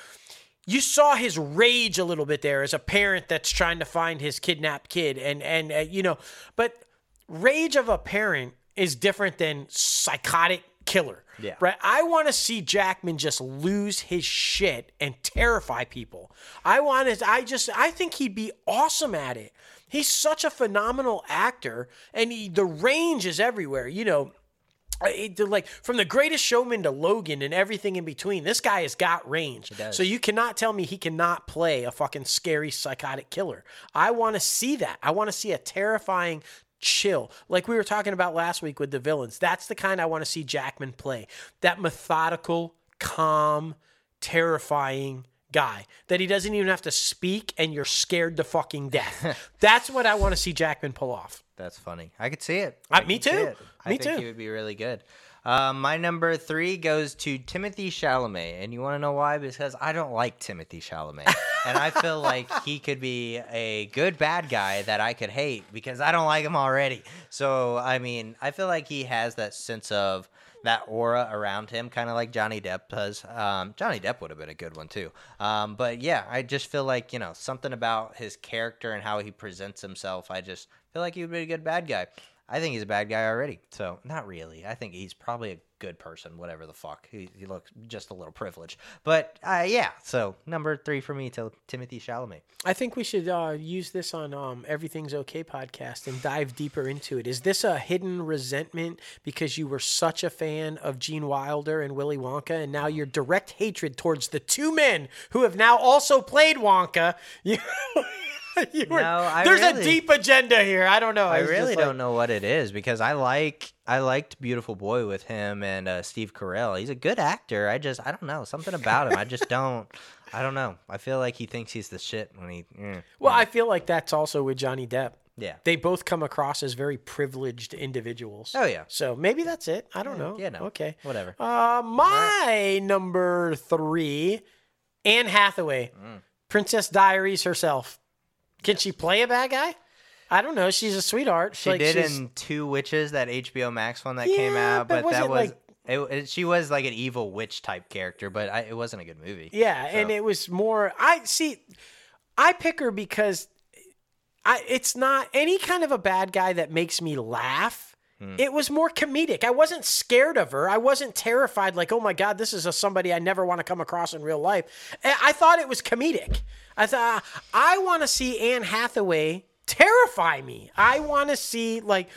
You saw his rage a little bit there as a parent that's trying to find his kidnapped kid, and and uh, you know, but rage of a parent is different than psychotic killer. Yeah. Right. I want to see Jackman just lose his shit and terrify people. I want to. I just. I think he'd be awesome at it. He's such a phenomenal actor, and he, the range is everywhere. You know. Uh, like from the greatest showman to Logan and everything in between, this guy has got range. So you cannot tell me he cannot play a fucking scary psychotic killer. I want to see that. I want to see a terrifying chill. Like we were talking about last week with the villains. That's the kind I want to see Jackman play. That methodical, calm, terrifying guy that he doesn't even have to speak and you're scared to fucking death. That's what I want to see Jackman pull off. That's funny. I could see it. Uh, I me too. it. I Me think too. he would be really good. Um, my number three goes to Timothée Chalamet, and you want to know why? Because I don't like Timothée Chalamet, and I feel like he could be a good bad guy that I could hate because I don't like him already. So I mean, I feel like he has that sense of that aura around him, kind of like Johnny Depp does. Um, Johnny Depp would have been a good one too. Um, but yeah, I just feel like you know something about his character and how he presents himself. I just feel like he would be a good bad guy. I think he's a bad guy already. So not really. I think he's probably a good person. Whatever the fuck. He, he looks just a little privileged. But uh, yeah. So number three for me, to Timothée Chalamet. I think we should uh, use this on um, Everything's Okay podcast and dive deeper into it. Is this a hidden resentment because you were such a fan of Gene Wilder and Willy Wonka, and now your direct hatred towards the two men who have now also played Wonka? You, you were, No, I there's a deep agenda here. I don't know. I just really don't know what it is because I like I liked Beautiful Boy with him and uh, Steve Carell. He's a good actor. I just I don't know something about him. I just don't. I don't know. I feel like he thinks he's the shit when he. mm, Well, I feel like that's also with Johnny Depp. yeah. They both come across as very privileged individuals. Oh yeah. So maybe that's it. I don't know. Yeah. No. Okay. Whatever. Uh, my number three, Anne Hathaway, Mm. Princess Diaries herself. Can she play a bad guy? I don't know. She's a sweetheart. She Like, did she's- in Two Witches, that HBO Max one that came out, but but, that was like- it, it- She was like an evil witch type character, but I, it wasn't a good movie. Yeah, and it was more. I see. I pick her because I. It's not any kind of a bad guy that makes me laugh. Hmm. It was more comedic. I wasn't scared of her. I wasn't terrified. Like, oh my god, this is a somebody I never want to come across in real life. I I thought it was comedic. I thought I want to see Anne Hathaway terrify me. I want to see like.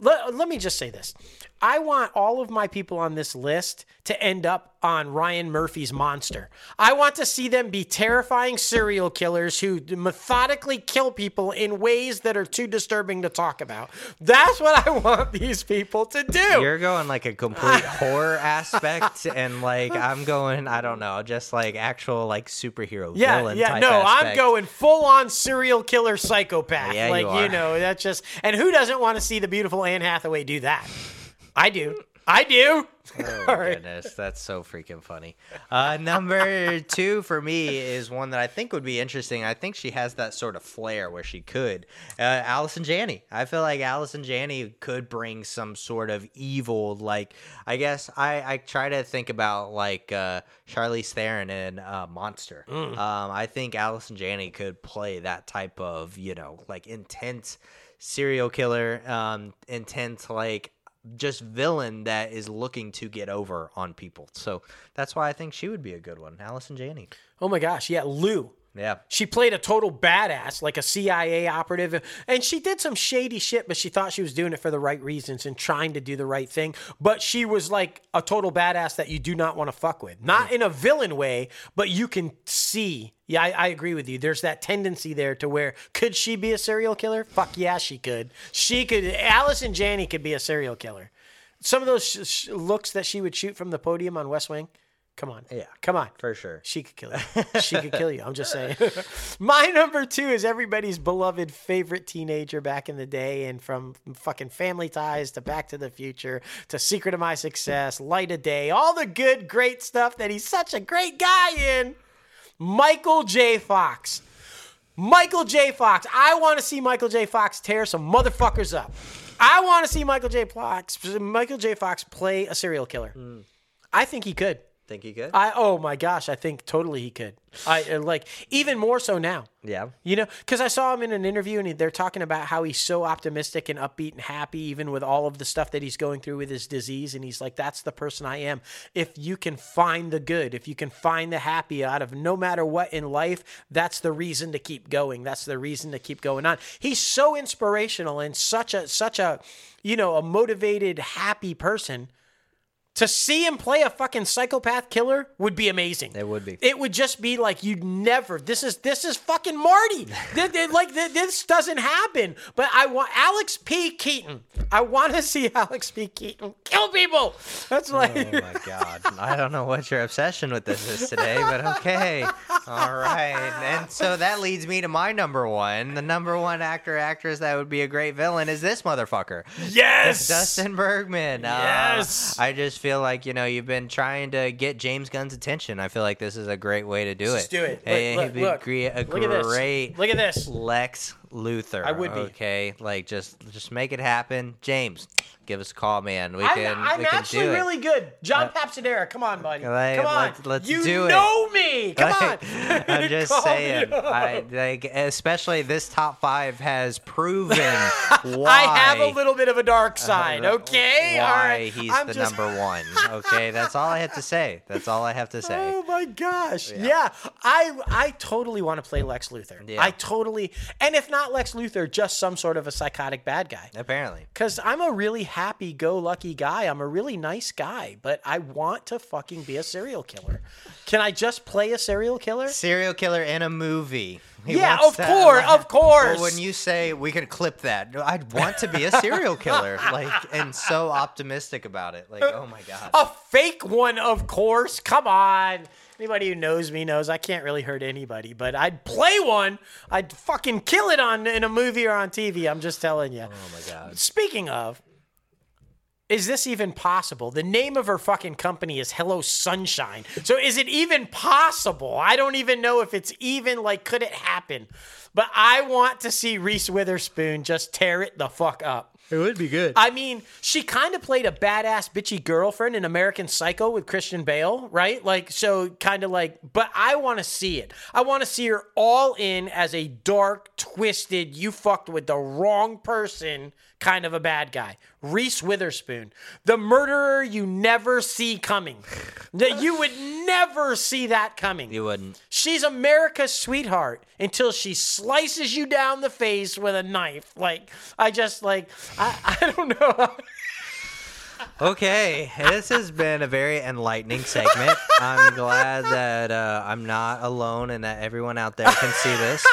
Let me just say this. I want all of my people on this list to end up on Ryan Murphy's Monster. I want to see them be terrifying serial killers who methodically kill people in ways that are too disturbing to talk about. That's what I want these people to do. You're going like a complete horror aspect, and like I'm going, I don't know, just like actual like superhero yeah, villain. yeah, no, I'm going full on serial killer psychopath. Yeah, like you are. know, that's just and who doesn't want to see the beautiful Anne Hathaway do that? I do. I do. Oh my right. goodness, that's so freaking funny. Uh, number two for me is one that I think would be interesting. I think she has that sort of flair where she could. Uh, Allison Janney. I feel like Allison Janney could bring some sort of evil. Like I guess I I try to think about like uh, Charlize Theron in uh, Monster. Mm. Um, I think Allison Janney could play that type of you know like intense serial killer, um, intense like just villain that is looking to get over on people. So that's why I think she would be a good one. Allison Janney. Oh my gosh, yeah, Lou. Yeah. She played a total badass, like a CIA operative, and she did some shady shit, but she thought she was doing it for the right reasons and trying to do the right thing. But she was like a total badass that you do not want to fuck with. Not mm. in a villain way, but you can see. Yeah, I, I agree with you. There's that tendency there to where could she be a serial killer? Fuck yeah, she could. She could. Allison Janney could be a serial killer. Some of those sh- sh- looks that she would shoot from the podium on West Wing. Come on. Yeah. Come on. For sure. She could kill you. She could kill you. I'm just saying. My number two is everybody's beloved favorite teenager back in the day, and from fucking Family Ties to Back to the Future to Secret of My Success, Light of Day, all the good, great stuff that he's such a great guy in. Michael J. Fox. Michael J. Fox. I want to see Michael J. Fox tear some motherfuckers up. I want to see Michael J. Fox. Michael J. Fox play a serial killer. Mm. I think he could. Think he could? I oh my gosh, I think totally he could. I uh, like even more so now. yeah. You know, because I saw him in an interview and he, they're talking about how he's so optimistic and upbeat and happy, even with all of the stuff that he's going through with his disease. And he's like, that's the person I am. If you can find the good, if you can find the happy out of no matter what in life, that's the reason to keep going. That's the reason to keep going on. He's so inspirational and such a, such a, you know, a motivated, happy person. To see him play a fucking psychopath killer would be amazing. It would be. It would just be like you'd never. This is this is fucking Marty. Th- th- like th- this doesn't happen. But I want Alex P. Keaton. I want to see Alex P. Keaton kill people. That's like. Oh my god. I don't know what your obsession with this is today, but okay. All right. And so that leads me to my number one. The number one actor actress that would be a great villain is this motherfucker. yes. Dustin Bergman. Uh, Yes. I just feel like, you know, you've been trying to get James Gunn's attention. I feel like this is a great way to do Let's it. do it. Hey, Look, look, gre- a look at this. Look at this. Lex Luthor. I would be. Okay. Like just just make it happen. James, give us a call, man. We I'm, can I'm we can actually do it. really good. John uh, Papsidera, come on, buddy. Like, come on. let's- let's you do it. know me. Come on. I'm just saying. I like, especially this top five has proven why I have a little bit of a dark uh, side. Uh, okay. why All right. he's I'm the just- number one. Okay, that's all I have to say. That's all I have to say. Oh my gosh. Yeah. I I totally want to play Lex Luthor. Yeah. I totally and if not Lex Luthor, just some sort of a psychotic bad guy. Apparently, Cuz I'm a really happy go lucky guy. I'm a really nice guy, but I want to fucking be a serial killer. Can I just play a serial killer? serial killer in a movie. Yeah, of course, of course. Well, when you say we can clip that, I'd want to be a serial killer, like, and so optimistic about it. Like, oh my god. A fake one, of course. Come on. Anybody who knows me knows I can't really hurt anybody, but I'd play one. I'd fucking kill it on in a movie or on TV. I'm just telling you. Oh my god. Speaking of, is this even possible? The name of her fucking company is Hello Sunshine. So is it even possible? I don't even know if it's even like, could it happen? But I want to see Reese Witherspoon just tear it the fuck up. It would be good. I mean, she kind of played a badass bitchy girlfriend in American Psycho with Christian Bale, right? Like, so kind of like, but I want to see it. I want to see her all in as a dark, twisted, you fucked with the wrong person kind of a bad guy. Reese Witherspoon, the murderer you never see coming. that you would never see that coming. you wouldn't. She's America's sweetheart until she slices you down the face with a knife. Like I just like I, I don't know. Okay, this has been a very enlightening segment. I'm glad that uh, I'm not alone and that everyone out there can see this.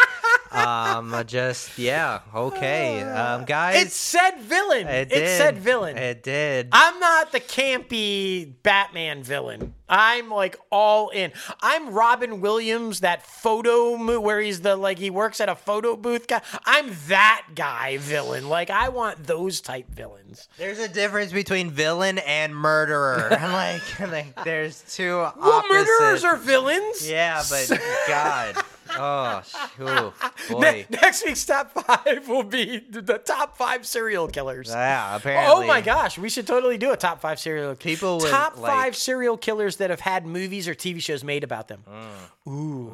Um, just yeah, okay, um, guys. It said villain. It, It, said villain. It did. I'm not the campy Batman villain. I'm like all in. I'm Robin Williams, that photo mo- where he's the like he works at a photo booth guy. I'm that guy villain. Like I want those type villains. There's a difference between villain and murderer. I'm like, like there's two Well, opposites. murderers are villains. Yeah, but God. Oh, shoo, Ne- boy. next week's top five will be the top five serial killers. Yeah, apparently. Oh my gosh, we should totally do a top five serial People would, top like- five serial killers that have had movies or TV shows made about them. Mm. Ooh,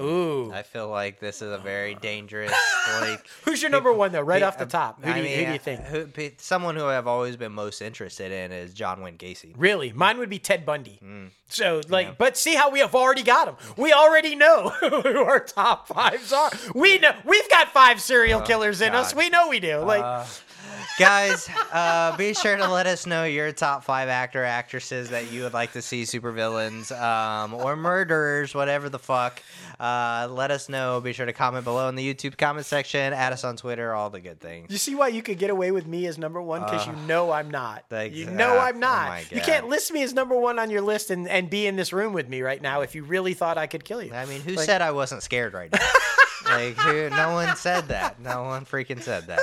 ooh. I feel like this is a very dangerous, like. Who's your number one though? Right pe- off the top, who I do you, mean, who do you think? who- pe- someone who I've always been most interested in is John Wayne Gacy. Really, mine would be Ted Bundy. Mm. So, like, but see how we have already got him. We already know who our top fives are. We know we've got five serial killers in us. Oh, God. We know we do. Like, Uh, Guys, uh, be sure to let us know your top five actor actresses that you would like to see supervillains um, or murderers, whatever the fuck. Uh, let us know. Be sure to comment below in the YouTube comment section. Add us on Twitter. All the good things. you see why you could get away with me as number one because you know I'm not. You know I'm oh not. my you can't list me as number one on your list and, and be in this room with me right now if you really thought I could kill you. I mean, who Like- said I wasn't scared right now? like, who, no one said that. No one freaking said that.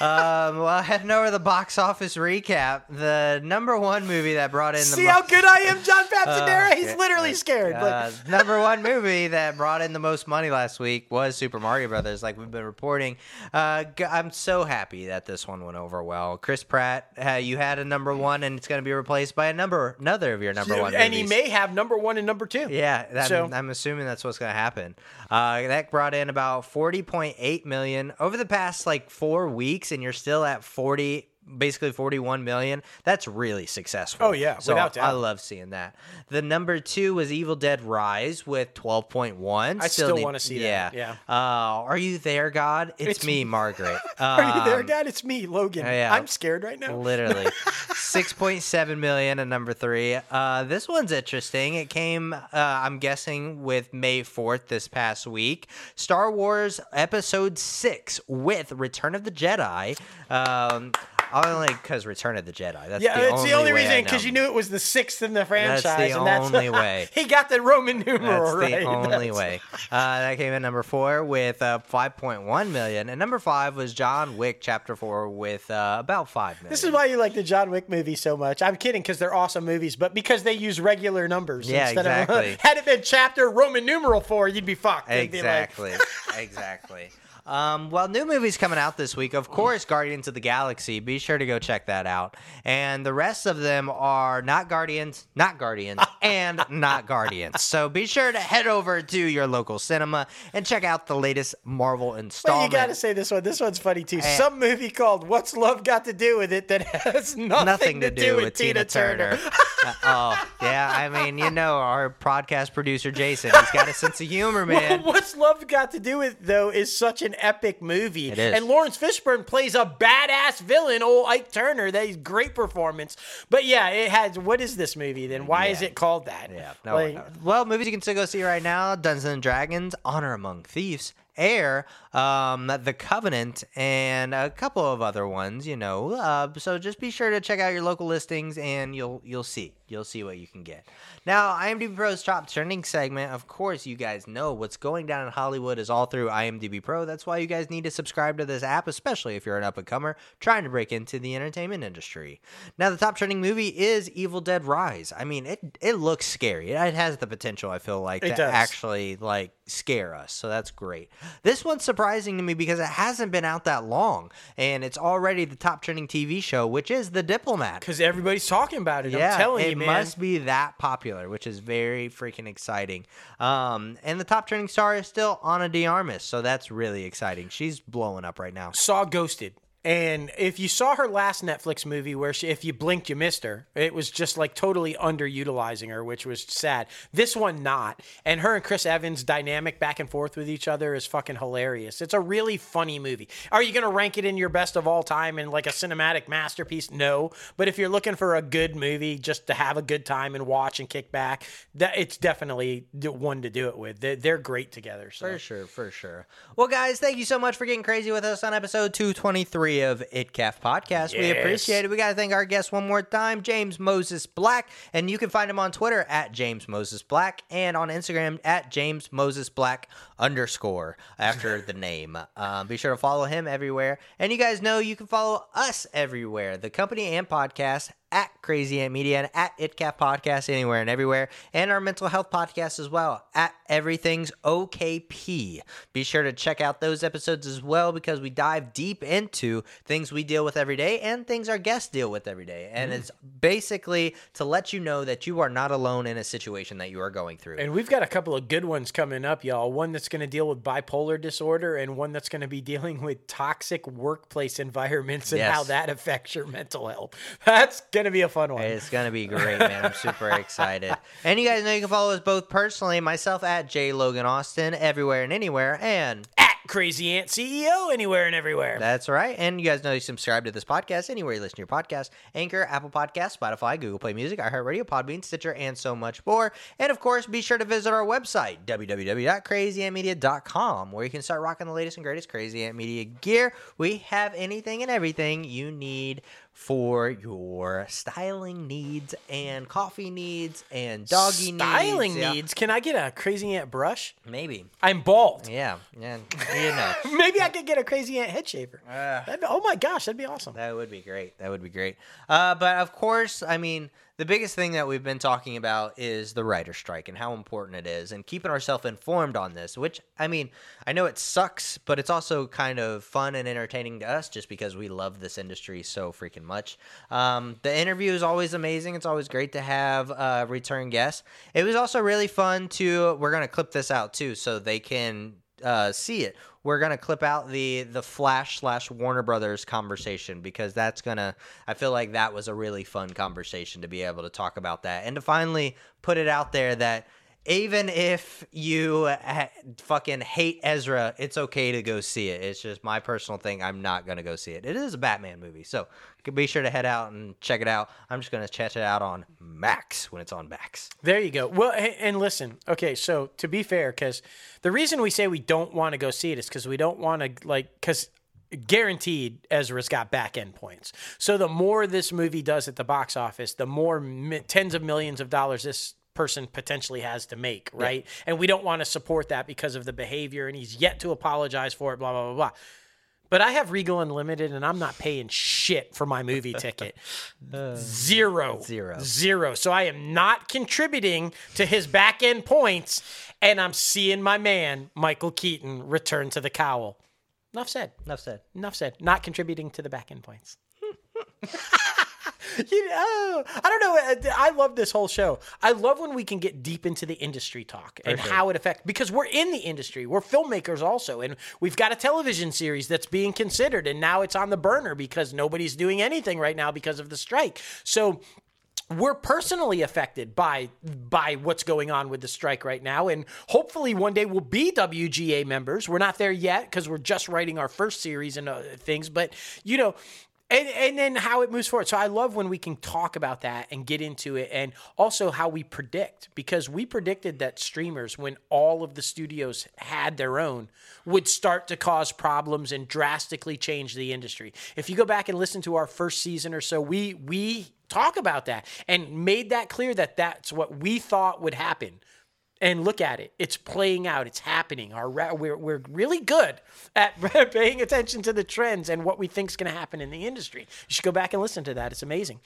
Um, well, heading over to the box office recap, the number one movie that brought in the See mo- how good I am, John Papsidera? He's yeah, literally uh, scared. Like, Uh, number one movie that brought in the most money last week was Super Mario Brothers, like we've been reporting. Uh, I'm so happy that this one went over well. Chris Pratt, uh, you had a number one, and it's going to be replaced by a number another of your number one. and he may have number one and number two. Yeah, that, So- I'm assuming that's what's going to happen. Uh, that brought in about 40.8 million over the past like four weeks, and you're still at 40, basically 41 million. That's really successful. Oh, yeah, so without doubt. I love seeing that. The number two was Evil Dead Rise with 12.1. I still need- wanna see yeah. that, yeah. Uh, are you there, God? It's, It's- me, Margaret. Are you there, God? It's me, Logan. yeah. I'm scared right now. Literally. 6.7 million and number three. Uh, this one's interesting. It came, uh, I'm guessing, with May 4th this past week. Star Wars Episode 6 with Return of the Jedi. Um, only because Return of the Jedi. That's Yeah, the it's only the only reason because you knew it was the sixth in the franchise. That's the and that's only way. he got the Roman numeral That's right. the only That's- way. Uh, that came in number four with uh, 5.1 million. And number five was John Wick Chapter 4 with uh, about 5 million. This is why you like the John Wick movies so much. I'm kidding because they're awesome movies, but because they use regular numbers. Yeah, instead exactly. Of, had it been chapter Roman numeral four, you'd be fucked. Be like- Exactly. Um, well, new movies coming out this week. Of course, Guardians of the Galaxy. Be sure to go check that out. And the rest of them are not Guardians, not Guardians, and not Guardians. So be sure to head over to your local cinema and check out the latest Marvel installment. you got to say this one. This one's funny too. Eh. Some movie called "What's Love Got to Do with It" that has nothing, Nothing to do with Tina Turner. Turner. Uh, oh, yeah. I mean, you know, our podcast producer, Jason, he's got a sense of humor, man. What's Love Got to Do with though is such an epic movie. It is. And Laurence Fishburne plays a badass villain, old Ike Turner. That is great performance. But yeah, it has. What is this movie then? Why is it called that? Yeah. No, Like, no. Well, movies you can still go see right now: Dungeons and Dragons, Honor Among Thieves, Air, um, The Covenant, and a couple of other ones. You know, uh, so just be sure to check out your local listings, and you'll you'll see you'll see what you can get. Now, IMDb Pro's top trending segment. Of course, you guys know what's going down in Hollywood is all through IMDb Pro. That's why you guys need to subscribe to this app, especially if you're an up and comer trying to break into the entertainment industry. Now, the top trending movie is Evil Dead Rise. I mean, it it looks scary. It has the potential. I feel like It to does. actually like scare us. So that's great. This one's surprising to me because it hasn't been out that long, and it's already the top trending TV show, which is The Diplomat. Because everybody's talking about it. Yeah, I'm telling you, man. must be that popular, which is very freaking exciting. Um, and the top trending star is still Ana de Armas, so that's really exciting. She's blowing up right now. Saw Ghosted. And if you saw her last Netflix movie, where she, if you blinked, you missed her, it was just like totally underutilizing her, which was sad. This one, not. And her and Chris Evans' dynamic back and forth with each other is fucking hilarious. It's a really funny movie. Are you going to rank it in your best of all time and like a cinematic masterpiece? No. But if you're looking for a good movie just to have a good time and watch and kick back, that it's definitely one to do it with. They're, great together. So. For sure, for sure. Well, guys, thank you so much for getting crazy with us on episode 223 of ITCAF Podcast. We appreciate it. We got to thank our guest one more time, James Moses Black. And you can find him on Twitter at James Moses Black and on Instagram at James Moses Black underscore after the name. Um, be sure to follow him everywhere. And you guys know you can follow us everywhere, the company and podcast at Crazy Ant Media and at ITCAF Podcast anywhere and everywhere, and our mental health podcast as well at Everything's OKP. Be sure to check out those episodes as well because we dive deep into things we deal with every day and things our guests deal with every day. And mm. it's basically to let you know that you are not alone in a situation that you are going through. And we've got a couple of good ones coming up, y'all. One that's going to deal with bipolar disorder, and one that's going to be dealing with toxic workplace environments and how that affects your mental health. That's going to be a fun one. It's gonna be great, man. I'm super excited. And you guys know you can follow us both personally, myself at J Logan Austin, everywhere and anywhere, and At Crazy Ant CEO, anywhere and everywhere. That's right. And you guys know you subscribe to this podcast anywhere you listen to your podcast Anchor, Apple Podcasts, Spotify, Google Play Music, iHeartRadio, Podbean, Stitcher, and so much more. And of course, be sure to visit our website, www.crazyantmedia.com, where you can start rocking the latest and greatest Crazy Ant Media gear. We have anything and everything you need for your styling needs and coffee needs and doggy Styling needs. Yeah. needs. Can I get a Crazy Ant brush? Maybe. I'm bald. Yeah. Yeah. You know. Maybe I could get a Crazy Ant head shaver. That'd be, oh my gosh, that'd be awesome. That would be great. That would be great. Uh, but of course, I mean, the biggest thing that we've been talking about is the writer strike and how important it is, and keeping ourselves informed on this. Which I mean, I know it sucks, but it's also kind of fun and entertaining to us, just because we love this industry so freaking much. Um, the interview is always amazing. It's always great to have uh, return guests. It was also really fun to. We're gonna clip this out too, so they can uh, see it. We're gonna clip out the the Flash slash Warner Brothers conversation because that's gonna. I feel like that was a really fun conversation to be able to talk about that and to finally put it out there that even if you ha- fucking hate Ezra, it's okay to go see it. It's just my personal thing. I'm not gonna go see it. It is a Batman movie, so be sure to head out and check it out. I'm just gonna check it out on Max when it's on Max. There you go. Well, and listen, okay, so to be fair, because the reason we say we don't want to go see it is because we don't want to, like, because guaranteed Ezra's got back end points. So the more this movie does at the box office, the more mi- tens of millions of dollars this person potentially has to make, right? And we don't want to support that because of the behavior, and he's yet to apologize for it, blah, blah, blah, blah. But I have Regal Unlimited and I'm not paying shit for my movie ticket. Uh, zero. Zero. Zero. So I am not contributing to his back end points. And I'm seeing my man, Michael Keaton, return to the cowl. Enough said. Enough said. Enough said. Not contributing to the back end points. You know, I don't know. I love this whole show. I love when we can get deep into the industry talk and sure. how it affects because we're in the industry. We're filmmakers also, and we've got a television series that's being considered, and now it's on the burner because nobody's doing anything right now because of the strike. So we're personally affected by by what's going on with the strike right now and hopefully one day we'll be WGA members. We're not there yet cuz we're just writing our first series and uh, things, but you know and, and then how it moves forward. So I love when we can talk about that and get into it and also how we predict because we predicted that streamers when all of the studios had their own would start to cause problems and drastically change the industry. If you go back and listen to our first season or so, we we talk about that and made that clear that that's what we thought would happen. And look at it; it's playing out. It's happening. Our we're we're really good at paying attention to the trends and what we think is going to happen in the industry. You should go back and listen to that. It's amazing.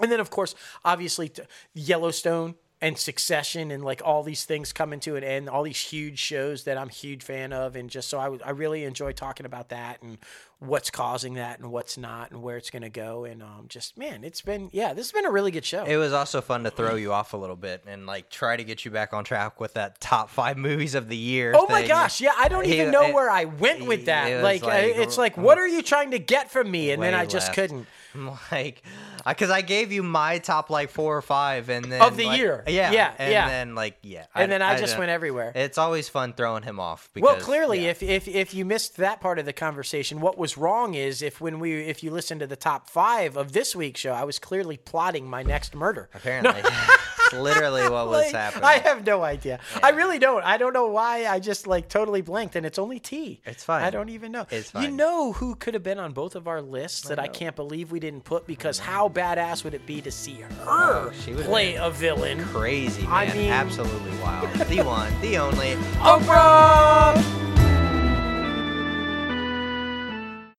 And then, of course, obviously, Yellowstone and Succession and like all these things coming to an end, all these huge shows that I'm a huge fan of, and just so I, I really enjoy talking about that and what's causing that and what's not and where it's going to go, and um, just man, it's been yeah, this has been a really good show. It was also fun to throw you off a little bit and like try to get you back on track with that top five movies of the year. Oh my gosh, yeah, I don't He- even know it- where I went with that. was Like, like, it's like, what are you trying to get from me? And then I just left. couldn't. I'm like, because I gave you my top like four or five, and then Of the like- year. yeah, Yeah, and yeah. then like yeah, And then I just went everywhere. It's always fun throwing him off. Because, Well, clearly, yeah. if, if if you missed that part of the conversation, what was wrong is if when we if you listen to the top five of this week's show, I was clearly plotting my next murder. apparently, it's literally what was Like, happening. I have no idea. I really don't. I don't know why. I just like totally blanked, and it's only T. It's fine. I don't even know. It's fine. You know who could have been on both of our lists that I can't believe we didn't put because how badass would it be to see her Oh, play a villain? crazy, man. I mean- absolutely wild. the one, the only. Bro!